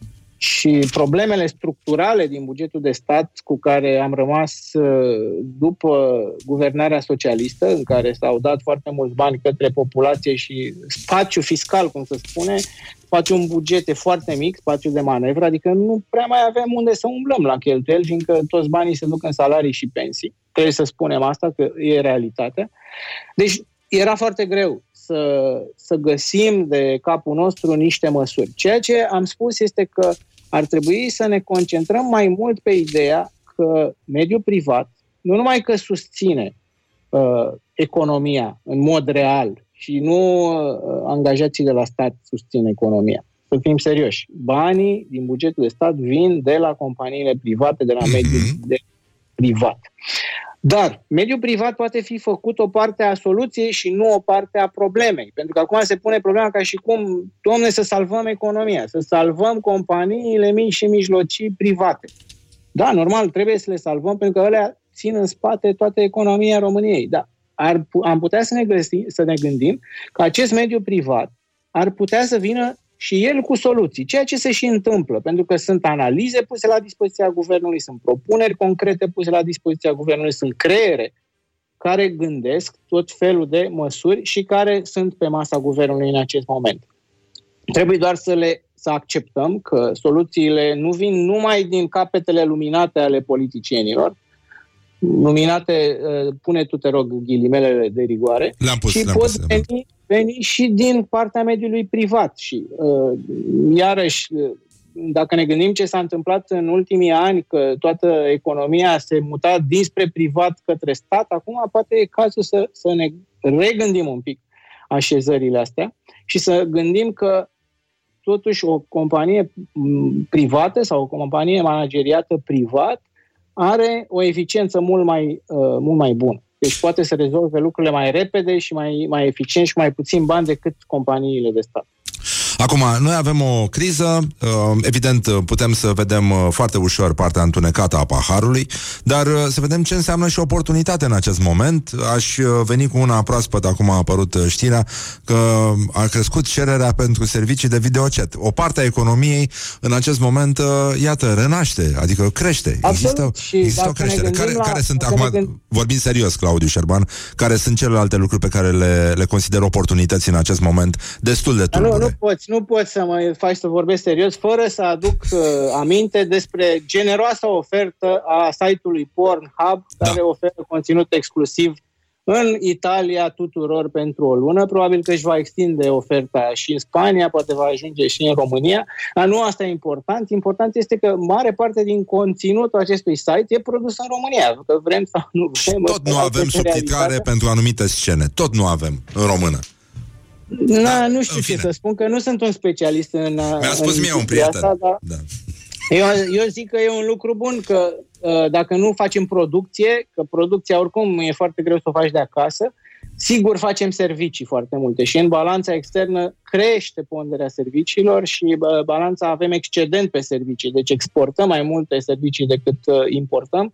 Și problemele structurale din bugetul de stat cu care am rămas uh, după guvernarea socialistă, în care s-au dat foarte mulți bani către populație și spațiu fiscal, cum se spune, spațiu un buget e foarte mic, spațiu de manevră, adică nu prea mai avem unde să umblăm la cheltuieli, fiindcă toți banii se duc în salarii și pensii. Trebuie să spunem asta, că e realitatea. Deci era foarte greu să, să găsim de capul nostru niște măsuri. Ceea ce am spus este că ar trebui să ne concentrăm mai mult pe ideea că mediul privat nu numai că susține uh, economia în mod real și nu uh, angajații de la stat susțin economia. Să fim serioși. Banii din bugetul de stat vin de la companiile private, de la mediul de privat. Dar mediul privat poate fi făcut o parte a soluției și nu o parte a problemei. Pentru că acum se pune problema ca și cum, domne, să salvăm economia, să salvăm companiile mici și mijlocii private. Da, normal, trebuie să le salvăm pentru că ele țin în spate toată economia României. Da, ar, am putea să ne, găsi, să ne gândim că acest mediu privat ar putea să vină și el cu soluții, ceea ce se și întâmplă, pentru că sunt analize puse la dispoziția guvernului, sunt propuneri concrete puse la dispoziția guvernului, sunt creiere care gândesc tot felul de măsuri și care sunt pe masa guvernului în acest moment. Trebuie doar să le să acceptăm că soluțiile nu vin numai din capetele luminate ale politicienilor, luminate, pune tu, te rog, ghilimelele de rigoare, Le-am pus, și le-am pot pus, le-am pus. veni, veni și din partea mediului privat. Și, uh, iarăși, uh, dacă ne gândim ce s-a întâmplat în ultimii ani, că toată economia se muta dinspre privat către stat, acum poate e cazul să, să ne regândim un pic așezările astea și să gândim că totuși o companie m, privată sau o companie manageriată privat are o eficiență mult mai, uh, mult mai bună. Deci poate să rezolve lucrurile mai repede și mai, mai eficient și mai puțin bani decât companiile de stat. Acum, noi avem o criză, uh, evident putem să vedem uh, foarte ușor partea întunecată a paharului, dar uh, să vedem ce înseamnă și oportunitate în acest moment. Aș uh, veni cu una proaspăt, acum a apărut uh, știrea, că a crescut cererea pentru servicii de videochat. O parte a economiei în acest moment, uh, iată, renaște, adică crește. Absolut. Există, Și există o dacă ne creștere. gândim Care, la- care sunt, dacă ne acum, gândim- vorbim serios, Claudiu Șerban, care sunt celelalte lucruri pe care le, le consider oportunități în acest moment destul de Dar nu, tulbure? nu poți, nu poți să mă faci să vorbesc serios fără să aduc uh, aminte despre generoasa ofertă a site-ului Pornhub, care Da. oferă conținut exclusiv în Italia tuturor pentru o lună, probabil că își va extinde oferta și în Spania, poate va ajunge și în România, dar nu asta e important. Important este că mare parte din conținutul acestui site e produs în România, că vrem sau nu vrem. Tot nu avem subtitrare pentru anumite scene, tot nu avem în română. Na, da, nu știu ce să spun, că nu sunt un specialist în Mi-a spus în mie un prieten. Asta, dar Da. eu, eu zic că e un lucru bun, că uh, dacă nu facem producție, că producția oricum e foarte greu să o faci de acasă, sigur facem servicii foarte multe și în balanța externă crește ponderea serviciilor și bă, balanța avem excedent pe servicii, deci exportăm mai multe servicii decât uh, importăm.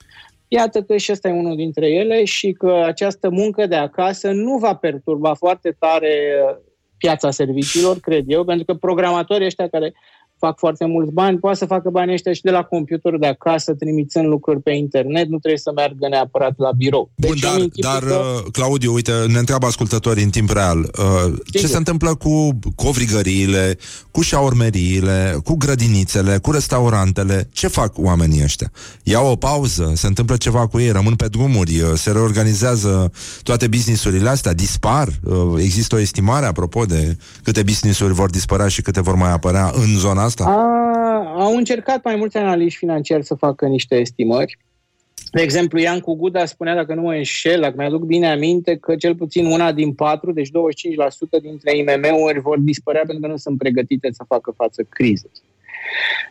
Iată că și ăsta e unul dintre ele și că această muncă de acasă nu va perturba foarte tare uh, piața serviciilor, cred eu, pentru că programatorii ăștia care fac foarte mulți bani, poate să facă banii ăștia și de la computer de acasă, trimițând lucruri pe internet, nu trebuie să meargă neapărat la birou. Bun, Deci dar, îmi închipui dar că- uh, Claudiu, uite, ne întreabă ascultătorii în timp real. Uh, ce Sigur. se întâmplă cu covrigăriile, cu șaurmeriile, cu grădinițele, cu restaurantele? Ce fac oamenii ăștia? Iau o pauză? Se întâmplă ceva cu ei? Rămân pe drumuri? Uh, Se reorganizează toate businessurile astea? Dispar? Uh, există o estimare, apropo, de câte businessuri vor dispărea și câte vor mai apărea în zona asta? A, au încercat mai mulți analiști financiari să facă niște estimări. De exemplu, Ian Cuguda spunea, dacă nu mă înșel, dacă mi-aduc bine aminte, că cel puțin una din patru, deci 25% dintre IMM-uri vor dispărea pentru că nu sunt pregătite să facă față crizei.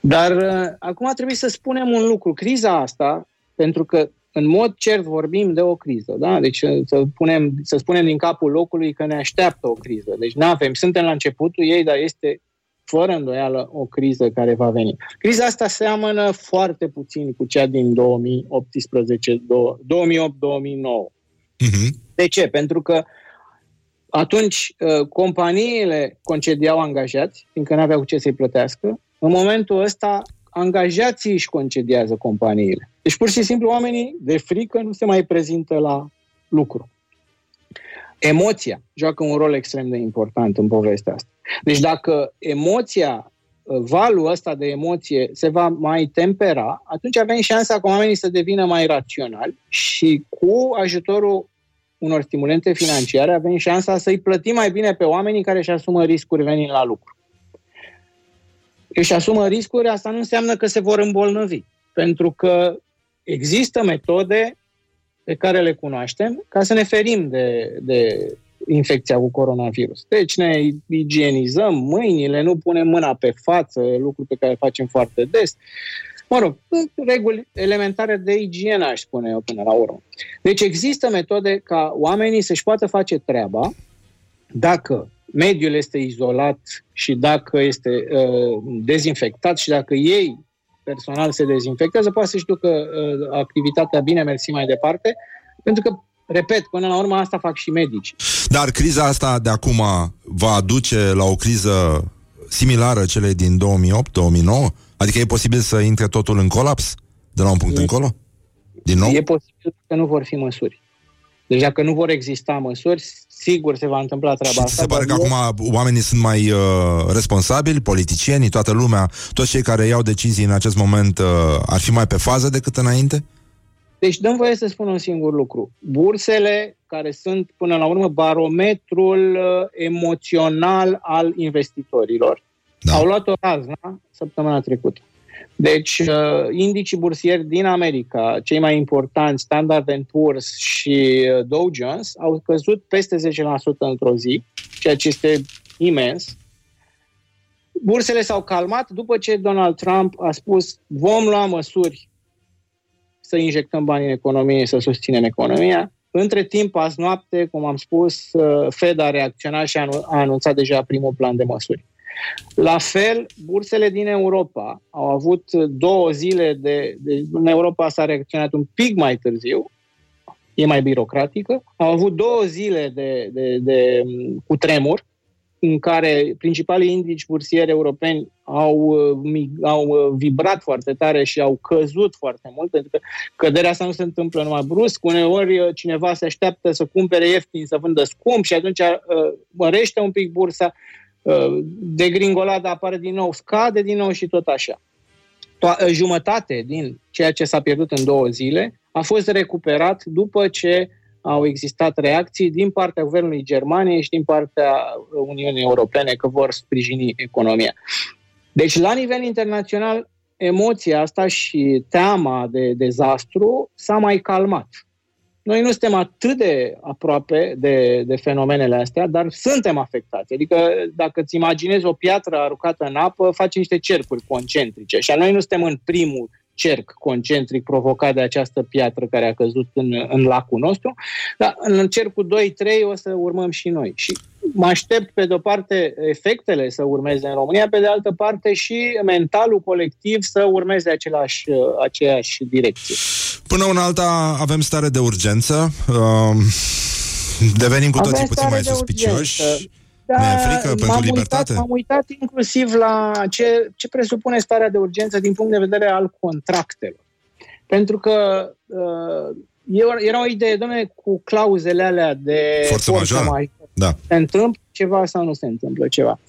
Dar uh, acum trebuie să spunem un lucru. Criza asta, pentru că în mod cert vorbim de o criză, da? Deci uh, să, punem, să spunem din capul locului că ne așteaptă o criză. Deci nu avem, suntem la începutul ei, dar este fără îndoială o criză care va veni. Criza asta seamănă foarte puțin cu cea din 2018, 2008-2009. Mhm. De ce? Pentru că atunci uh, companiile concediau angajați, fiindcă nu aveau cu ce să-i plătească. În momentul ăsta, angajații își concediază companiile. Deci, pur și simplu, oamenii de frică nu se mai prezintă la lucru. Emoția joacă un rol extrem de important în povestea asta. Deci dacă emoția, valul ăsta de emoție se va mai tempera, atunci avem șansa ca oamenii să devină mai raționali și cu ajutorul unor stimulente financiare avem șansa să-i plătim mai bine pe oamenii care își asumă riscuri venind la lucru. Își asumă riscuri, asta nu înseamnă că se vor îmbolnăvi, pentru că există metode pe care le cunoaștem ca să ne ferim de, de infecția cu coronavirus. Deci ne igienizăm mâinile, nu punem mâna pe față, lucru pe care facem foarte des. Mă rog, sunt reguli elementare de igienă, aș spune eu până la urmă. Deci există metode ca oamenii să-și poată face treaba dacă mediul este izolat și dacă este uh, dezinfectat și dacă ei personal se dezinfectează, poate să-și ducă uh, activitatea bine, mersi mai departe, pentru că, repet, până la urmă asta fac și medici. Dar criza asta de acum va aduce la o criză similară celei din 2008-2009? Adică e posibil să intre totul în colaps de la un punct E- încolo? Din nou? E posibil că nu vor fi măsuri. Deci dacă nu vor exista măsuri, sigur se va întâmpla treaba Și asta. se pare că dar eu- acum oamenii sunt mai uh, responsabili, politicienii, toată lumea, toți cei care iau decizii în acest moment uh, ar fi mai pe fază decât înainte? Deci dăm voie să spun un singur lucru. Bursele, care sunt până la urmă barometrul uh, emoțional al investitorilor, Da. da. au luat o razna săptămâna trecută. Deci, uh, indicii bursieri din America, cei mai importanți, Standard Poor's și uh, Dow Jones, au căzut peste 10% într-o zi, ceea ce este imens. Bursele s-au calmat după ce Donald Trump a spus vom lua măsuri să injectăm bani în economie, să susținem economia. Între timp, azi noapte, cum am spus, uh, Fed a reacționat și a anu- a anunțat deja primul plan de măsuri. La fel, bursele din Europa au avut două zile de, de... În Europa s-a reacționat un pic mai târziu, e mai birocratică. Au avut două zile de, de, de cu tremur, în care principalii indici bursieri europeni au, uh, mi- au uh, vibrat foarte tare și au căzut foarte mult, pentru că căderea asta nu se întâmplă numai brusc. Uneori uh, cineva se așteaptă să cumpere ieftin, să vândă scump și atunci uh, mărește un pic bursa, uh, degringolada apare din nou, scade din nou și tot așa. To- jumătate din ceea ce s-a pierdut în două zile a fost recuperat după ce au existat reacții din partea Guvernului Germaniei și din partea Uniunii Europene că vor sprijini economia. Deci, la nivel internațional, emoția asta și teama de dezastru s-a mai calmat. Noi nu suntem atât de aproape de, de fenomenele astea, dar suntem afectați. Adică dacă îți imaginezi o piatră aruncată în apă, face niște cercuri concentrice. Și noi nu suntem în primul cerc concentric provocat de această piatră care a căzut în, în lacul nostru, dar în cercul 2-3 o să urmăm și noi. Și mă aștept, pe de-o parte, efectele să urmeze în România, pe de altă parte și mentalul colectiv să urmeze același, aceeași direcție. Până una alta avem stare de urgență. Uh, devenim cu toții puțin mai suspicioși. Da, Mi-e frică pentru m-am libertate? Uitat, m-am uitat inclusiv la ce, ce presupune starea de urgență din punct de vedere al contractelor. Pentru că uh, era o idee, domnule, cu clauzele alea de forță majoră. majoră. Da. Se întâmplă ceva sau nu se întâmplă ceva.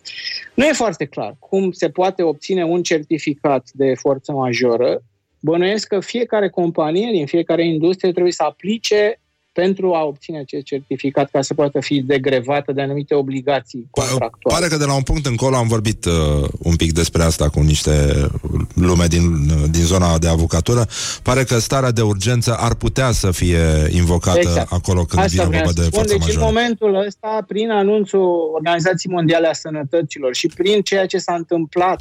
Nu e foarte clar cum se poate obține un certificat de forță majoră. Bănuiesc că fiecare companie din fiecare industrie trebuie să aplice pentru a obține acest certificat ca să poată fi degrevată de anumite obligații contractuale. Pare că de la un punct încolo am vorbit uh, un pic despre asta cu niște lume din, uh, din zona de avocatură. Pare că starea de urgență ar putea să fie invocată exact. acolo când asta vine vorba de spun. forță deci majoră. în momentul ăsta, prin anunțul Organizației Mondiale a Sănătăților și prin ceea ce s-a întâmplat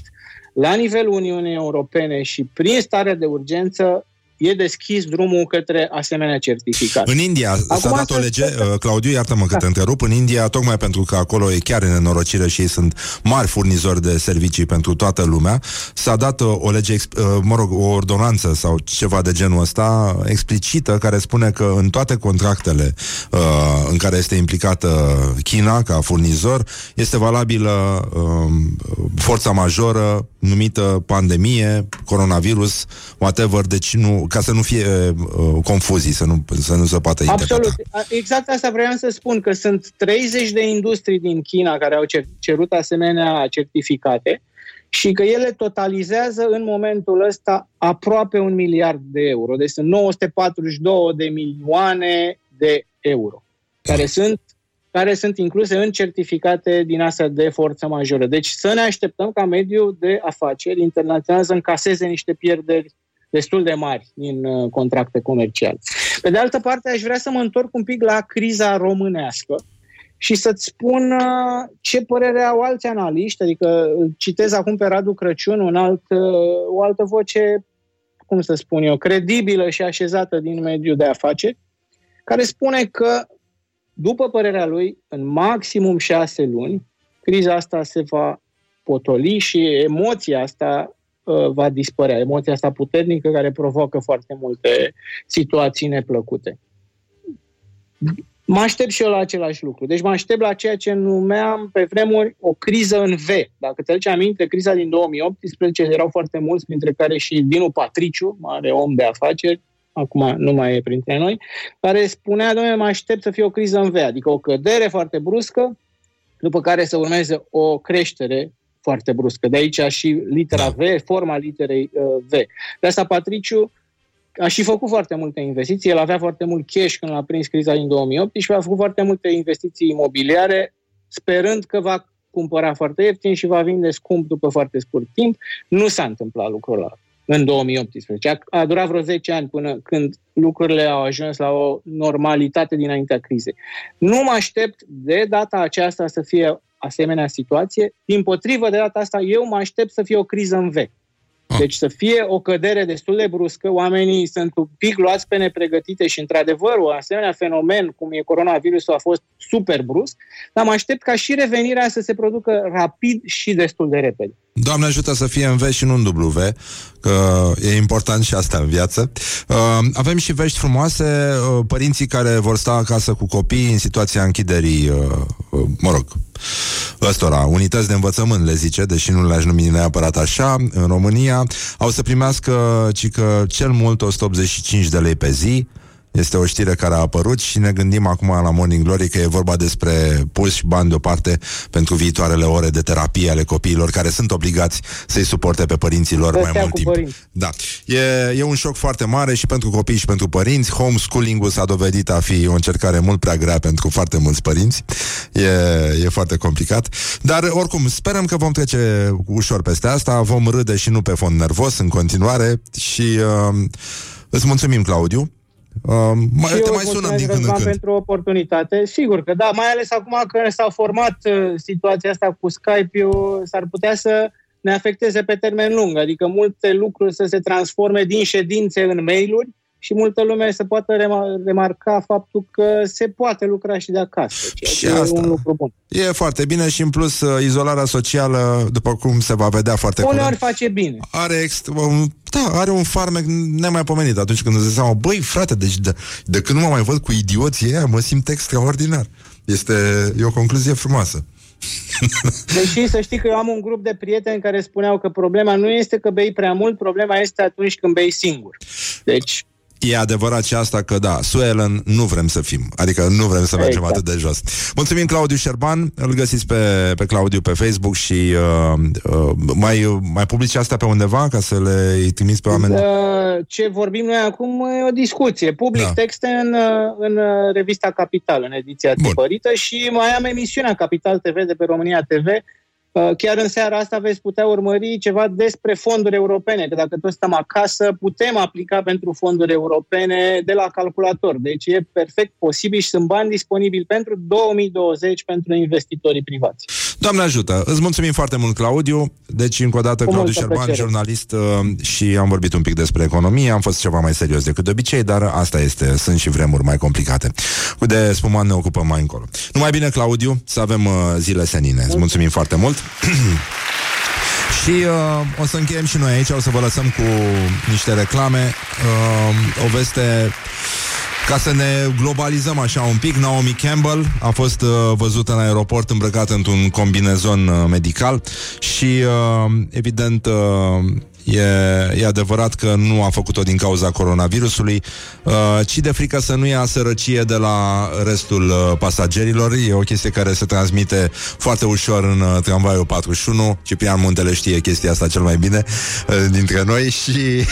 la nivelul Uniunii Europene și prin starea de urgență, e deschis drumul către asemenea certificat. În India Acum s-a dat o lege, uh, Claudiu, iartă-mă că da. te întrerup, în India, tocmai pentru că acolo e chiar în nenorocire și ei sunt mari furnizori de servicii pentru toată lumea, s-a dat uh, o lege, uh, mă rog, o ordonanță sau ceva de genul ăsta explicită care spune că în toate contractele uh, în care este implicată China ca furnizor, este valabilă uh, forța majoră numită pandemie, coronavirus, whatever, deci nu, ca să nu fie uh, confuzii, să nu, să nu se poată Absolut. interpreta. Exact asta vreau să spun, că sunt 30 de industrii din China care au cerut asemenea certificate și că ele totalizează în momentul ăsta aproape un miliard de euro. Deci sunt 942 de milioane de euro, care sunt care sunt incluse în certificate din astea de forță majoră. Deci să ne așteptăm ca mediul de afaceri internațional să încaseze niște pierderi destul de mari din uh, contracte comerciale. Pe de altă parte, aș vrea să mă întorc un pic la criza românească și să-ți spun uh, ce părere au alți analiști, adică citez acum pe Radu Crăciun un alt, uh, o altă voce, cum să spun eu, credibilă și așezată din mediul de afaceri, care spune că, după părerea lui, în maximum șase luni, criza asta se va potoli și emoția asta Uh, va dispărea. Emoția asta puternică care provoacă foarte multe situații neplăcute. Mă aștept și eu la același lucru. Deci mă aștept la ceea ce numeam pe vremuri o criză în V. Dacă te aduci aminte, criza din 2018 erau foarte mulți, printre care și Dinu Patriciu, mare om de afaceri, acum nu mai e printre noi, care spunea, domnule, mă aștept să fie o criză în V, adică o cădere foarte bruscă, după care să urmeze o creștere foarte bruscă. De aici și litera V, forma literei uh, V. De asta Patriciu a și făcut foarte multe investiții. El avea foarte mult cash când a prins criza din 2018 și a făcut foarte multe investiții imobiliare, sperând că va cumpăra foarte ieftin și va vinde scump după foarte scurt timp. Nu s-a întâmplat lucrul ăla în 2018. A, a durat vreo 10 ani până când lucrurile au ajuns la o normalitate dinaintea crizei. Nu mă aștept de data aceasta să fie asemenea situație. Din potrivă, de data asta, eu mă aștept să fie o criză în V. Ah. Deci să fie o cădere destul de bruscă, oamenii sunt un pic luați pe nepregătite și, într-adevăr, un asemenea fenomen cum e coronavirusul a fost super brusc, dar mă aștept ca și revenirea să se producă rapid și destul de repede. Doamne ajută să fie în V și nu în W, că e important și asta în viață. Uh, avem și vești frumoase, uh, părinții care vor sta acasă cu copii în situația închiderii, uh, uh, mă rog, ăstora, unități de învățământ, le zice, deși nu le-aș numi neapărat așa, în România, au să primească, ci că cel mult 185 de lei pe zi, Este o știre care a apărut și ne gândim acum la Morning Glory că e vorba despre puși bani deoparte pentru viitoarele ore de terapie ale copiilor care sunt obligați să-i suporte pe părinții lor Să mai stea mult cu timp. părinți. Da. E, e un șoc foarte mare și pentru copii și pentru părinți. Homeschooling-ul s-a dovedit a fi o încercare mult prea grea pentru foarte mulți părinți. E, e foarte complicat. Dar oricum, sperăm că vom trece ușor peste asta, vom râde și nu pe fond nervos în continuare și uh, îți mulțumim, Claudiu. Uh, mai, Și te eu mai mulțumesc, sunăm din când în Răzvan, când. pentru oportunitate. Sigur că da, mai ales acum că s-a format uh, situația asta cu Skype-ul, s-ar putea să ne afecteze pe termen lung, adică multe lucruri să se transforme din ședințe în mail-uri și multă lume să poată rema- remarca faptul că se poate lucra și de acasă, ceea Și ce e asta. un lucru bun. E foarte bine și în plus uh, izolarea socială, după cum se va vedea foarte Uneori curând, face bine. are, ext- un, da, are un farmec nemaipomenit atunci când îți dai seama, băi, frate, deci de, de când nu mă mai văd cu idioții ăia, mă simt extraordinar. Este e o concluzie frumoasă. Deși să știi că eu am un grup de prieteni care spuneau că problema nu este că bei prea mult, problema este atunci când bei singur. Deci, E adevărat și asta că da, Suelen nu vrem să fim Adică nu vrem să mergem Exact. atât de jos Mulțumim Claudiu Șerban Îl găsiți pe, pe Claudiu pe Facebook Și uh, uh, mai, mai publici asta pe undeva Ca să le îi trimiți pe oameni Uh, ce vorbim noi acum e o discuție. Public Da. da. texte în, uh, în uh, revista Capital, în ediția Bun. tipărită și mai am emisiunea Capital TV de pe România TV. Uh, Chiar în seara asta veți putea urmări ceva despre fonduri europene, că dacă toți stăm acasă, putem aplica pentru fonduri europene de la calculator. Deci e perfect posibil și sunt bani disponibili pentru 2020 pentru investitorii privați. Doamne ajută, îți mulțumim foarte mult, Claudiu. Deci, încă o dată, Cu Claudiu multă Șerban, plăcere. jurnalist uh, și am vorbit un pic despre economie. Am fost ceva mai serios decât de obicei, dar asta este, sunt și vremuri mai complicate. Cu de spuman ne ocupăm mai încolo. Numai bine, Claudiu, să avem uh, zile senine. Îți mulțumim foarte mult. Și uh, o să încheiem și noi aici, o să vă lăsăm cu niște reclame. Uh, o veste ca să ne globalizăm așa un pic, Naomi Campbell a fost uh, văzută în aeroport îmbrăcată într-un combinezon uh, medical și uh, evident uh, e, e adevărat că nu a făcut-o din cauza coronavirusului, uh, ci de frică să nu ia sărăcie de la restul uh, pasagerilor. E o chestie care se transmite foarte ușor în uh, tramvaiul 41. Ciprian Muntele știe chestia asta cel mai bine uh, dintre noi și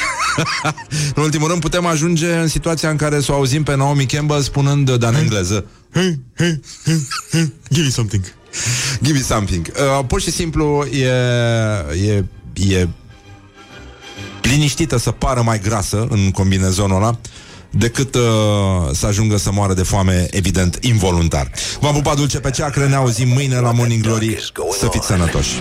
în ultimul rând putem ajunge în situația în care să o auzim pe Naomi Campbell spunând, dar în engleză, Hey, hey, hey, hey, give me something. Give me something. Uh, pur și simplu e, e, e liniștită să pară mai grasă în combinezonul ăla decât uh, să ajungă să moară de foame, evident, involuntar. V-am pupat dulce pe ceacră, ne auzim mâine la Morning Glory. Să fiți sănătoși!